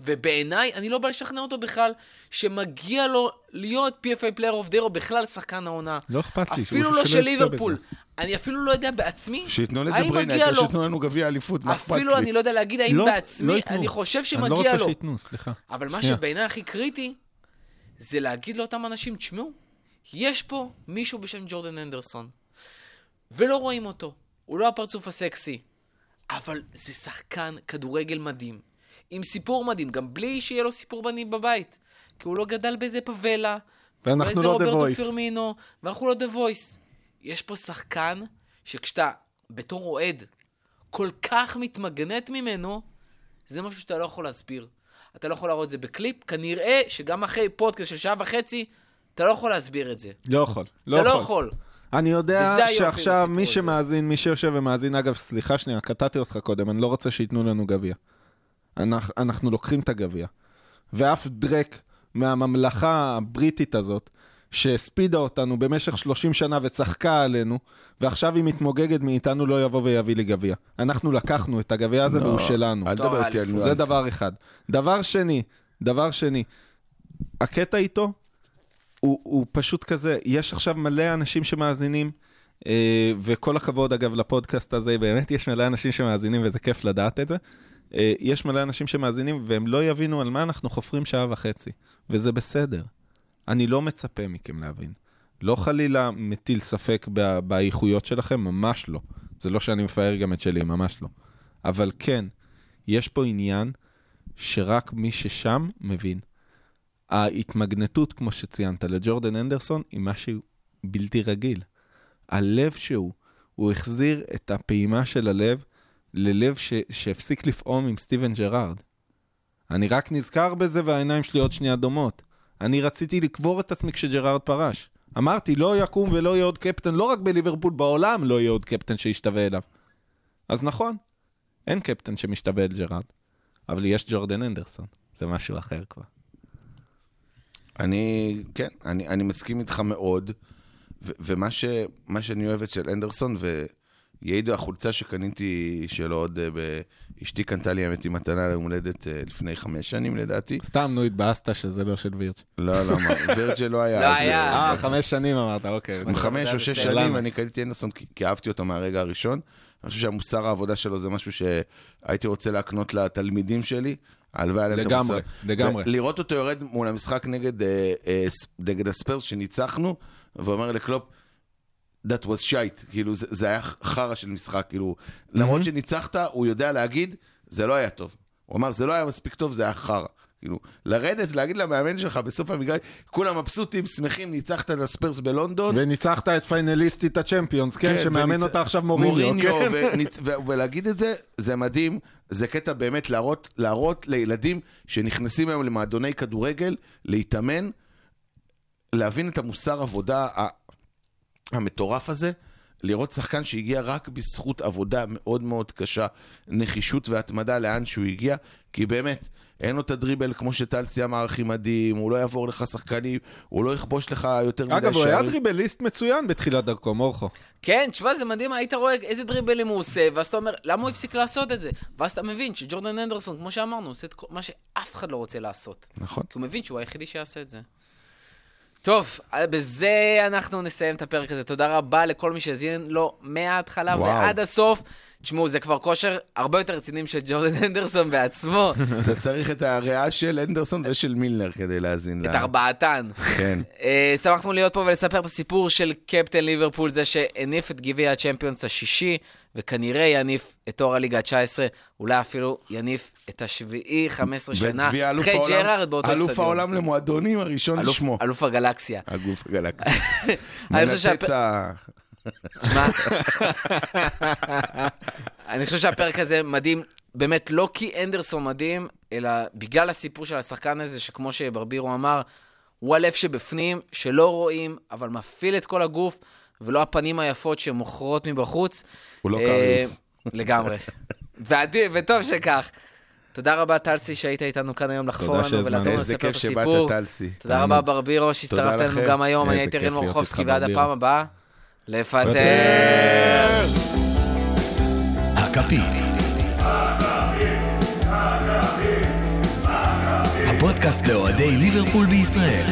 ובעיניי, אני לא בא לשכנע אותו בכלל שמגיע לו להיות PFA Player of the Year או בכלל שחקן העונה. לא אכפת לי, אפילו לא של ליברפול. אני אפילו לא יודע בעצמי, שייתנו מגיע העיקר לו. שייתנו לנו גביע אליפות, מה אכפת לי? אפילו אני לא יודע להגיד האם לא- בעצמי, לא. אני חושב אני לא שמגיע רוצה לו. שייתנו, סליחה. אבל מה שנייה. שבעיניי הכי קריטי, זה להגיד לאותם אנשים, תשמעו, יש פה מישהו בשם ג'ורדן אנדרסון, ולא רואים אותו. הוא לא הפרצוף הסקסי, אבל זה שחקן כדורגל מדהים, עם סיפור מדהים, גם בלי שיהיה לו סיפור בנים בבית. כי הוא לא גדל באיזה פאבלה, ואנחנו לא רוברטו Voice. פירמינו, ואנחנו לא The Voice. יש פה שחקן שכשאתה, בתור אוהד, כל כך מתמגנט ממנו, זה משהו שאתה לא יכול להסביר. אתה לא יכול להראות את זה בקליפ, כנראה שגם אחרי פודקאסט של שעה וחצי, אתה לא יכול להסביר את זה. לא יכול. אתה לא יכול. אני יודע וזה היופי שעכשיו מי. שמאזין, מי שיושב ומאזין, אגב, סליחה שנייה, קטעתי אותך קודם, אני לא רוצה שייתנו לנו גביע. אנחנו, אנחנו לוקחים את הגביע. ואף דרק מהממלכה הבריטית הזאת, שהספידה אותנו במשך 30 שנה וצחקה עלינו, ועכשיו היא מתמוגגת מאיתנו, לא יבוא ויביא לי גביע. אנחנו לקחנו את הגביע הזה לא, והוא שלנו. אל תדבר איתי על. זה ניואנס. דבר אחד. דבר שני, דבר שני, הקטע איתו, הוא, הוא פשוט כזה, יש עכשיו מלא אנשים שמאזינים, אה, וכל הכבוד אגב לפודקאסט הזה, באמת יש מלא אנשים שמאזינים וזה כיף לדעת את זה. אה, יש מלא אנשים שמאזינים והם לא יבינו על מה אנחנו חופרים שעה וחצי, וזה בסדר. אני לא מצפה מכם להבין. לא חלילה מטיל ספק ב- באיכויות שלכם, ממש לא. זה לא שאני מפאר גם את שלי, ממש לא. אבל כן, יש פה עניין שרק מי ששם מבין. ההתמגנטות, כמו שציינת, לג'ורדן אנדרסון היא משהו בלתי רגיל. הלב שהוא, הוא החזיר את הפעימה של הלב ללב ש... שהפסיק לפעום עם סטיבן ג'רארד. אני רק נזכר בזה והעיניים שלי עוד שנייה דומעות. אני רציתי לקבור את עצמי כשג'רארד פרש. אמרתי, לא יקום ולא יהיה עוד קפטן, לא רק בליברפול, בעולם לא יהיה עוד קפטן שישתווה אליו. אז נכון, אין קפטן שמשתווה אל ג'רארד, אבל יש ג'ורדן הנדרסון, זה משהו אחר כבר. אני, כן, אני, אני מסכים איתך מאוד, ו- ומה ש, שאני אוהב אצל אנדרסון, ויעידו החולצה שקניתי שלו עוד, אה, ב- אשתי קנתה לי האמת היא מתנה ליום הולדת אה, לפני חמש שנים לדעתי. סתם, נו, התבאסת שזה לא של וירץ'. לא, לא, [laughs] ורג'ל לא היה. לא היה. אה, אה, חמש שנים אמרת, אוקיי. עם חמש או שש. שנים? אני קניתי אנדרסון כי כי אהבתי אותו מהרגע הראשון. אני חושב שהמוסר העבודה שלו זה משהו שהייתי רוצה להקנות לתלמידים שלי. הלוואי עליהם את לגמרי, המוסר. לגמרי. לראות אותו יורד מול המשחק נגד הספיירס שניצחנו, ואומר לקלופ, that was shite, כאילו זה, זה היה חרא של משחק, כאילו, למרות שניצחת, הוא יודע להגיד, זה לא היה טוב. הוא אמר, זה לא היה מספיק טוב, זה היה חרא. כאילו, לרדת, להגיד למאמן שלך בסוף המגרש, כולם מבסוטים, שמחים, ניצחת את הספיירס בלונדון, וניצחת את פיינליסטית הצ'מפיונס, כן, שמאמן וניצ- אותה עכשיו מוריניו, כן. וניצ- ו- ולהגיד את זה, זה מדהים. זה קטע באמת להראות, להראות לילדים שנכנסים היום למועדוני כדורגל, להתאמן, להבין את המוסר עבודה המטורף הזה, לראות שחקן שהגיע רק בזכות עבודה מאוד מאוד קשה, נחישות והתמדה לאן שהוא הגיע, כי באמת, אין לו את הדריבל כמו שטלסי אמר הכי מדהים, הוא לא יעבור לך שחקנים, הוא לא יכבוש לך יותר מדי אגב, הוא היה שערים. דריבליסט מצוין בתחילת דרכו, מורכו. כן, תשמע, זה מדהים, היית רואה איזה דריבלים הוא עושה, ואז אתה אומר, למה הוא הפסיק לעשות את זה? ואז אתה מבין שג'ורדן אנדרסון, כמו שאמרנו, עושה את מה שאף אחד לא רוצה לעשות. נכון. כי הוא מבין שהוא היחידי שיעשה את זה. טוב, בזה אנחנו נסיים את הפרק הזה. תודה רבה לכל מי שהזין לו מההתחלה וואו. ועד הסוף. תשמעו, זה כבר כושר הרבה יותר רציני של ג'ורדן [laughs] אנדרסון בעצמו, זה צריך את הריאה של אנדרסון ושל מילנר כדי להאזין את לה. ארבעתן. כן. אה, שמחנו להיות פה ולספר את הסיפור של קפטן ליברפול, זה שהניף את גביע הצ'מפיונס השישי, וכנראה יניף את תואר הליגה ה-19, אולי אפילו יניף את השביעי, 15 שנה, אלוף אחרי ג'רארד באותו אלוף אצטדיון. העולם למועדונים הראשון אלוף- לשמו. אלוף הגלקסיה. הגוף [laughs] הגלקסי. אני חושב שהפ- מנתץ ה... שמע, [laughs] אני חושב שהפרק הזה מדהים, באמת לא כי אנדרסון מדהים, אלא בגלל הסיפור של השחקן הזה, שכמו שברבירו אמר, הוא הלב שבפנים, שלא רואים, אבל מפעיל את כל הגוף, ולא הפנים היפות שמוכרות מבחוץ. הוא לא אה, קריוס. [laughs] לגמרי. ועדי- וטוב שכך. תודה רבה, טלסי, שהיית איתנו כאן היום לחפור תודה לנו. ולעזור לנו לספר את כיף שבאת, הסיפור. טלסי. תודה רבה, ברבירו, שהצטרפת. אלינו גם היום. אני הייתי להיות מורחובסקי, ועד. הפעם הבאה, לפטר. הכפית. הפודקאסט לאוהדי ליברפול בישראל.